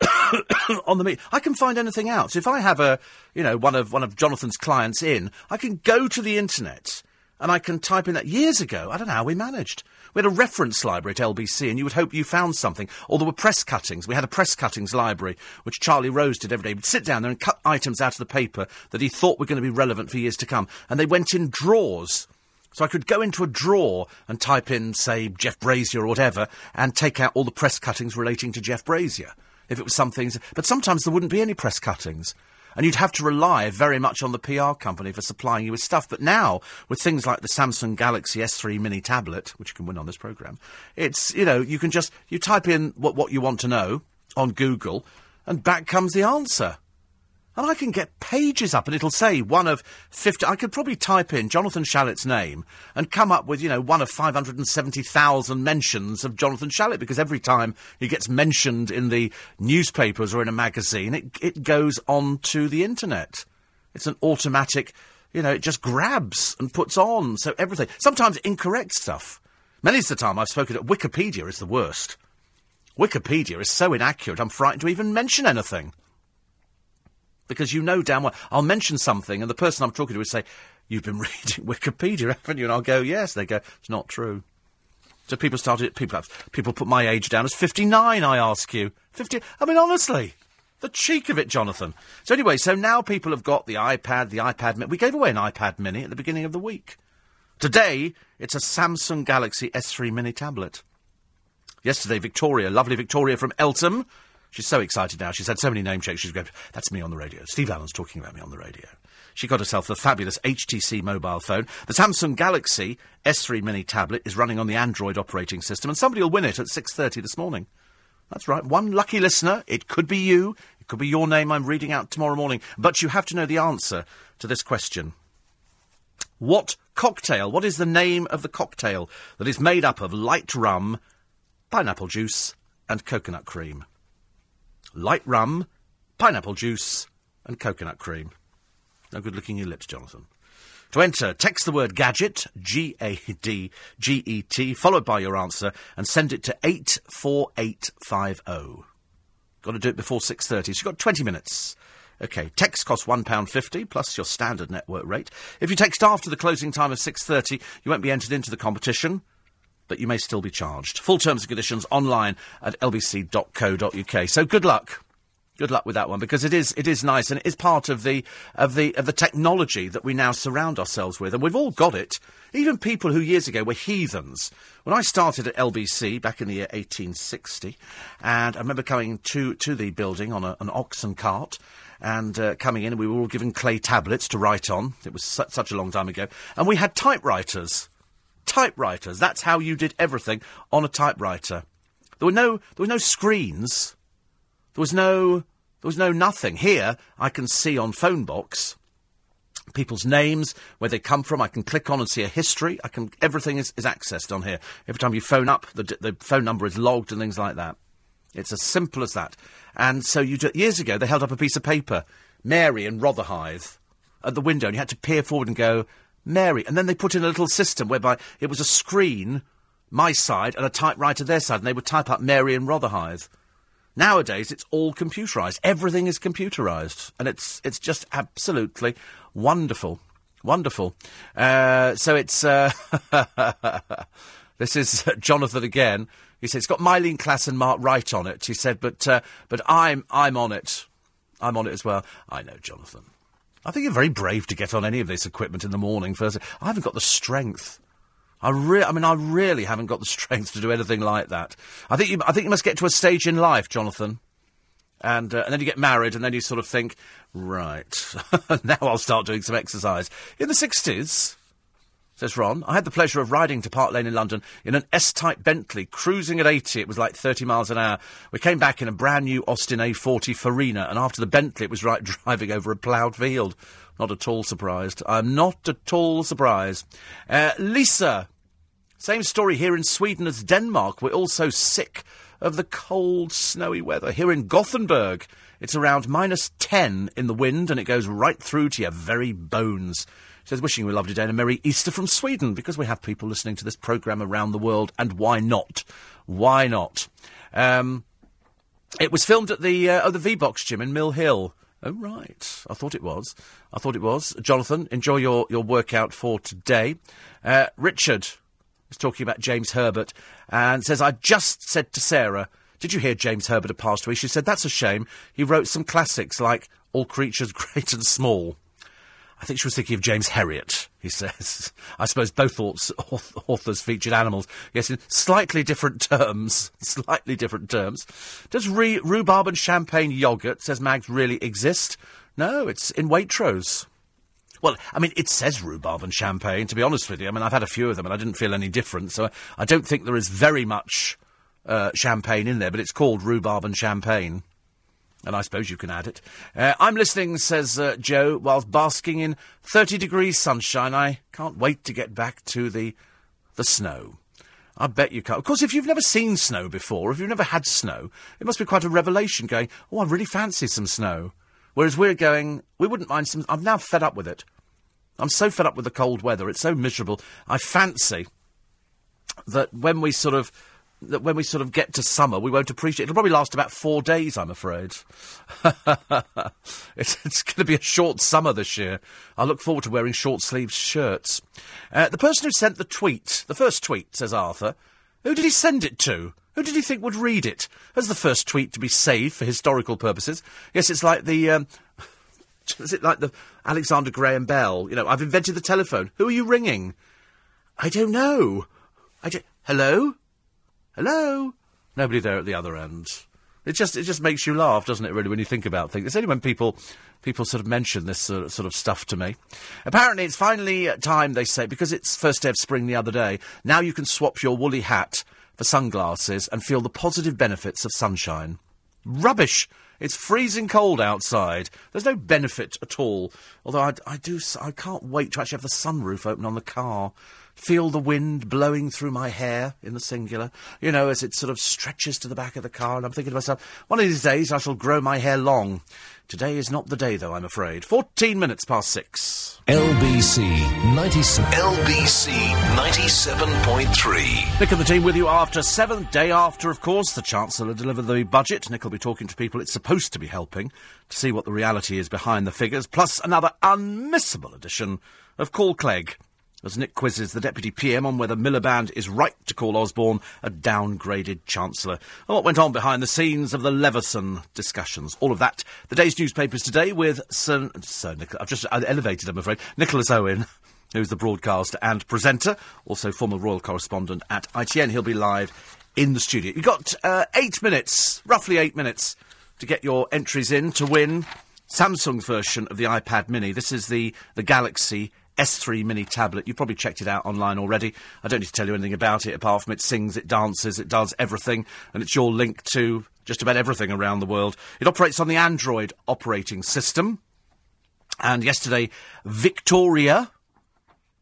on the meet, I can find anything out. If I have a, you know, one of one of Jonathan's clients in, I can go to the internet and I can type in that. Years ago, I don't know how we managed. We had a reference library at LBC, and you would hope you found something. Or there were press cuttings. We had a press cuttings library, which Charlie Rose did every day. He'd sit down there and cut items out of the paper that he thought were going to be relevant for years to come. And they went in drawers. So I could go into a drawer and type in, say, Jeff Brazier or whatever, and take out all the press cuttings relating to Jeff Brazier. If it was some things. But sometimes there wouldn't be any press cuttings and you'd have to rely very much on the PR company for supplying you with stuff. But now, with things like the Samsung Galaxy S3 mini tablet, which you can win on this programme, it's, you know, you can just, you type in what, what you want to know on Google, and back comes the answer. And I can get pages up and it'll say one of 50. I could probably type in Jonathan Shalit's name and come up with, you know, one of 570,000 mentions of Jonathan Shalit because every time he gets mentioned in the newspapers or in a magazine, it, it goes on to the internet. It's an automatic, you know, it just grabs and puts on. So everything. Sometimes incorrect stuff. Many of the time I've spoken at Wikipedia is the worst. Wikipedia is so inaccurate, I'm frightened to even mention anything. Because you know damn well, I'll mention something and the person I'm talking to will say, You've been reading Wikipedia, haven't you? And I'll go, Yes. They go, It's not true. So people started, people, have people put my age down as 59, I ask you. 50, I mean, honestly. The cheek of it, Jonathan. So anyway, so now people have got the iPad, the iPad Mini. We gave away an iPad Mini at the beginning of the week. Today, it's a Samsung Galaxy S3 Mini tablet. Yesterday, Victoria, lovely Victoria from Eltham. She's so excited now. She's had so many name checks. She's going, that's me on the radio. Steve Allen's talking about me on the radio. She got herself the fabulous HTC mobile phone. The Samsung Galaxy S3 Mini tablet is running on the Android operating system, and somebody will win it at 6.30 this morning. That's right. One lucky listener. It could be you. It could be your name I'm reading out tomorrow morning. But you have to know the answer to this question. What cocktail, what is the name of the cocktail that is made up of light rum, pineapple juice, and coconut cream? Light rum, pineapple juice, and coconut cream. No good looking your lips, Jonathan. To enter, text the word gadget, G A D G E T, followed by your answer, and send it to 84850. Got to do it before 6.30, so you've got 20 minutes. OK, text costs £1.50 plus your standard network rate. If you text after the closing time of 6.30, you won't be entered into the competition, but you may still be charged. Full terms and conditions online at lbc.co.uk. So good luck. Good luck with that one because it is it is nice and it is part of the of the of the technology that we now surround ourselves with and we've all got it. Even people who years ago were heathens. When I started at LBC back in the year 1860, and I remember coming to to the building on a, an oxen cart and uh, coming in, and we were all given clay tablets to write on. It was su- such a long time ago, and we had typewriters. Typewriters. That's how you did everything on a typewriter. There were no there were no screens. There was no, there was no nothing. Here, I can see on phone box people's names, where they come from. I can click on and see a history. I can, everything is, is accessed on here. Every time you phone up, the, the phone number is logged and things like that. It's as simple as that. And so you do, years ago, they held up a piece of paper, Mary in Rotherhithe, at the window, and you had to peer forward and go, Mary. And then they put in a little system whereby it was a screen, my side, and a typewriter their side, and they would type up Mary and Rotherhithe. Nowadays, it's all computerized. Everything is computerized, and it's it's just absolutely wonderful, wonderful. Uh, so it's uh, this is Jonathan again. He said it's got Myleene Klass and Mark Wright on it. He said, but uh, but I'm I'm on it. I'm on it as well. I know, Jonathan. I think you're very brave to get on any of this equipment in the morning. First, I haven't got the strength. I re- I mean, I really haven't got the strength to do anything like that. I think you, I think you must get to a stage in life, Jonathan, and uh, and then you get married, and then you sort of think, right, now I'll start doing some exercise. In the sixties, says Ron, I had the pleasure of riding to Park Lane in London in an S-type Bentley, cruising at eighty. It was like thirty miles an hour. We came back in a brand new Austin A40 Farina, and after the Bentley, it was like driving over a ploughed field. Not at all surprised. I'm not at all surprised. Uh, Lisa same story here in Sweden as Denmark. We're all so sick of the cold, snowy weather. Here in Gothenburg, it's around minus 10 in the wind and it goes right through to your very bones. Says, wishing you a lovely day and a Merry Easter from Sweden because we have people listening to this programme around the world and why not? Why not? Um, it was filmed at the, uh, oh, the V-Box gym in Mill Hill. Oh, right. I thought it was. I thought it was. Jonathan, enjoy your, your workout for today. Uh, Richard is talking about James Herbert and says, I just said to Sarah, did you hear James Herbert had passed away? She said, that's a shame. He wrote some classics like All Creatures Great and Small. I think she was thinking of James Herriot, he says. I suppose both authors featured animals, yes, in slightly different terms. Slightly different terms. Does re- rhubarb and champagne yoghurt, says Mags, really exist? No, it's in Waitrose. Well, I mean, it says rhubarb and champagne, to be honest with you. I mean, I've had a few of them and I didn't feel any different, so I don't think there is very much uh, champagne in there, but it's called rhubarb and champagne. And I suppose you can add it. Uh, I'm listening, says uh, Joe, whilst basking in 30 degrees sunshine. I can't wait to get back to the, the snow. I bet you can't. Of course, if you've never seen snow before, if you've never had snow, it must be quite a revelation going, oh, I really fancy some snow. Whereas we're going, we wouldn't mind some. I'm now fed up with it. I'm so fed up with the cold weather. It's so miserable. I fancy that when we sort of that when we sort of get to summer, we won't appreciate. It'll probably last about four days, I'm afraid. it's it's going to be a short summer this year. I look forward to wearing short sleeved shirts. Uh, the person who sent the tweet, the first tweet, says Arthur, who did he send it to? Who did he think would read it? As the first tweet to be saved for historical purposes. Yes, it's like the. Um, is it like the Alexander Graham Bell? You know, I've invented the telephone. Who are you ringing? I don't know. I don't. Hello? Hello? Nobody there at the other end. It just it just makes you laugh, doesn't it? Really, when you think about things. It's only when people people sort of mention this sort of, sort of stuff to me. Apparently, it's finally time they say because it's first day of spring the other day. Now you can swap your woolly hat for sunglasses and feel the positive benefits of sunshine. Rubbish. It's freezing cold outside. There's no benefit at all. Although I, I do, I can't wait to actually have the sunroof open on the car. Feel the wind blowing through my hair in the singular. You know, as it sort of stretches to the back of the car. And I'm thinking to myself, one of these days I shall grow my hair long. Today is not the day, though, I'm afraid. 14 minutes past six. LBC 97. LBC 97.3. Nick and the team with you after seventh day after, of course, the Chancellor delivered the budget. Nick will be talking to people it's supposed to be helping to see what the reality is behind the figures, plus another unmissable edition of Call Clegg. As Nick quizzes the Deputy PM on whether Miliband is right to call Osborne a downgraded Chancellor. And what went on behind the scenes of the Leveson discussions. All of that. The day's newspapers today with Sir, Sir Nicholas, I've just elevated, I'm afraid, Nicholas Owen who's the broadcaster and presenter, also former royal correspondent at ITN. He'll be live in the studio. You've got uh, eight minutes, roughly eight minutes, to get your entries in to win Samsung's version of the iPad Mini. This is the, the Galaxy S3 Mini tablet. You've probably checked it out online already. I don't need to tell you anything about it apart from it sings, it dances, it does everything, and it's your link to just about everything around the world. It operates on the Android operating system. And yesterday, Victoria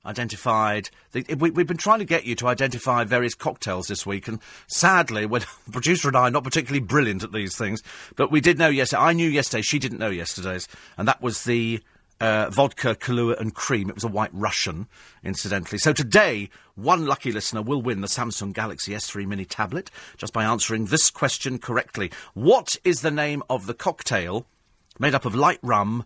identified. The, we, we've been trying to get you to identify various cocktails this week, and sadly, when the producer and I are not particularly brilliant at these things, but we did know yesterday. I knew yesterday. She didn't know yesterday's, and that was the. Uh, vodka, Kahlua, and cream. It was a white Russian, incidentally. So today, one lucky listener will win the Samsung Galaxy S3 Mini tablet just by answering this question correctly. What is the name of the cocktail made up of light rum,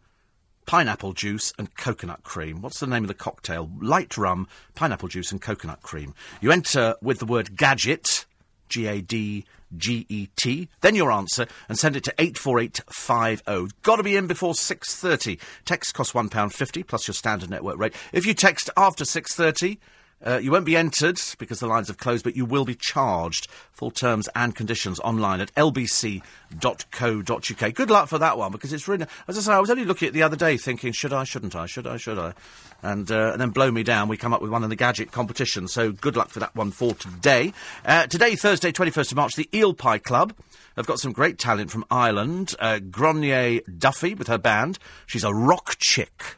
pineapple juice and coconut cream. What's the name of the cocktail? Light rum, pineapple juice and coconut cream. You enter with the word gadget, G A D G E T, then your answer, and send it to 84850. Got to be in before 6.30. Text costs £1.50 plus your standard network rate. If you text after 6.30, uh, you won't be entered because the lines have closed, but you will be charged. Full terms and conditions online at lbc.co.uk. Good luck for that one because it's really. As I say, I was only looking at it the other day thinking, should I, shouldn't I, should I, should I? And, uh, and then blow me down, we come up with one in the gadget competition. So good luck for that one for today. Uh, today, Thursday, 21st of March, the Eel Pie Club. I've got some great talent from Ireland. Uh, Duffy with her band. She's a rock chick.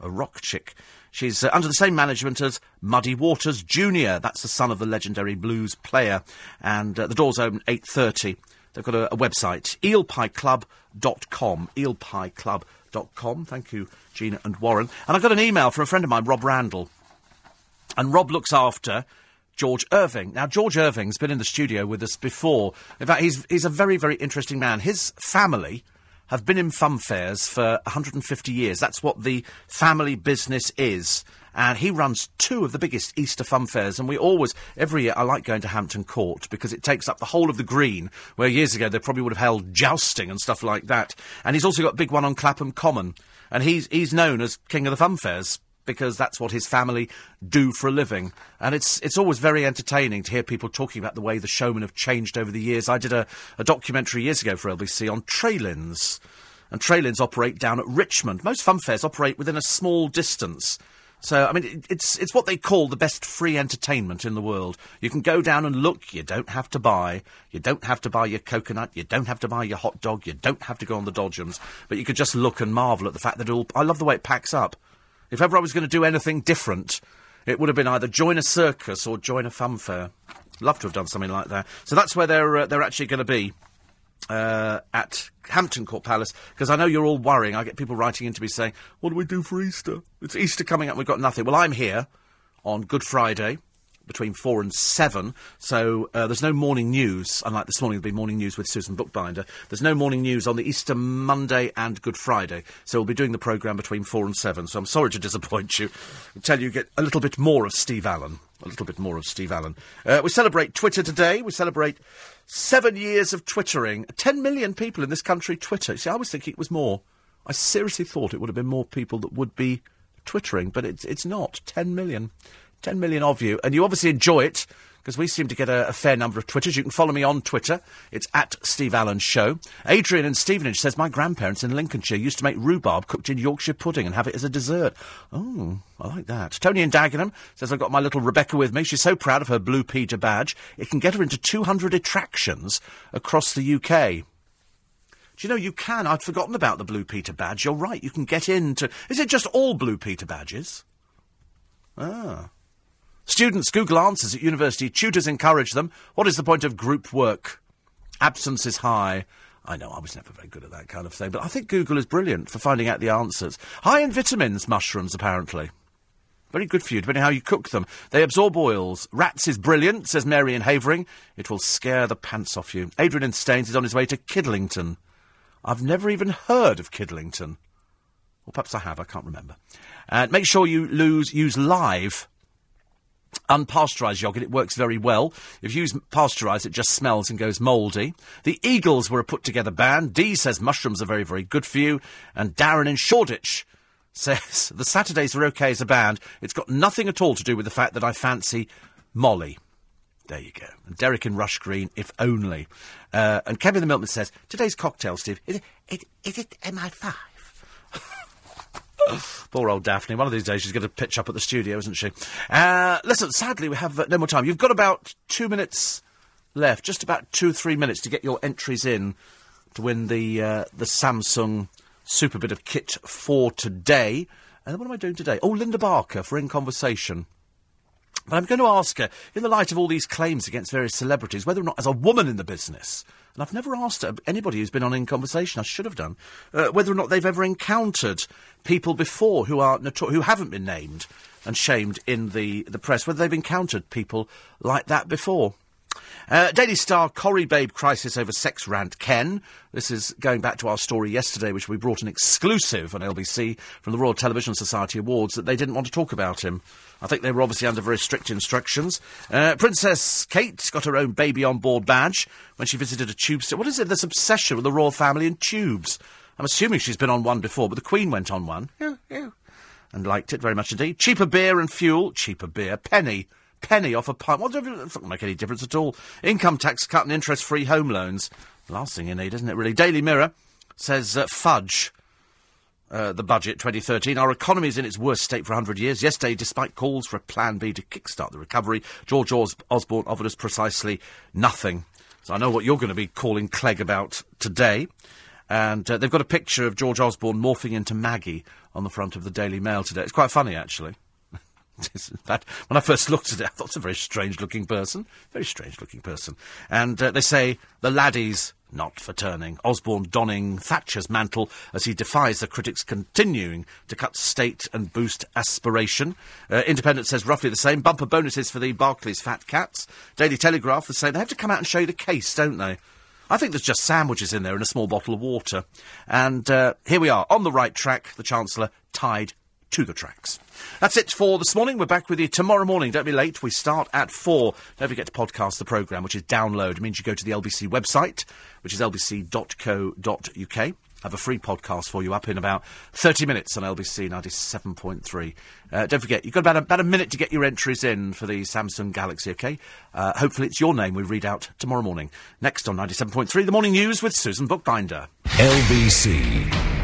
A rock chick. She's uh, under the same management as Muddy Waters Jr. That's the son of the legendary blues player. And uh, the doors open 8.30. They've got a, a website, eelpieclub.com. Eelpieclub.com. Thank you, Gina and Warren. And I got an email from a friend of mine, Rob Randall. And Rob looks after George Irvin. Now, George Irvin's been in the studio with us before. In fact, he's, he's a very, very interesting man. His family have been in fun fairs for 150 years. That's what the family business is. And he runs two of the biggest Easter fun fairs. And we always, every year, I like going to Hampton Court because it takes up the whole of the green, where years ago they probably would have held jousting and stuff like that. And he's also got a big one on Clapham Common. And he's, he's known as King of the Fun Fairs because that's what his family do for a living. And it's it's always very entertaining to hear people talking about the way the showmen have changed over the years. I did a, a documentary years ago for LBC on Trailins. And Trailins operate down at Richmond. Most fun fairs operate within a small distance. So, I mean, it, it's, it's what they call the best free entertainment in the world. You can go down and look, you don't have to buy. You don't have to buy your coconut, you don't have to buy your hot dog, you don't have to go on the Dodgems. But you could just look and marvel at the fact that all. I love the way it packs up. If ever I was going to do anything different, it would have been either join a circus or join a fun fair. Love to have done something like that. So that's where they're uh, they're actually going to be uh, at Hampton Court Palace because I know you're all worrying. I get people writing in to me saying, "What do we do for Easter? It's Easter coming up. We've got nothing." Well, I'm here on Good Friday, between four and seven. So uh, there's no morning news. Unlike this morning, there'll be morning news with Susan Bookbinder. There's no morning news on the Easter Monday and Good Friday. So we'll be doing the programme between four and seven. So I'm sorry to disappoint you. You, you get a little bit more of Steve Allen. A little bit more of Steve Allen. Uh, we celebrate Twitter today. We celebrate seven years of twittering. Ten million people in this country Twitter. See, I was thinking it was more. I seriously thought it would have been more people that would be twittering, but it's it's not. Ten million. 10 million of you, and you obviously enjoy it because we seem to get a, a, fair number of Twitters. You can follow me on Twitter. It's at Steve Allen Show. Adrian in Stevenage says, My grandparents in Lincolnshire used to make rhubarb cooked in Yorkshire pudding and have it as a dessert. Oh, I like that. Tony in Dagenham says, I've got my little Rebecca with me. She's so proud of her Blue Peter badge. It can get her into 200 attractions across the UK. Do you know you can? I'd forgotten about the Blue Peter badge. You're right. You can get into. Is it just all Blue Peter badges? Ah. Students Google answers at university. Tutors encourage them. What is the point of group work? Absence is high. I know, I was never very good at that kind of thing, but I think Google is brilliant for finding out the answers. High in vitamins, mushrooms, apparently. Very good for you, depending how you cook them. They absorb oils. Rats is brilliant, says Mary in Havering. It will scare the pants off you. Adrian in Staines is on his way to Kidlington. I've never even heard of Kidlington. Or perhaps I have, I can't remember. And make sure you lose, use live Unpasteurised yogurt, it works very well. If you use pasteurised, it just smells and goes mouldy. The Eagles were a put together band. Dee says mushrooms are very, very good for you. And Darren in Shoreditch says the Saturdays are okay as a band. It's got nothing at all to do with the fact that I fancy Mollie. There you go. And Derek in Rush Green, if only. Uh, and Kevin the Milkman says, today's cocktail, Steve, is it, is it MI5? Poor old Daphne. One of these days she's going to pitch up at the studio, isn't she? Uh, listen, sadly, we have uh, no more time. You've got about two minutes left, just about two three minutes to get your entries in to win the uh, the Samsung super bit of kit for today. And what am I doing today? Oh, Linda Barker for In Conversation. But I'm going to ask her, in the light of all these claims against various celebrities, whether or not, as a woman in the business, and I've never asked anybody who's been on in conversation, I should have done, uh, whether or not they've ever encountered people before who are notor- who haven't been named and shamed in the, the press, whether they've encountered people like that before. Uh, Daily Star, Corrie Babe crisis over sex rant Ken. This is going back to our story yesterday, which we brought an exclusive on LBC from the Royal Television Society Awards that they didn't want to talk about him. I think they were obviously under very strict instructions. Uh, Princess Kate's got her own baby on board badge when she visited a tube station. What is it, this obsession with the royal family and tubes? I'm assuming she's been on one before, but the Queen went on one. And liked it very much indeed. Cheaper beer and fuel. Cheaper beer. Penny. Penny off a pint. What doesn't make any difference at all. Income tax cut and interest free home loans. Last thing you need, isn't it, really? Daily Mirror says uh, fudge. Uh, the budget 2013. Our economy is in its worst state for 100 years. Yesterday, despite calls for a plan B to kickstart the recovery, George Os- Osborne offered us precisely nothing. So I know what you're going to be calling Clegg about today. And uh, they've got a picture of George Osborne morphing into Maggie on the front of the Daily Mail today. It's quite funny, actually. that, when I first looked at it, I thought it's a very strange looking person. Very strange looking person. And uh, they say the laddies not for turning. Osborne donning Thatcher's mantle as he defies the critics continuing to cut state and boost aspiration. Uh, Independent says roughly the same. Bumper bonuses for the Barclays Fat Cats. Daily Telegraph the. They have to come out and show you the case, don't they? I think there's just sandwiches in there and a small bottle of water. And uh, here we are, on the right track, the Chancellor tied to the tracks. That's it for this morning. We're back with you tomorrow morning. Don't be late. We start at four. Don't forget to podcast the programme, which is download. It means you go to the LBC website, which is lbc.co.uk. I have a free podcast for you up in about 30 minutes on LBC 97.3. Uh, don't forget, you've got about a, about a minute to get your entries in for the Samsung Galaxy, okay? Uh, hopefully it's your name we read out tomorrow morning. Next on 97.3, the morning news with Susan Bookbinder. LBC